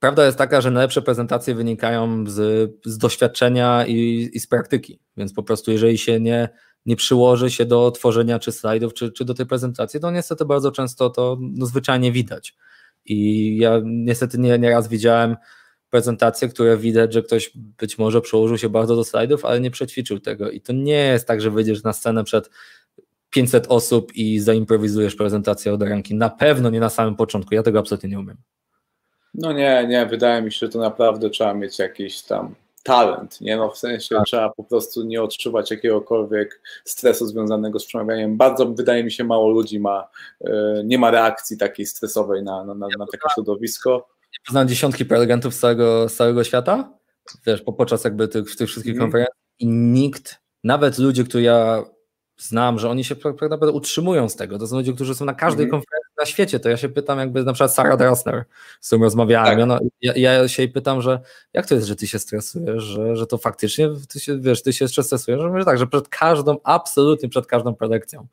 Prawda jest taka, że najlepsze prezentacje wynikają z, z doświadczenia i, i, z praktyki, więc po prostu jeżeli się nie, nie przyłoży się do tworzenia czy slajdów, czy, czy do tej prezentacji, to niestety bardzo często to no, zwyczajnie widać. I ja niestety nie, nie raz widziałem prezentacje, które widać, że ktoś być może przyłożył się bardzo do slajdów, ale nie przećwiczył tego. I to nie jest tak, że wyjdziesz na scenę przed 500 osób i zaimprowizujesz prezentację od ręki. Na pewno nie na samym początku. Ja tego absolutnie nie umiem. No nie, nie, wydaje mi się, że to naprawdę trzeba mieć jakiś tam talent, nie? No w sensie tak. trzeba po prostu nie odczuwać jakiegokolwiek stresu związanego z przemawianiem. Bardzo, wydaje mi się, mało ludzi ma, e, nie ma reakcji takiej stresowej na, na, na, na takie środowisko. Poznałem dziesiątki prelegentów z całego, z całego świata, wiesz, podczas jakby tych, tych wszystkich mm. konferencji i nikt, nawet ludzie, którzy ja znam, że oni się tak naprawdę utrzymują z tego. To są ludzie, którzy są na każdej mm. konferencji na świecie. To ja się pytam, jakby na przykład Sarah Drasner, z którą rozmawiałem. Tak. Ona, ja, ja, się jej pytam, że jak to jest, że ty się stresujesz, że, że to faktycznie ty się, wiesz, ty się stresujesz, że tak, że przed każdą, absolutnie przed każdą prelekcją.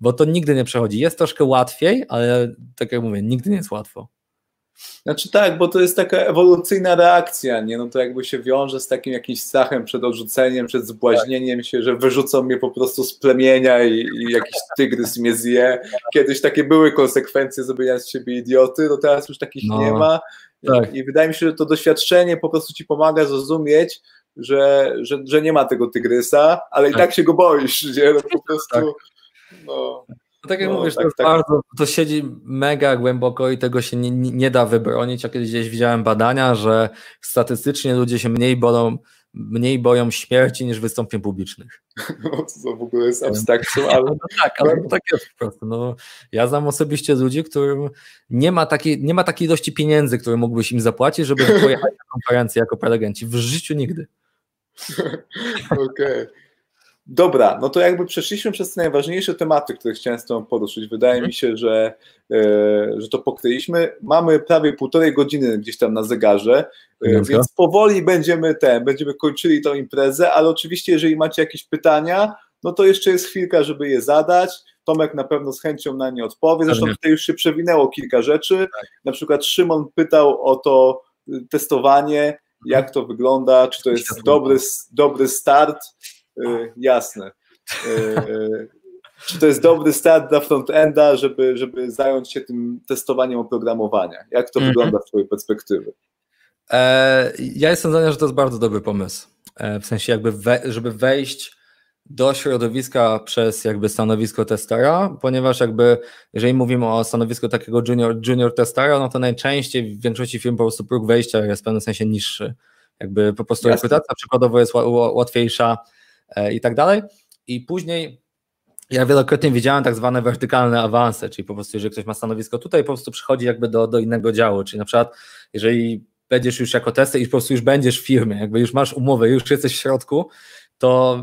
Bo to nigdy nie przechodzi. Jest troszkę łatwiej, ale tak jak mówię, nigdy nie jest łatwo. Znaczy tak, bo to jest taka ewolucyjna reakcja, nie? No to jakby się wiąże z takim jakimś strachem przed odrzuceniem, przed zbłaźnieniem się, że wyrzucą mnie po prostu z plemienia i, i jakiś tygrys mnie zje. Kiedyś takie były konsekwencje zrobienia z siebie idioty, no teraz już takich no, nie ma. Tak. I wydaje mi się, że to doświadczenie po prostu ci pomaga zrozumieć, że, że, że nie ma tego tygrysa, ale tak. i tak się go boisz, nie? No po prostu... Tak. No. No tak jak no, mówisz, tak, to, tak. Bardzo, to siedzi mega głęboko i tego się nie, nie da wybronić. Ja kiedyś gdzieś widziałem badania, że statystycznie ludzie się mniej boją, mniej boją śmierci niż wystąpień publicznych. <laughs> No, to w ogóle jest abstrakcją, <laughs> ale... No tak, ale tak jest po prostu. No, ja znam osobiście ludzi, którym nie ma, takiej, nie ma takiej ilości pieniędzy, które mógłbyś im zapłacić, żeby <laughs> pojechać na konferencję jako prelegenci. W życiu nigdy. Okej. Okay. Dobra, no to jakby przeszliśmy przez te najważniejsze tematy, które chciałem z Tobą poruszyć. Wydaje mhm. mi się, że, e, że to pokryliśmy. Mamy prawie półtorej godziny gdzieś tam na zegarze, e, więc powoli będziemy ten, będziemy kończyli tą imprezę, ale oczywiście jeżeli macie jakieś pytania, no to jeszcze jest chwilka, żeby je zadać. Tomek na pewno z chęcią na nie odpowie. Zresztą tutaj już się przewinęło kilka rzeczy. Tak. Na przykład Szymon pytał o to y, testowanie, jak to wygląda, czy to jest dobry, dobry start. Y, jasne. Y, y, czy to jest dobry start dla frontenda, żeby, żeby zająć się tym testowaniem oprogramowania? Jak to -hmm. wygląda z Twojej perspektywy? E, ja jestem zdania, że to jest bardzo dobry pomysł. E, w sensie jakby, we, żeby wejść do środowiska przez jakby stanowisko testera, ponieważ jakby jeżeli mówimy o stanowisku takiego junior, junior testera, no to najczęściej w większości firm po prostu próg wejścia jest w pewnym sensie niższy. Jakby po prostu Jasne. rekrutacja przykładowo jest łatwiejsza, E, i tak dalej. I później ja wielokrotnie widziałem tak zwane wertykalne awanse, czyli po prostu jeżeli ktoś ma stanowisko tutaj, po prostu przychodzi jakby do, do innego działu, czyli na przykład jeżeli będziesz już jako tester i po prostu już będziesz w firmie, jakby już masz umowę, już jesteś w środku, to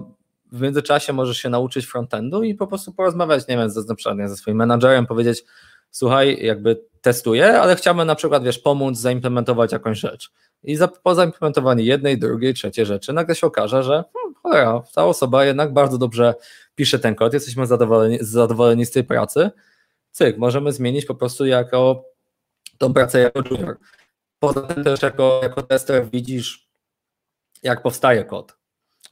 w międzyczasie możesz się nauczyć frontendu i po prostu porozmawiać, nie wiem, ze, ze swoim menadżerem, powiedzieć, słuchaj, jakby testuję, ale chciałbym na przykład, wiesz, pomóc zaimplementować jakąś rzecz. I za, po zaimplementowaniu jednej, drugiej, trzeciej rzeczy nagle się okaże, że hmm, cholera, ta osoba jednak bardzo dobrze pisze ten kod, jesteśmy zadowoleni, zadowoleni z tej pracy, cyk, możemy zmienić po prostu jako tą pracę jako junior. Poza tym też jako, jako tester widzisz, jak powstaje kod.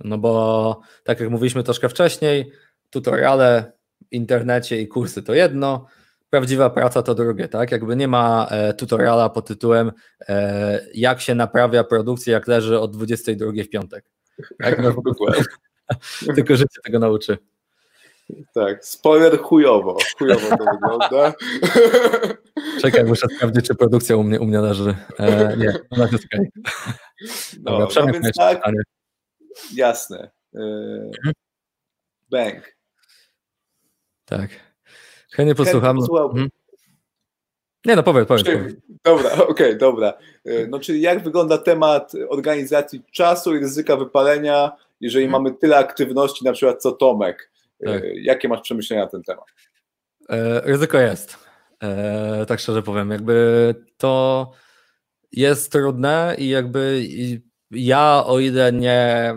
No bo tak jak mówiliśmy troszkę wcześniej, tutoriale internecie i kursy to jedno, prawdziwa praca to drugie, tak? Jakby nie ma e, tutoriala pod tytułem e, jak się naprawia produkcję, jak leży od 22 w piątek. Tak? No, <laughs> Tylko życie tego nauczy. Tak, spoiler chujowo. Chujowo to <laughs> wygląda. Czekaj, muszę sprawdzić, czy produkcja u mnie, u mnie leży. E, nie, ona jest okej. No, no więc tak, jasne. E, bank. Tak. Chętnie posłucham. Mhm. Nie no, powiedz, powiedz. Dobra, <laughs> okej, okay, dobra. E, no czyli jak wygląda temat organizacji czasu i ryzyka wypalenia, jeżeli hmm. mamy tyle aktywności, na przykład co Tomek? Tak. E, jakie masz przemyślenia na ten temat? E, ryzyko jest. E, tak szczerze powiem, jakby to jest trudne i jakby ja o ile nie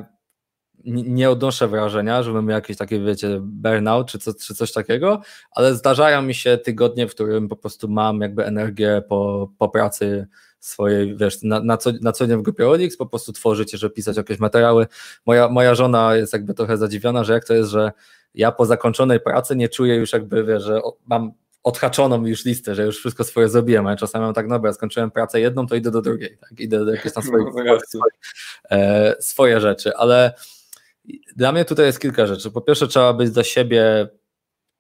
nie odnoszę wrażenia, żebym miał jakieś takie, wiecie, burnout czy, co, czy coś takiego, ale zdarzają mi się tygodnie, w którym po prostu mam jakby energię po, po pracy swojej, wiesz, na, na, co, na co dzień w grupie Olix, po prostu tworzyć, żeby pisać jakieś materiały. Moja, moja żona jest jakby trochę zadziwiona, że jak to jest, że ja po zakończonej pracy nie czuję już jakby, wiesz, że mam odhaczoną już listę, że już wszystko swoje zrobiłem, ale czasami mam tak, dobra, skończyłem pracę jedną, to idę do drugiej, tak, idę do jakieś tam <laughs> swoich, swoje, e, swoje rzeczy, ale dla mnie tutaj jest kilka rzeczy. Po pierwsze, trzeba być dla siebie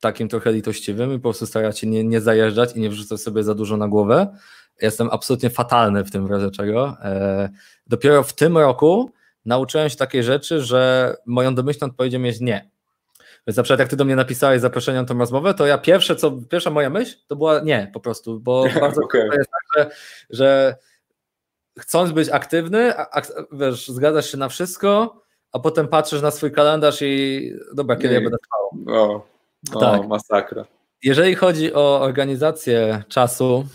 takim trochę litościwym i po prostu starać się nie, nie zajeżdżać i nie wrzucać sobie za dużo na głowę. Jestem absolutnie fatalny w tym razie czego. E, dopiero w tym roku nauczyłem się takiej rzeczy, że moją domyślną odpowiedzią jest nie. Więc na przykład jak ty do mnie napisałeś zaproszenie na tę rozmowę, to ja pierwsze, co, pierwsza moja myśl to była nie po prostu, bo <laughs> bardzo okay. jest tak, że, że chcąc być aktywny, a, a, wiesz, zgadzasz się na wszystko, a potem patrzysz na swój kalendarz i dobra, kiedy I, ja będę trwał. No, no tak. masakra. Jeżeli chodzi o organizację czasu,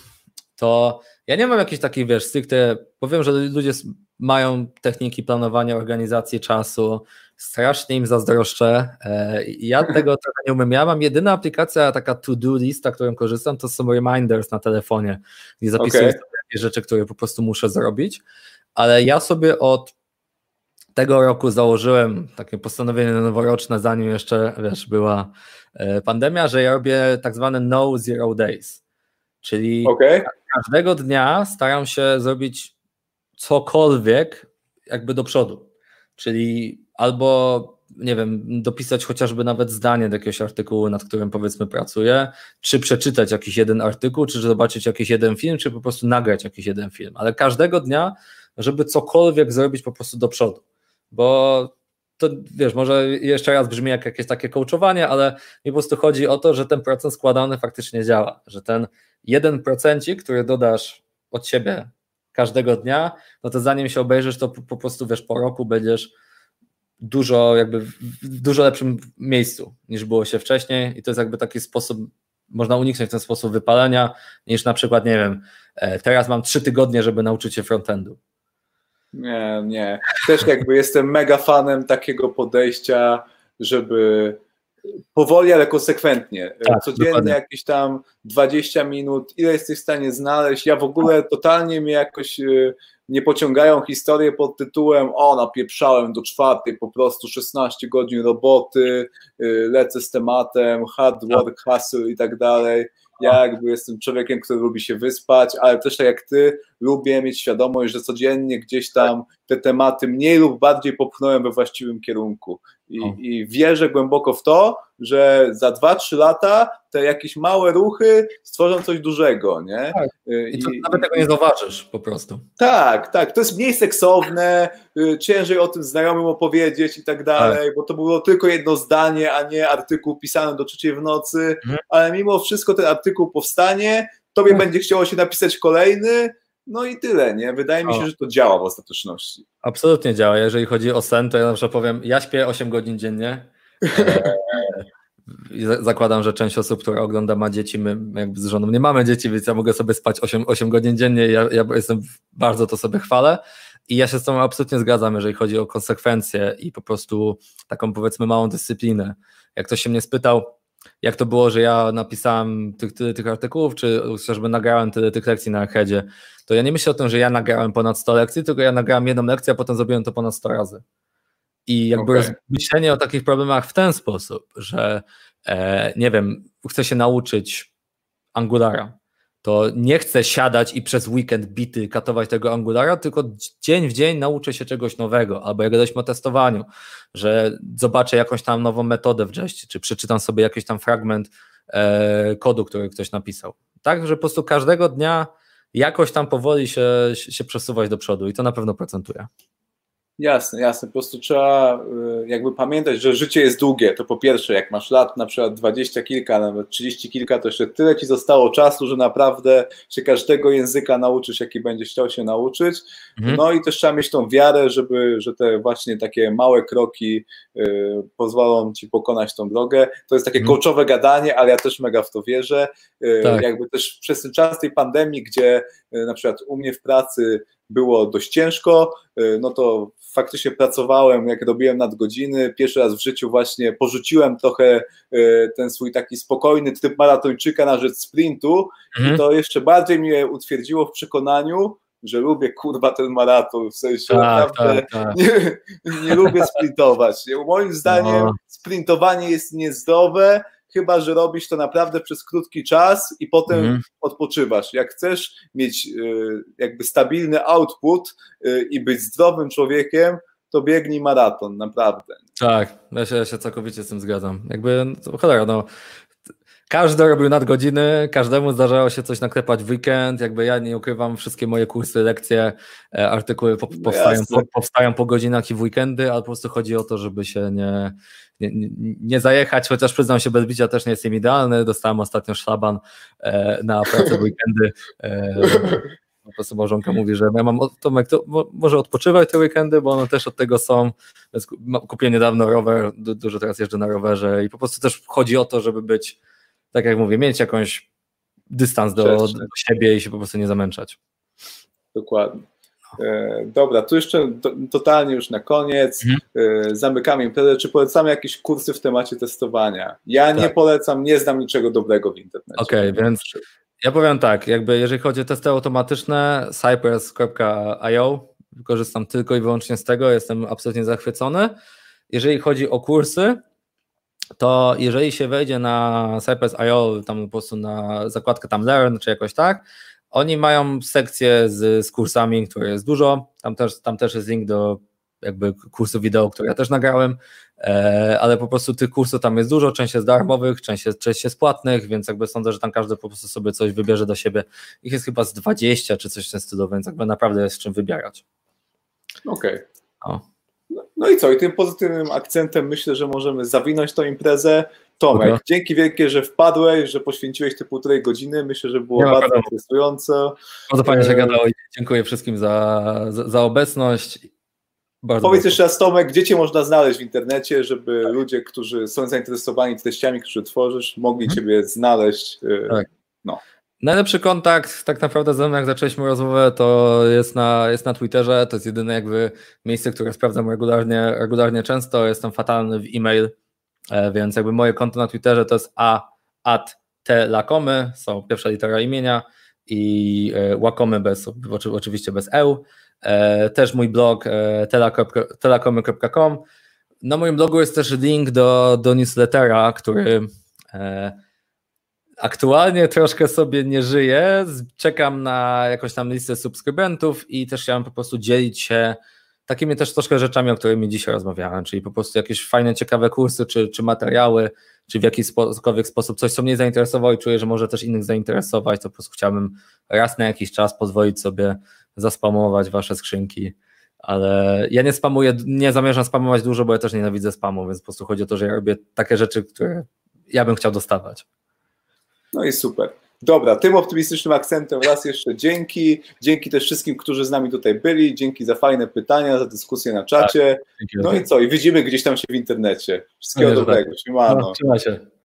to ja nie mam jakiejś takiej, wiesz, stricte, powiem, że ludzie mają techniki planowania organizacji czasu, strasznie im zazdroszczę. E, ja tego <laughs> trochę nie umiem. Ja mam jedyna aplikacja, taka to-do lista, którą korzystam, to są reminders na telefonie, gdzie zapisuję okay. sobie rzeczy, które po prostu muszę zrobić, ale ja sobie od tego roku założyłem takie postanowienie noworoczne, zanim jeszcze, wiesz, była e, pandemia, że ja robię tak zwane no zero days, czyli okay. każdego dnia staram się zrobić cokolwiek jakby do przodu, czyli albo nie wiem, dopisać chociażby nawet zdanie do jakiegoś artykułu, nad którym powiedzmy pracuję, czy przeczytać jakiś jeden artykuł, czy zobaczyć jakiś jeden film, czy po prostu nagrać jakiś jeden film, ale każdego dnia, żeby cokolwiek zrobić po prostu do przodu bo to wiesz, może jeszcze raz brzmi jak jakieś takie coachowanie, ale mi po prostu chodzi o to, że ten procent składany faktycznie działa, że ten jeden procencik, który dodasz od siebie każdego dnia, no to zanim się obejrzysz, to po, po prostu wiesz, po roku będziesz dużo jakby w dużo lepszym miejscu niż było się wcześniej. I to jest jakby taki sposób, można uniknąć ten sposób wypalenia niż na przykład, nie wiem, e, teraz mam trzy tygodnie, żeby nauczyć się frontendu nie, nie. Też jakby jestem mega fanem takiego podejścia, żeby powoli, ale konsekwentnie. Tak, Codziennie dokładnie. jakieś tam 20 minut, ile jesteś w stanie znaleźć. Ja w ogóle totalnie mnie jakoś y, nie pociągają historie pod tytułem o, napieprzałem do czwartej, po prostu 16 godzin roboty, y, lecę z tematem, hard work, hustle i tak dalej. Ja jakby jestem człowiekiem, który lubi się wyspać, ale też tak jak ty, lubię mieć świadomość, że codziennie gdzieś tam te tematy mniej lub bardziej popchnąłem we właściwym kierunku. I, i wierzę głęboko w to, że za 2-3 lata te jakieś małe ruchy stworzą coś dużego, nie? Tak. Y, I, I nawet tego nie zauważysz po prostu. Tak, tak. To jest mniej seksowne, y, ciężej o tym znajomym opowiedzieć i tak dalej, tak. bo to było tylko jedno zdanie, a nie artykuł pisany do trzeciej w nocy, mhm. ale mimo wszystko ten artykuł powstanie, tobie mhm. będzie chciało się napisać kolejny, no i tyle, nie? Wydaje mi się, że to działa w ostateczności. Absolutnie działa. Jeżeli chodzi o sen, to ja zawsze powiem, ja śpię 8 godzin dziennie. E, <laughs> zakładam, że część osób, która ogląda ma dzieci, my jakby z żoną nie mamy dzieci, więc ja mogę sobie spać 8, 8 godzin dziennie. Ja, ja jestem bardzo to sobie chwalę. I ja się z tą absolutnie zgadzam, jeżeli chodzi o konsekwencje i po prostu taką powiedzmy małą dyscyplinę. Jak ktoś się mnie spytał, jak to było, że ja napisałem tych, tyle tych artykułów, czy chociażby nagrałem tyle tych lekcji na Archedzie, to ja nie myślę o tym, że ja nagrałem ponad 100 lekcji, tylko ja nagrałem jedną lekcję, a potem zrobiłem to ponad 100 razy. I jakby okay. myślenie o takich problemach w ten sposób, że e, nie wiem, chcę się nauczyć Angulara, to nie chcę siadać i przez weekend bity katować tego Angulara, tylko dzień w dzień nauczę się czegoś nowego, albo jak gadaliśmy o testowaniu, że zobaczę jakąś tam nową metodę w Jeście, czy przeczytam sobie jakiś tam fragment e, kodu, który ktoś napisał. Tak, że po prostu każdego dnia jakoś tam powoli się, się przesuwać do przodu i to na pewno procentuje. Jasne, jasne. Po prostu trzeba y, jakby pamiętać, że życie jest długie. To po pierwsze, jak masz lat na przykład dwadzieścia kilka, nawet trzydzieści kilka, to jeszcze tyle ci zostało czasu, że naprawdę się każdego języka nauczysz, jaki będziesz chciał się nauczyć. Mhm. No i też trzeba mieć tą wiarę, żeby, że te właśnie takie małe kroki y, pozwolą ci pokonać tą drogę. To jest takie mhm. coachowe gadanie, ale ja też mega w to wierzę. Y, tak. Jakby też przez ten czas tej pandemii, gdzie y, na przykład u mnie w pracy było dość ciężko, no to faktycznie pracowałem, jak robiłem nadgodziny, pierwszy raz w życiu właśnie porzuciłem trochę y, ten swój taki spokojny tryb maratończyka na rzecz sprintu mhm. i to jeszcze bardziej mnie utwierdziło w przekonaniu, że lubię kurwa ten maraton, w sensie tak, naprawdę tak, tak. Nie, nie, lubię sprintować. Moim zdaniem no. sprintowanie jest niezdrowe, chyba że robisz to naprawdę przez krótki czas i potem mhm. odpoczywasz. Jak chcesz mieć y, jakby stabilny output y, i być zdrowym człowiekiem, to biegnij maraton, naprawdę. Tak, ja się, ja się całkowicie z tym zgadzam. Jakby, no, cholera, no, każdy robił nadgodziny, każdemu zdarzało się coś naklepać w weekend, jakby ja nie ukrywam, wszystkie moje kursy, lekcje, e, artykuły po, powstają, po, powstają po godzinach i w weekendy, ale po prostu chodzi o to, żeby się nie, nie, nie, zajechać, chociaż przyznam się, bez bicia też nie jestem idealny, dostałem ostatnio szlaban e, na pracę w weekendy, e, po prostu małżonka mówi, że ja mam Tomek, to może odpoczywaj te weekendy, bo one też od tego są. Kupiłem niedawno rower, dużo teraz jeżdżę na rowerze i po prostu też chodzi o to, żeby być tak jak mówię, mieć jakąś dystans do, do siebie i się po prostu nie zamęczać. Dokładnie. E, dobra, tu jeszcze to, totalnie już na koniec. Mhm. E, zamykamy imprezę. Czy polecamy jakieś kursy w temacie testowania? Ja tak. nie polecam, nie znam niczego dobrego w internecie. Okej, okay, więc ja powiem tak, jakby jeżeli chodzi o testy automatyczne, cypress.io, korzystam tylko i wyłącznie z tego, jestem absolutnie zachwycony. Jeżeli chodzi o kursy, to jeżeli się wejdzie na Cypress.io, tam po prostu na zakładkę tam Learn czy jakoś tak, oni mają sekcję z, z kursami, które jest dużo, tam też, tam też jest link do jakby kursu wideo, które ja też nagrałem, e, ale po prostu tych kursów tam jest dużo, część jest darmowych, część jest, część jest płatnych, więc jakby sądzę, że tam każdy po prostu sobie coś wybierze do siebie. Ich jest chyba z 20 czy coś w tym stylu, więc jakby naprawdę jest czym wybierać. Okej. Okay. No, i co? I tym pozytywnym akcentem myślę, że możemy zawinąć tą imprezę. Tomek, okay. dzięki wielkie, że wpadłeś, że poświęciłeś te półtorej godziny. Myślę, że było bardzo wiadomo. interesujące. Bardzo fajnie się e, gadało i dziękuję wszystkim za, za, za obecność. Bardzo Powiedz bardzo. jeszcze raz, Tomek, gdzie Cię można znaleźć w internecie, żeby tak. ludzie, którzy są zainteresowani treściami, które tworzysz, mogli hmm. Ciebie znaleźć. E, tak. No. Najlepszy kontakt tak naprawdę ze mną, jak zaczęliśmy rozmowę, to jest na, jest na Twitterze. To jest jedyne jakby miejsce, które sprawdzam regularnie, regularnie często. Jestem fatalny w e-mail, e, więc jakby moje konto na Twitterze to jest a at t lakomy, są pierwsza litera imienia i e, łakomy bez, oczywiście bez eu. E, też mój blog telakomy.com. Na moim blogu jest też link do, do newslettera, który Aktualnie troszkę sobie nie żyję, czekam na jakąś tam listę subskrybentów i też chciałem po prostu dzielić się takimi też troszkę rzeczami, o których dzisiaj rozmawiałem, czyli po prostu jakieś fajne, ciekawe kursy, czy, czy materiały, czy w jakikolwiek sposób coś, co mnie zainteresowało i czuję, że może też innych zainteresować, to po prostu chciałbym raz na jakiś czas pozwolić sobie zaspamować wasze skrzynki, ale ja nie spamuję, nie zamierzam spamować dużo, bo ja też nienawidzę spamu, więc po prostu chodzi o to, że ja robię takie rzeczy, które ja bym chciał dostawać. No i super. Dobra, tym optymistycznym akcentem raz jeszcze dzięki. Dzięki też wszystkim, którzy z nami tutaj byli. Dzięki za fajne pytania, za dyskusję na czacie. Tak, no i co? I widzimy gdzieś tam się w internecie. Wszystkiego no, dobrego. Tak. No, trzymaj się.